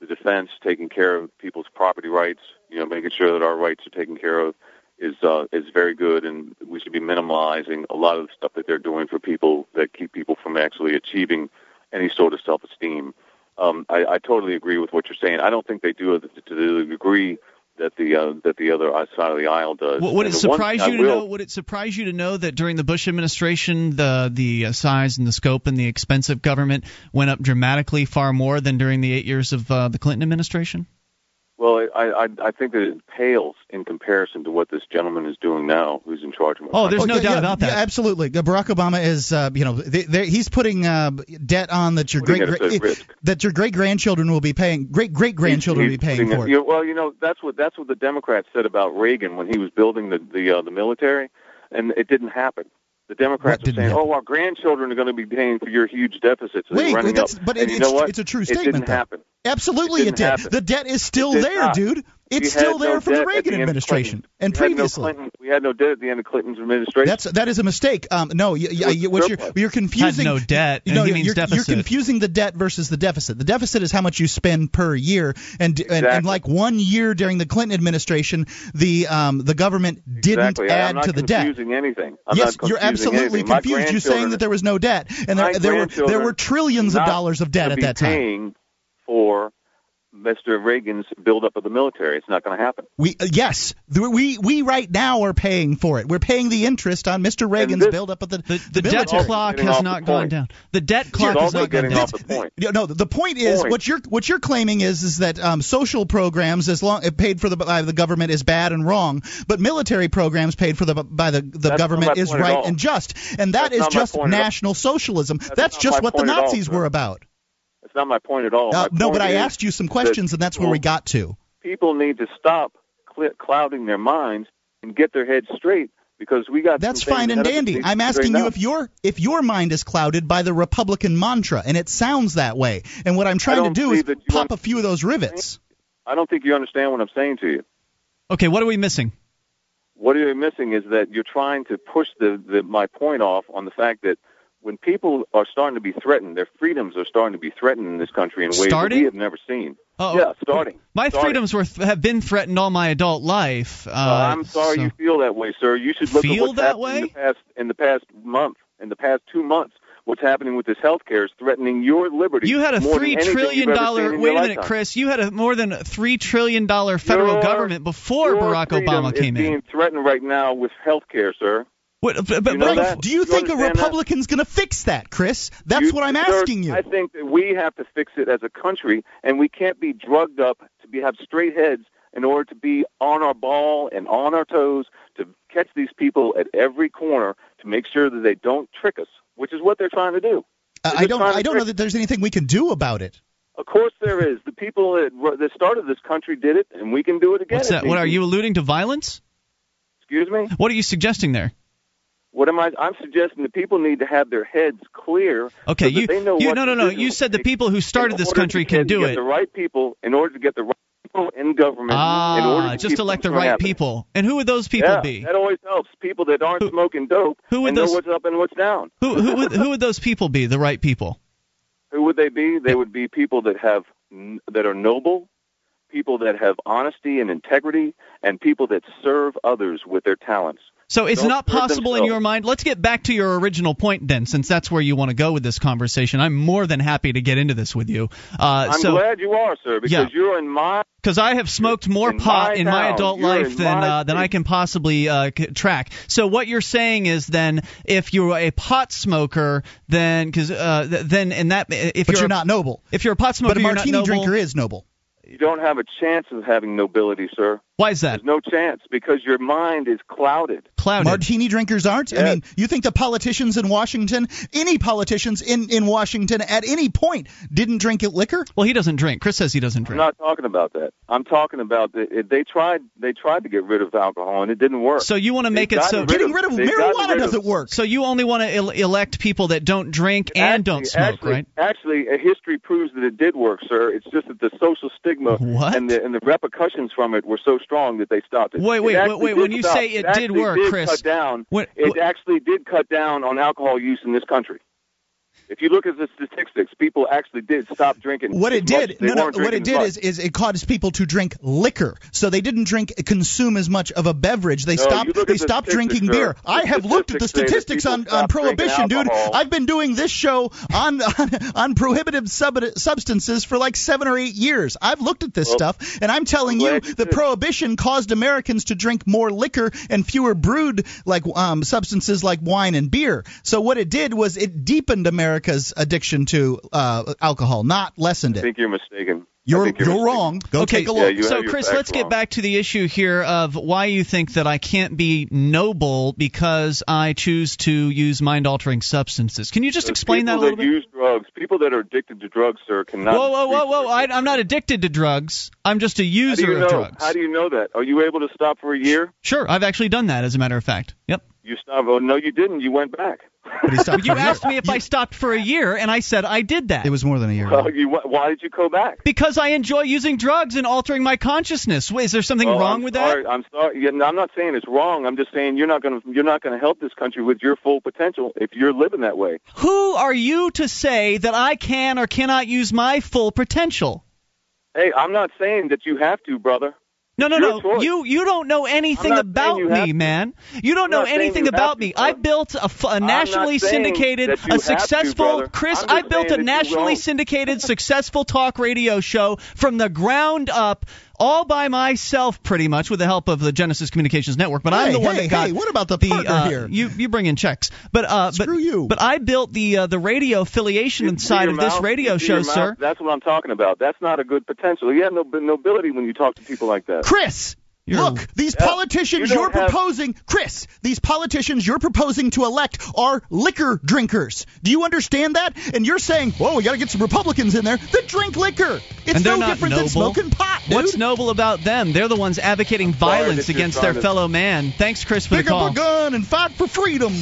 S22: the defense, taking care of people's property rights, you know, making sure that our rights are taken care of is uh, is very good, and we should be minimizing a lot of the stuff that they're doing for people that keep people from actually achieving any sort of self-esteem. Um, I, I totally agree with what you're saying. I don't think they do it to the degree that the uh, that the other side of the aisle does.
S1: Would it
S22: one
S1: surprise you to
S22: will-
S1: know? Would it surprise you to know that during the Bush administration, the the uh, size and the scope and the expense of government went up dramatically, far more than during the eight years of uh, the Clinton administration?
S22: Well, I, I I think that it pales in comparison to what this gentleman is doing now, who's in charge of. our
S1: Oh, there's no
S22: country.
S1: doubt
S2: yeah,
S1: about that.
S2: Yeah, absolutely. Barack Obama is, uh, you know, they, they, he's putting uh, debt on that your
S22: Putting
S2: great
S22: us
S2: that your great grandchildren will be paying, great great grandchildren will be paying for
S22: it-
S2: it.
S22: you- well, you know, that's what that's what the Democrats said about Reagan when he was building the the uh, the military, and it didn't happen. The Democrats are saying, "Oh, our grandchildren are going to be paying for your huge deficits." and
S2: Wait,
S22: running
S2: that's,
S22: up.
S2: but it,
S22: you
S2: it's,
S22: know what?
S2: it's a true
S22: It
S2: statement.
S22: didn't
S2: though.
S22: happen.
S2: Absolutely,
S22: It
S2: it,
S22: didn't happen.
S2: The debt is still there,
S22: not.
S2: dude. It's
S22: We
S2: still there
S22: no
S2: from the Reagan
S22: the
S2: administration and
S22: we had no
S2: previously.
S22: We had no debt at the end of Clinton's administration.
S2: That's that is a mistake. Um, no, you, you, you, what you're you're confusing.
S1: Had no debt,
S2: no,
S1: he
S2: you're,
S1: means
S2: you're,
S1: deficit.
S2: you're confusing the debt versus the deficit. The deficit is how much you spend per year, and and, and like one year during the Clinton administration, the um the government didn't
S22: exactly. I'm
S2: add
S22: not
S2: to the debt.
S22: confusing anything. I'm
S2: yes,
S22: not
S2: you're absolutely
S22: anything.
S2: Confused. You're saying that there was no debt, and there, there were there were trillions of dollars of debt
S22: gonna
S2: at
S22: be
S2: that time.
S22: Paying for Mr. Reagan's buildup of the military. It's not going to happen.
S2: We uh, yes, the- we we right now are paying for it. We're paying the interest on Mr. Reagan's
S22: this-
S2: buildup of the
S1: The, the debt clock has not gone
S22: point.
S1: down. The debt clock
S22: It's
S1: has not gone
S22: getting
S1: down.
S22: off the point.
S2: No, the point is
S22: Point.
S2: what you're what you're claiming is is that um, social programs, as long paid for the, by the government, is bad and wrong, but military programs paid for the by the the
S22: That's
S2: government is right and just, and that
S22: That's
S2: is just
S22: point at all.
S2: national socialism. That's,
S22: not
S2: just what the
S22: point all,
S2: Nazis were about.
S22: That's not my point at all.
S2: Uh,
S22: My
S2: no, but I asked you some
S22: that
S2: questions, and that's where we got to.
S22: People need to stop cl- clouding their minds and get their heads straight because we got.
S2: That's fine and
S22: ahead of us
S2: dandy. I'm asking you
S22: out.
S2: if your if your mind is clouded by the Republican mantra, and it sounds that way. And what I'm trying to
S22: don't
S2: is
S22: believe that
S2: pop a few of those rivets.
S22: I don't think you understand what I'm saying to you.
S1: Okay, what are we missing?
S22: What you're missing is that you're trying to push the, the my point off on the fact that when people are starting to be threatened, their freedoms are starting to be threatened in this country in ways that
S1: Starting?
S22: we have never seen.
S1: Oh,
S22: yeah, starting.
S1: My
S22: Starting.
S1: freedoms were have been threatened all my adult life. Uh,
S22: Uh, I'm sorry
S1: so-
S22: you feel that way, sir. You should look
S1: Feel
S22: at what's
S1: that
S22: happened
S1: way?
S22: in the past in the past month, in the past two months. What's happening with this health care is threatening your liberty.
S1: You had a three trillion dollar. Wait a minute,
S22: lifetime.
S1: Chris. You had a more than a three trillion dollar federal
S22: Your-
S1: government before Barack Obama
S22: is
S1: came in.
S22: being threatened right now with health care, sir.
S1: What, but, but,
S22: You know
S1: but-
S2: Do you
S22: You
S2: think a? Republican's going to fix that, Chris? That's
S22: You-
S2: what I'm asking you.
S22: I think that we have to fix it as a country, and we can't be drugged up to be have straight heads in order to be on our ball and on our toes to catch these people at every corner to make sure that they don't trick us, which is what they're trying to do.
S2: Uh, I don't. I don't know that there's anything we can do about it.
S22: Of course there is. The people that that started this country did it, and we can do it again.
S1: what's that? What are you alluding to? Violence?
S22: Excuse me.
S1: What are you suggesting there?
S22: What am I? I'm suggesting that people need to have their heads clear.
S1: Okay,
S22: so
S1: you,
S22: they know
S1: you no no no. You said the people who started this country can do it.
S22: The right people, in order to get the right people in government. in order
S1: Ah,
S22: to
S1: just elect the right
S22: happening.
S1: people. And who would those people
S22: yeah,
S1: be?
S22: That always helps. People that aren't smoking dope
S1: who would
S22: and know
S1: those-
S22: what's up and what's down.
S1: Who who would who would those people be? The right people?
S22: Who would they be? They would be people that have that are noble, people that have honesty and integrity, and people that serve others with their talents.
S1: So it's
S22: Don't
S1: not possible in your mind. Let's get back to your original point then, since that's where you want to go with this conversation. I'm more than happy to get into this with you. Uh,
S22: I'm
S1: so,
S22: glad you are, sir, because
S1: Yeah.
S22: you're in my
S1: because I have smoked more
S22: in
S1: pot
S22: my
S1: in my
S22: town.
S1: adult life than uh, than I can possibly uh, c- track. So what you're saying is then, if you're a pot smoker, then because uh, th- then in that if
S2: But
S1: you're,
S2: you're
S1: a-
S2: not noble.
S1: if you're a pot smoker,
S2: But a
S1: you're not
S2: martini
S1: noble.
S2: drinker is noble.
S22: You don't have a chance of having nobility, sir.
S1: Why is that?
S22: There's no chance because your mind is clouded.
S1: Clouded.
S2: Martini drinkers aren't. I mean, you think the politicians in Washington, any politicians in in Washington at any point didn't drink liquor?
S1: Well, he doesn't drink. Chris says he doesn't drink.
S22: I'm not talking about that. I'm talking about the, it, they tried. They tried to get rid of alcohol and it didn't work.
S1: So you want to make it
S22: gotten
S1: so
S2: Getting rid of marijuana
S22: rid
S2: doesn't work.
S1: So you only want to el- elect people that don't drink and don't smoke,
S22: actually,
S1: right?
S22: Actually, history proves that it did work, sir. It's just that the social stigma
S1: What?
S22: and the and the repercussions from it were so strong that they stopped it.
S1: Wait,
S22: It
S1: wait, wait, wait. When you
S22: stop.
S1: say it did work,
S22: did
S24: did
S1: Chris,
S24: cut down.
S1: What-
S24: it actually did cut down on alcohol use in this country. If you look at the statistics, people actually did stop drinking.
S2: What it did, no, no, what it did
S24: much.
S2: is, is it caused people to drink liquor. So they didn't drink, consume as much of a beverage. They
S24: No,
S2: stopped, they
S24: the
S2: stopped drinking
S24: sir.
S2: beer.
S24: The
S2: I have looked at the
S24: statistics say that
S2: statistics
S24: people
S2: on, on prohibition, dude. I've been doing this show on on, on prohibitive sub- substances for like seven or eight years. I've looked at this
S24: Well,
S2: stuff, and I'm telling you, the prohibition caused Americans to drink more liquor and fewer brewed like um, substances like wine and beer. So what it did was it deepened America's addiction to uh, alcohol, not lessened it.
S24: I
S2: it.
S24: think you're mistaken. I
S2: You're you're, wrong. Go
S1: okay,
S2: take a look.
S24: you
S1: so Chris, let's get back to the issue here of why you think that I can't be noble because I choose to use mind-altering substances. Can you just
S24: Those
S1: explain that a
S24: people
S1: little bit?
S24: People that use drugs. People that are addicted to drugs, sir, cannot.
S1: Whoa, whoa, whoa, whoa! I, I'm not addicted to drugs. I'm just a
S24: How do
S1: user
S24: you know?
S1: of drugs.
S24: How do you know that? Are you able to stop for a year?
S1: Sure, I've actually done that, as a matter of fact. Yep.
S24: You stopped? Oh no, you didn't. You went back.
S2: But he stopped
S1: You
S2: for a year.
S1: asked me if I stopped for a year, and I said I did that.
S2: It was more than a year.
S24: Well, you, why did you go back?
S1: Because I enjoy using drugs and altering my consciousness. Is there something
S24: Well,
S1: wrong
S24: I'm
S1: with
S24: sorry,
S1: that?
S24: I'm sorry. Yeah, no, I'm not saying it's wrong. I'm just saying you're not going to you're not going to help this country with your full potential if you're living that way.
S1: Who are you to say that I can or cannot use my full potential?
S24: Hey, I'm not saying that you have to, brother.
S1: No, no,
S24: Your
S1: no.
S24: choice.
S1: You you don't know anything about
S24: saying you have
S1: me,
S24: to.
S1: man. You don't know anything about me.
S24: brother.
S1: I built a, f- a nationally syndicated, a
S24: have to,
S1: successful. Chris. I built a
S24: saying that you
S1: nationally syndicated, successful talk radio show from the ground up, all by myself, pretty much, with the help of the Genesis Communications Network. But I'm
S2: Hey,
S1: the one
S2: hey,
S1: that got
S2: hey, what about the
S1: the
S2: partner
S1: uh,
S2: here?
S1: You you bring in checks, but uh,
S2: Screw
S1: but,
S2: you.
S1: But I built the uh, the radio affiliation
S24: You
S1: inside
S24: your
S1: of this radio show, sir.
S24: That's what I'm talking about. That's not a good potential. You have no nobility when you talk to people like that.
S2: Chris,
S1: You're-
S2: look, these
S24: Yeah,
S2: politicians
S24: you
S2: you are
S24: don't have-
S2: proposing, Chris, these politicians you're proposing to elect are liquor drinkers. Do you understand that? And you're saying, "Whoa, we got to get some Republicans in there that drink liquor." It's no different
S1: noble.
S2: than smoking pot, dude.
S1: What's noble about them? They're the ones advocating
S24: sorry
S1: violence against their
S24: to-
S1: fellow man. Thanks, Chris, for
S2: Pick
S1: the call.
S2: up a gun and fight for freedom.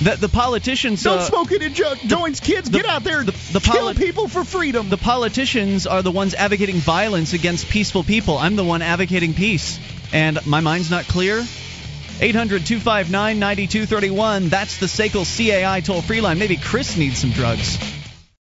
S1: The, the politicians.
S2: Don't
S1: uh,
S2: smoke it in jo- joints, kids.
S1: the-
S2: Get out there and
S1: the- the
S2: kill people for freedom.
S1: The politicians are the ones advocating violence against peaceful people. I'm the one advocating peace. And my mind's not clear. 800 259 9231. That's the SACL CAI toll free line. Maybe Chris needs some drugs.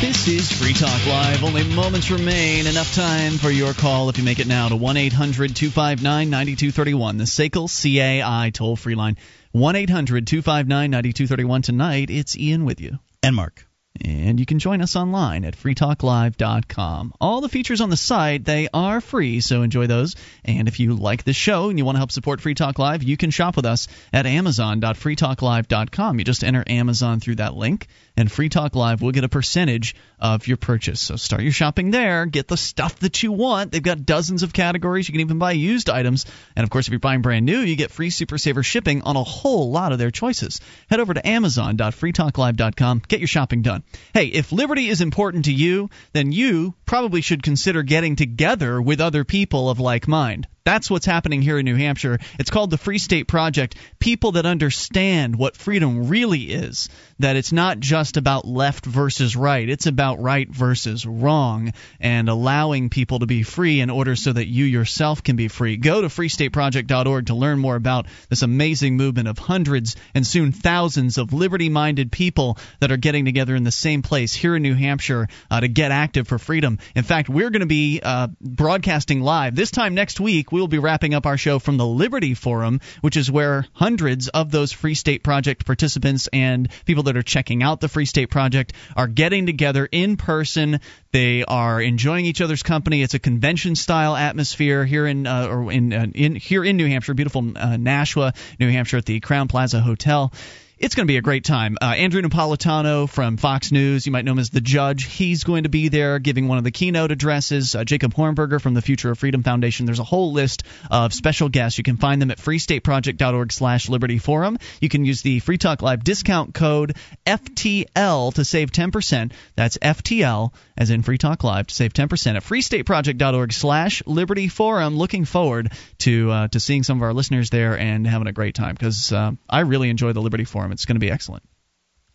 S1: This is Free Talk Live. Only moments remain. Enough time for your call if you make it now to 1 800 259 9231. The SACL CAI toll free line. 1 800 259 9231. Tonight, it's Ian with you.
S2: And Mark.
S1: And you can join us online at freetalklive.com. All the features on the site, they are free, so enjoy those. And if you like this show and you want to help support Free Talk Live, you can shop with us at amazon.freetalklive.com. You just enter Amazon through that link, and Free Talk Live will get a percentage of your purchase. So start your shopping there. Get the stuff that you want. They've got dozens of categories. You can even buy used items. And of course, if you're buying brand new, you get free Super Saver shipping on a whole lot of their choices. Head over to amazon.freetalklive.com. Get your shopping done. Hey, if liberty is important to you, then you probably should consider getting together with other people of like mind. That's what's happening here in New Hampshire. It's called the Free State Project. People that understand what freedom really is. That it's not just about left versus right. It's about right versus wrong and allowing people to be free in order so that you yourself can be free. Go to freestateproject.org to learn more about this amazing movement of hundreds and soon thousands of liberty minded people that are getting together in the same place here in New Hampshire uh, to get active for freedom. In fact, we're going to be uh, broadcasting live this time next week we'll be wrapping up our show from the Liberty Forum, which is where hundreds of those Free State Project participants and people that are checking out the Free State Project are getting together in person. They are enjoying each other's company. It's a convention-style atmosphere here in uh, or in, uh, in here in New Hampshire, beautiful uh, Nashua, New Hampshire, at the Crowne Plaza Hotel. It's going to be a great time. Uh, Andrew Napolitano from Fox News, you might know him as the judge. He's going to be there giving one of the keynote addresses. Uh, Jacob Hornberger from the Future of Freedom Foundation. There's a whole list of special guests. You can find them at freestateproject.org/slash Liberty Forum. You can use the Free Talk Live discount code FTL to save 10%. That's FTL as in Free Talk Live to save 10% at freestateproject.org/slash Liberty Forum. Looking forward to uh, to seeing some of our listeners there and having a great time because uh, I really enjoy the Liberty Forum. It's going to be excellent.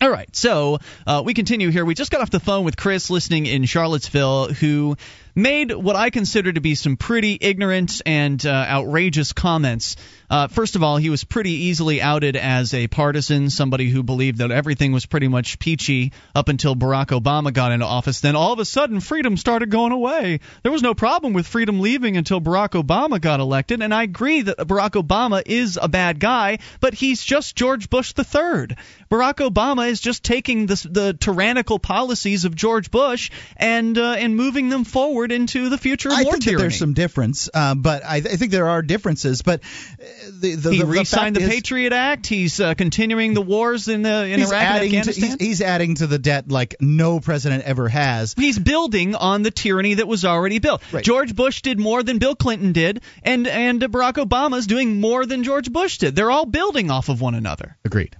S1: All right, so uh, we continue here. We just got off the phone with Chris listening in Charlottesville, who made what I consider to be some pretty ignorant and uh, outrageous comments. Uh, first of all, he was pretty easily outed as a partisan, somebody who believed that everything was pretty much peachy up until Barack Obama got into office. Then all of a sudden, freedom started going away. There was no problem with freedom leaving until Barack Obama got elected. And I agree that Barack Obama is a bad guy, but he's just George Bush III. Barack Obama is just taking the, the tyrannical policies of George Bush and uh, and moving them forward into the future of
S2: I
S1: more
S2: think
S1: tyranny.
S2: there's some difference, uh, but I, I think there are differences. But uh, the the,
S1: he
S2: the,
S1: re-signed
S2: the,
S1: the
S2: fact is
S1: Patriot Act. He's uh, continuing the wars in the in
S2: he's
S1: Iraq and
S2: adding to, he's, he's adding to the debt like no president ever has.
S1: He's building on the tyranny that was already built. George Bush did more than Bill Clinton did, and and Barack Obama is doing more than George Bush did. They're all building off of one another.
S2: Agreed.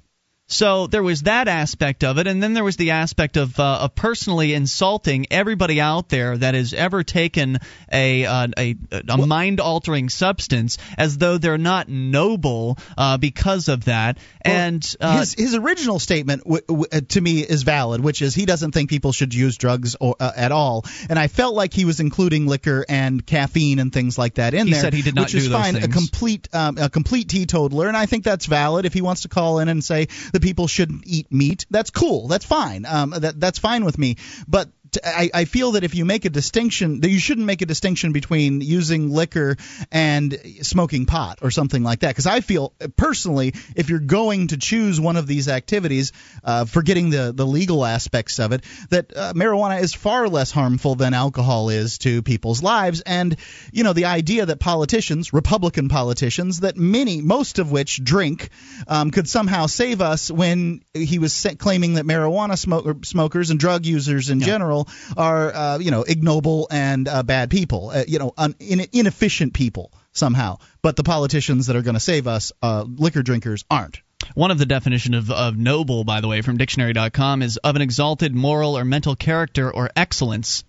S1: So there was that aspect of it, and then there was the aspect of, uh, of personally insulting everybody out there that has ever taken a uh, a, a mind altering substance as though they're not noble uh, because of that. and uh,
S2: his his original statement w- w- uh, to me is valid, which is he doesn't think people should use drugs or, uh, at all. And I felt like he was including liquor and caffeine and things like that in
S1: He
S2: there.
S1: said he did not
S2: which
S1: do
S2: is fine. A complete um, a complete teetotaler, and I think that's valid. If he wants to call in and say that people shouldn't eat meat, that's cool. That's fine. Um, that that's fine with me. But I, I feel that if you make a distinction, that you shouldn't make a distinction between using liquor and smoking pot or something like that. Because I feel personally, if you're going to choose one of these activities, uh, forgetting the the legal aspects of it, that uh, marijuana is far less harmful than alcohol is to people's lives. And you know, the idea that politicians, Republican politicians, that many, most of which drink, um, could somehow save us when he was claiming that marijuana smoker, smokers and drug users in general are, uh, you know, ignoble and uh, bad people, uh, you know, un- in- inefficient people somehow. But the politicians that are going to save us, uh, liquor drinkers, aren't.
S1: One of the definition of, of noble, by the way, from dictionary.com is of an exalted moral or mental character or excellence.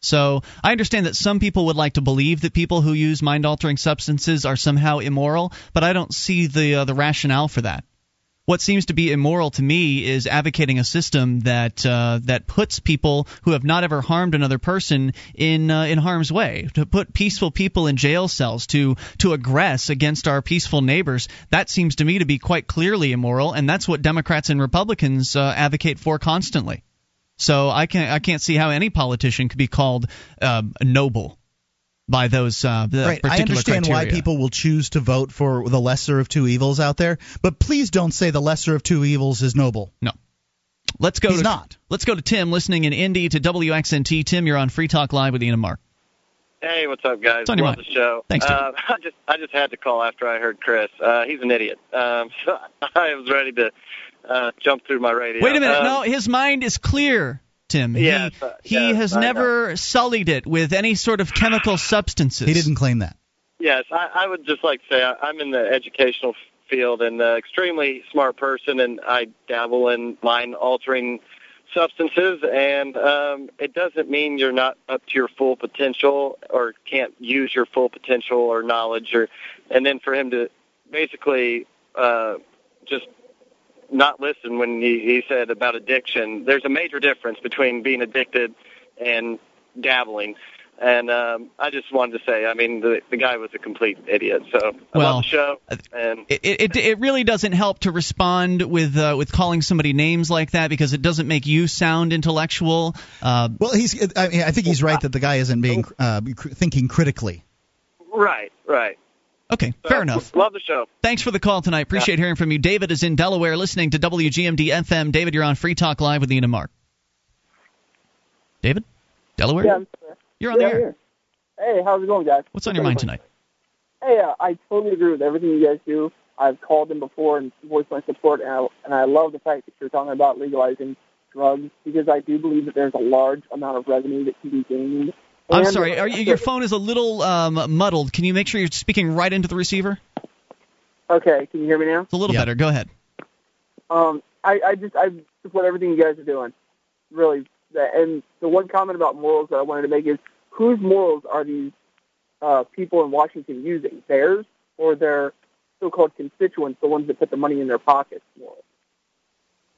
S1: So I understand that some people would like to believe that people who use mind altering substances are somehow immoral, but I don't see the uh, the rationale for that. What seems to be immoral to me is advocating a system that uh, that puts people who have not ever harmed another person in uh, in harm's way. To put peaceful people in jail cells, to to aggress against our peaceful neighbors, that seems to me to be quite clearly immoral, and that's what Democrats and Republicans uh, advocate for constantly. So I can't I can't see how any politician could be called uh, noble by those uh, the
S2: right.
S1: particular
S2: I understand why people will choose to vote for the lesser of two evils out there, but please don't say the lesser of two evils is noble.
S1: No. Let's go
S2: He's
S1: to
S2: not.
S1: Let's go to Tim listening in Indy to WXNT. Tim, you're on Free Talk Live with Ian and Mark.
S25: Hey, what's up, guys?
S1: What's on your
S25: Love
S1: mind?
S25: the show.
S1: Thanks, Tim.
S25: Uh, I just I just had to call after I heard Chris. Uh, he's an idiot. Um, so I was ready to uh, jump through my radio.
S1: Wait a minute.
S25: Um,
S1: no, his mind is clear, Tim.
S25: Yes,
S1: he,
S25: uh,
S1: he
S25: yes,
S1: has
S25: I know.
S1: never sullied it with any sort of chemical substances.
S2: He didn't claim that.
S25: Yes, I, I would just like to say I, I'm in the educational field and uh, extremely smart person, and I dabble in mind altering substances, and um, it doesn't mean you're not up to your full potential or can't use your full potential or knowledge, or and then for him to basically uh, just not listen when he, he said about addiction. There's a major difference between being addicted and dabbling. And um, I just wanted to say, I mean, the, the guy was a complete idiot. So I
S1: Well,
S25: love the show. And
S1: It, it it really doesn't help to respond with uh, with calling somebody names like that because it doesn't make you sound intellectual. Uh,
S2: Well, he's. I, mean, I think he's right that the guy isn't being uh, cr- thinking critically.
S25: right, right.
S1: Okay, fair enough.
S25: Love the show.
S1: Thanks for the call tonight. Appreciate hearing from you. David is in Delaware listening to WGMD FM. David, you're on Free Talk Live with Ian and Mark. David, Delaware.
S26: Yeah, I'm sorry.
S1: You're on
S26: Yeah,
S1: the air.
S26: Hey, how's it going, guys?
S1: What's on your mind tonight?
S26: Hey, uh, I totally agree with everything you guys do.
S27: I've called in before and voiced my support, and I, and I love the fact that you're talking about legalizing drugs because I do believe that there's a large amount of revenue that can be gained.
S1: I'm sorry. Are you, your phone is a little um, muddled. Can you make sure you're speaking right into the receiver?
S27: Okay, can you hear me now?
S1: It's a little better. Go ahead.
S27: Um, I, I just I support everything you guys are doing, really. And the one comment about morals that I wanted to make is whose morals are these uh, people in Washington using? Theirs or their so-called constituents, the ones that put the money in their pockets? Morals?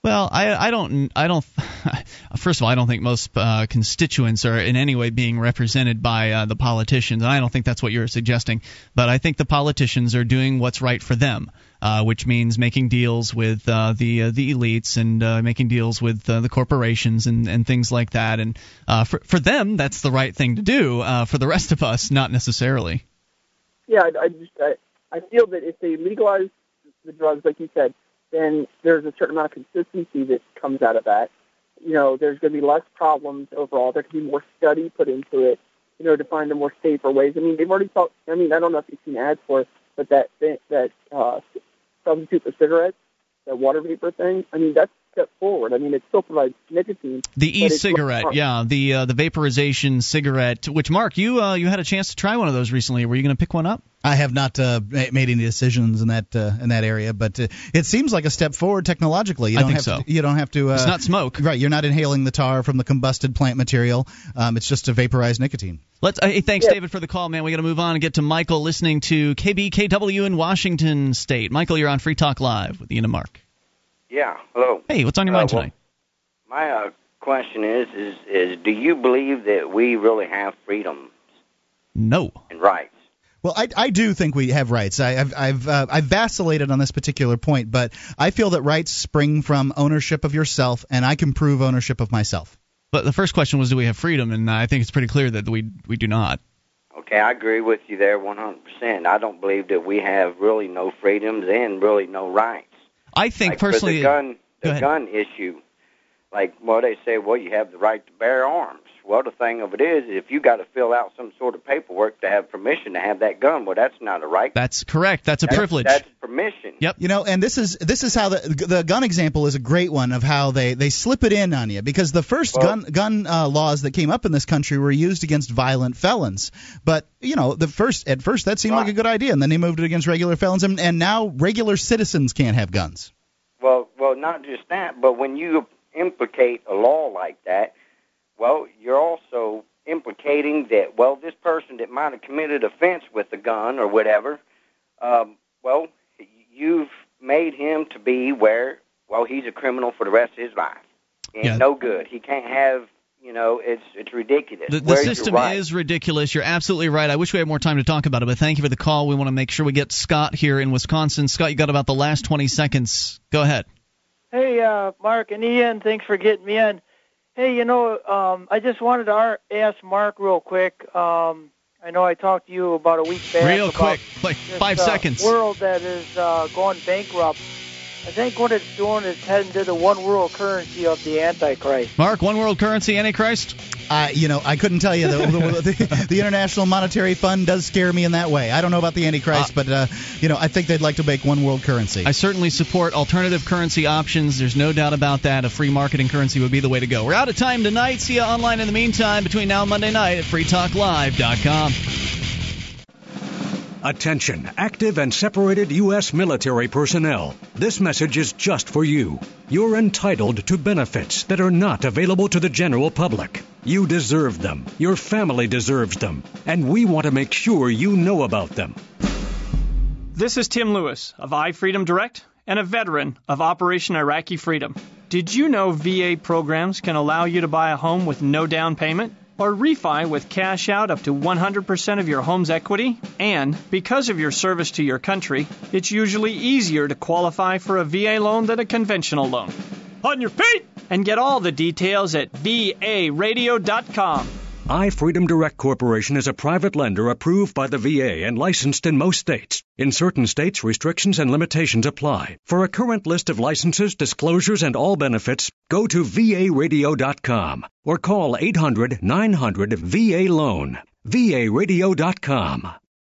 S1: Well, I, I don't, I don't. First of all, I don't think most uh, constituents are in any way being represented by uh, the politicians, and I don't think that's what you're suggesting. But I think the politicians are doing what's right for them, uh, which means making deals with uh, the uh, the elites and uh, making deals with the corporations and, and things like that. And uh, for for them, that's the right thing to do. Uh, for the rest of us, not necessarily.
S27: Yeah, I, I just I, I feel that if they legalize the drugs, like you said, then there's a certain amount of consistency that comes out of that. You know, there's going to be less problems overall. There can be more study put into it, you know, to find the more safer ways. I mean, they've already talked. I mean, I don't know if you've seen ads for it, but that that uh, substitute for cigarettes, that water vapor thing. I mean, that's step forward. I mean, it still provides nicotine.
S1: The e-cigarette, yeah, the uh, the vaporization cigarette. Which Mark, you uh, you had a chance to try one of those recently. Were you going to pick one up?
S2: I have not uh, made any decisions in that uh, in that area, but uh, it seems like a step forward technologically. You
S1: I
S2: don't
S1: think
S2: have
S1: so.
S2: To, you don't have to. Uh,
S1: It's not smoke,
S2: right? You're not inhaling the tar from the combusted plant material. Um, it's just a vaporized nicotine.
S1: Let's. Uh, hey, thanks, David, for the call, man. We got to move on and get to Michael listening to KBKW in Washington State. Michael, you're on Free Talk Live with Ian and Mark.
S26: Yeah. Hello.
S1: Hey, what's on your mind
S26: Uh, well,
S1: tonight?
S26: My uh, question is, is, is, do you believe that we really have freedoms?
S1: No.
S26: and rights?
S2: Well, I, I do think we have rights. I, I've I've, uh, I've vacillated on this particular point, but I feel that rights spring from ownership of yourself, and I can prove ownership of myself.
S1: But the first question was, do we have freedom? And I think it's pretty clear that we we do not.
S26: Okay, I agree with you there 100%. I don't believe that we have really no freedoms and really no rights.
S1: I think
S26: like
S1: personally.
S26: the gun, the gun issue, like well, they say, well, you have the right to bear arms. Well, the thing of it is, if you got to fill out some sort of paperwork to have permission to have that gun, well, that's not a right.
S1: That's correct. That's a
S26: That's-
S1: privilege.
S26: That's permission.
S1: Yep.
S2: You know, and this is this is how the the gun example is a great one of how they they slip it in on you because the first gun gun uh, laws that came up in this country were used against violent felons. But you know, the first at first that seemed like a good idea, and then they moved it against regular felons, and, and now regular citizens can't have guns.
S26: Well, well, not just that, but when you implicate a law like that, well, you're also implicating that well, this person that might have committed offense with a gun or whatever, um, well, you've made him to be where well, he's a criminal for the rest of his life. He ain't
S1: Yeah.
S26: no good. He can't have. You know, it's it's ridiculous.
S1: The, the system
S26: right?
S1: is ridiculous. You're absolutely right. I wish we had more time to talk about it, but thank you for the call. We want to make sure we get Scott here in Wisconsin. Scott, you got about the last 20 seconds. Go ahead.
S28: Hey, uh, Mark and Ian, thanks for getting me in. Hey, you know, um, I just wanted to ask Mark real quick. Um, I know I talked to you about a week back.
S1: Real quick, like five
S28: uh,
S1: seconds.
S28: World that is uh, going bankrupt. I think what it's doing is heading to the one world currency of the Antichrist.
S1: Mark, one world currency, Antichrist?
S2: I, you know, I couldn't tell you. The, the, the, the International Monetary Fund does scare me in that way. I don't know about the Antichrist, but uh, you know, I think they'd like to make one world currency.
S1: I certainly support alternative currency options. There's no doubt about that. A free marketing currency would be the way to go. We're out of time tonight. See you online in the meantime between now and Monday night at freetalklive.com.
S29: Attention, active and separated U.S. military personnel. This message is just for you. You're entitled to benefits that are not available to the general public. You deserve them. Your family deserves them. And we want to make sure you know about them.
S30: This is Tim Lewis of iFreedom Direct and a veteran of Operation Iraqi Freedom. Did you know VA programs can allow you to buy a home with no down payment? Or refi with cash out up to 100% of your home's equity? And because of your service to your country, it's usually easier to qualify for a VA loan than a conventional loan. On your feet! And get all the details at varadio.com.
S29: iFreedom Direct Corporation is a private lender approved by the VA and licensed in most states. In certain states, restrictions and limitations apply. For a current list of licenses, disclosures, and all benefits, go to varadio.com or call 800 900 VA Loan. varadio.com.